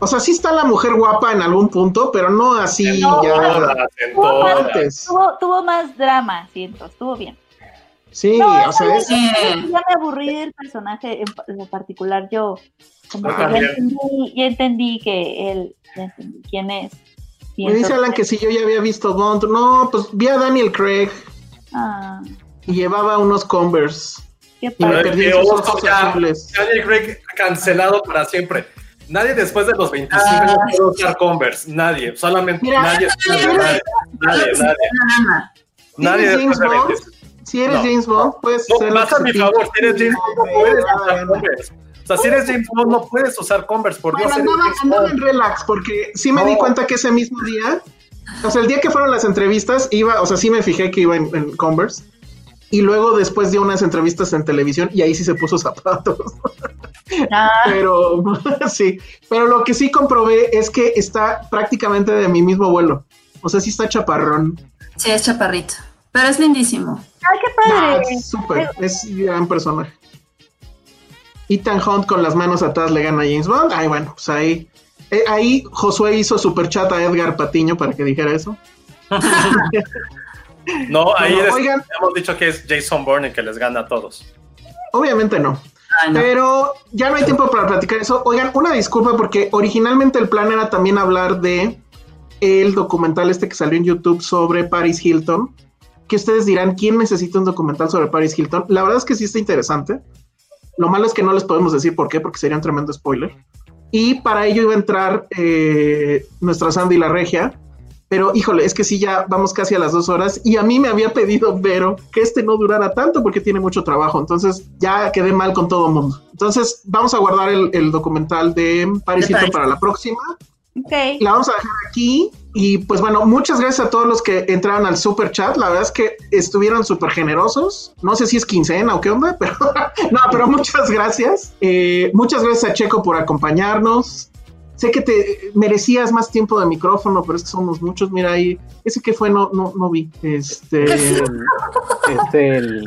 O sea, sí está la mujer guapa en algún punto, pero no así No, ya. Tuvo más, tuvo, tuvo más drama, siento, estuvo bien. Sí, No, o sea, es- Sí. Ya me aburrí del personaje en, particular. Yo, como Yo que ya entendí, ya entendí que él, ya entendí quién es. me dice Alan que si yo ya había visto Bond. No, pues vi a Daniel Craig Ah, y llevaba unos Converse. qué Y me perdí ojo, ojos azules. Daniel Craig cancelado para siempre. Nadie después de los 25 años puede usar Converse. Nadie. Solamente Mira, nadie. Nadie, nadie, nadie, nadie. Nadie ¿Eres después de James Bond? 25. Si eres No. James Bond, pues. No, ser más a mi exceptivo. favor, si eres James Bond, no puedes usar Converse. O sea, si eres James Bond, no puedes usar Converse, por Dios. Bueno, andaba, andaba en relax porque sí me No. di cuenta que ese mismo día, o sea, el día que fueron las entrevistas, iba, o sea, sí me fijé que iba en, en Converse. Y luego después dio unas entrevistas en televisión y ahí sí se puso zapatos. Ah, Pero sí, pero lo que sí comprobé es que está prácticamente de mi mismo vuelo. O sea, sí está chaparrón. Sí, es chaparrito. Pero es lindísimo. ay, qué Ah, padre. es súper, es gran personaje. Ethan Hunt con las manos atrás le gana a James Bond. Ay, bueno, pues ahí. eh, ahí Josué hizo super chat a Edgar Patiño para que dijera eso. No, ahí Bueno, es- oigan. hemos dicho que es Jason Bourne el que les gana a todos. Obviamente no. Ay, no. Pero ya no hay tiempo para platicar eso. Oigan, una disculpa porque originalmente el plan era también hablar de el documental este que salió en YouTube sobre Paris Hilton. Que ustedes dirán, ¿quién necesita un documental sobre Paris Hilton? La verdad es que sí está interesante. Lo malo es que no les podemos decir por qué, porque sería un tremendo spoiler. Y para ello iba a entrar eh, nuestra Sandy la Regia. Pero híjole, es que sí, ya vamos casi a las dos horas. Y a mí me había pedido Vero que este no durara tanto porque tiene mucho trabajo. Entonces ya quedé mal con todo el mundo. Entonces vamos a guardar el, el documental de Paris De Hilton Paris. para la próxima. La vamos a dejar aquí. Y pues bueno, muchas gracias a todos los que entraron al super chat. La verdad es que estuvieron súper generosos. No sé si es quincena o qué onda, pero no, pero muchas gracias. Eh, muchas gracias a Checo por acompañarnos. Sé que te merecías más tiempo de micrófono, pero es que somos muchos. Mira ahí, ese que fue no, no, no vi. Este, El- este, el,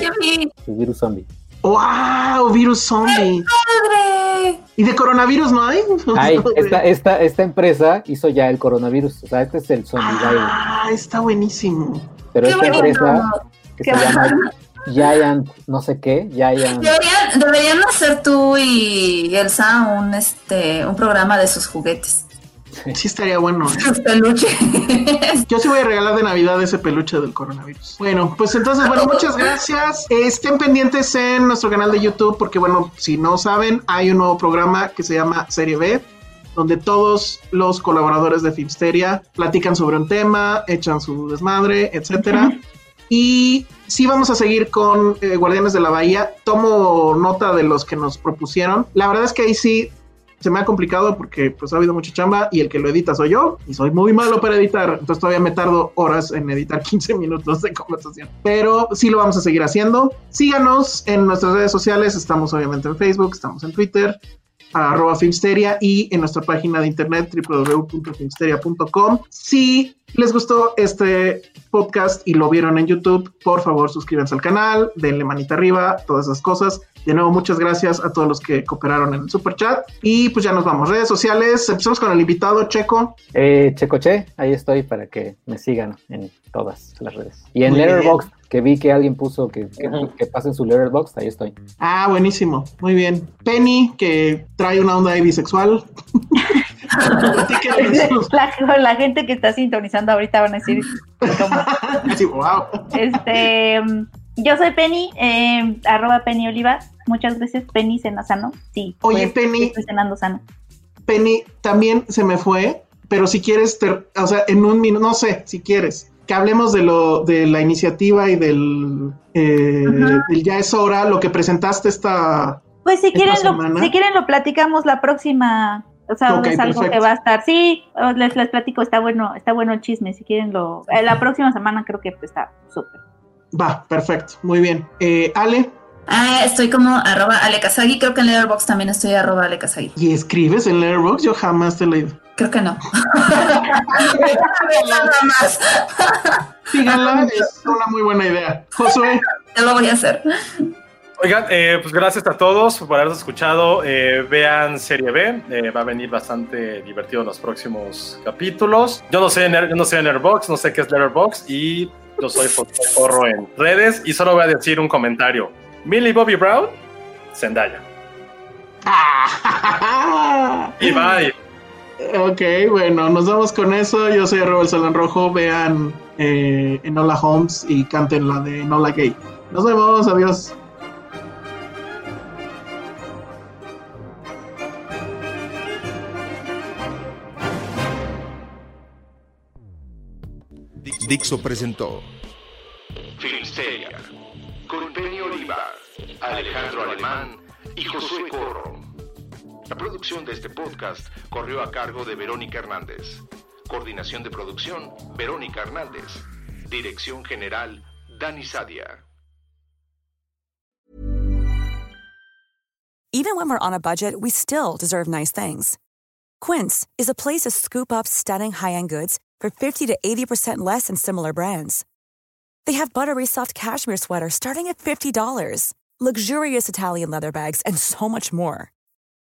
yo vi. el virus zombie. wow, virus zombie. ¡Padre! ¿Y de coronavirus no hay? Ay, esta, esta, esta empresa hizo ya el coronavirus. O sea, este es el zombie virus. Ah, está buenísimo. Pero ¡Qué esta bonito! empresa que Qué se llama Giant, no sé qué, Giant. Deberían, deberían hacer tú y Elsa un, este, un programa de sus juguetes. Sí estaría bueno. ¿eh? Sus peluches. Yo sí voy a regalar de Navidad ese peluche del coronavirus. Bueno, pues entonces, bueno, muchas gracias. Estén pendientes en nuestro canal de YouTube porque, bueno, si no saben, hay un nuevo programa que se llama Serie B, donde todos los colaboradores de Filmsteria platican sobre un tema, echan su desmadre, etcétera. Y sí vamos a seguir con eh, Guardianes de la Bahía. Tomo nota de los que nos propusieron. La verdad es que ahí sí se me ha complicado porque pues ha habido mucha chamba y el que lo edita soy yo y soy muy malo para editar, entonces todavía me tardo horas en editar 15 minutos de conversación. Pero sí lo vamos a seguir haciendo. Síganos en nuestras redes sociales, estamos obviamente en Facebook, estamos en Twitter, arroba Filmsteria y en nuestra página de internet www.filmsteria.com. Si les gustó este podcast y lo vieron en YouTube, por favor suscríbanse al canal, denle manita arriba, todas esas cosas. De nuevo, muchas gracias a todos los que cooperaron en el super chat. Y pues ya nos vamos. Redes sociales, empezamos con el invitado Checo. Eh, Checoche, ahí estoy para que me sigan en todas las redes. Y en. Letterboxd, que vi que alguien puso que, que, que pasen su Letterboxd, ahí estoy. Ah, buenísimo, muy bien. Penny, que trae una onda ahí bisexual. La, la gente que está sintonizando ahorita van a decir Sí, wow. este yo soy Penny, eh, arroba Penny Oliva. Muchas gracias, Penny cena sano. Sí, Oye, pues, Penny. estoy cenando sano. Penny, también se me fue, pero si quieres, te- o sea, en un minuto, no sé, si quieres, que hablemos de lo de la iniciativa y del, eh, del ya es hora, lo que presentaste esta. Pues si quieren, lo, si quieren lo platicamos la próxima. O sea, es algo perfecto. que va a estar. Sí, les, les platico, está bueno, está bueno el chisme. Si quieren lo, eh, la próxima semana creo que está súper. Va, perfecto, muy bien. Eh, Ale, Ah, estoy como arroba alekazagi. Creo que en Letterboxd también estoy arroba alekazagi. ¿y escribes en Letterboxd? Yo jamás te he leído. Creo que no. Nada más. Síganla, es una muy buena idea. Josué, Yo lo voy a hacer. Oigan, eh, pues gracias a todos por habernos escuchado. Eh, vean Serie B, eh, va a venir bastante divertido en los próximos capítulos. Yo no sé, en- yo no sé en Letterboxd, no sé qué es Letterboxd y Yo soy Corro en redes y solo voy a decir un comentario. Millie Bobby Brown, Zendaya. y bye. Ok, bueno, nos vamos con eso. Yo soy Robert Salón Rojo. Vean eh, Enola Holmes y canten la de Enola Gay. Nos vemos, adiós. Dixo presentó Filmsteria con Penny Oliva, Alejandro Alemán y Josué Corro. La producción de este podcast corrió a cargo de Verónica Hernández. Coordinación de producción, Verónica Hernández. Dirección General, Dani Sadia. Even when we're on a budget, we still deserve nice things. Quince is a place to scoop up stunning high-end goods for 50 to 80% less than similar brands. They have buttery soft cashmere sweaters starting at $50, luxurious Italian leather bags, and so much more.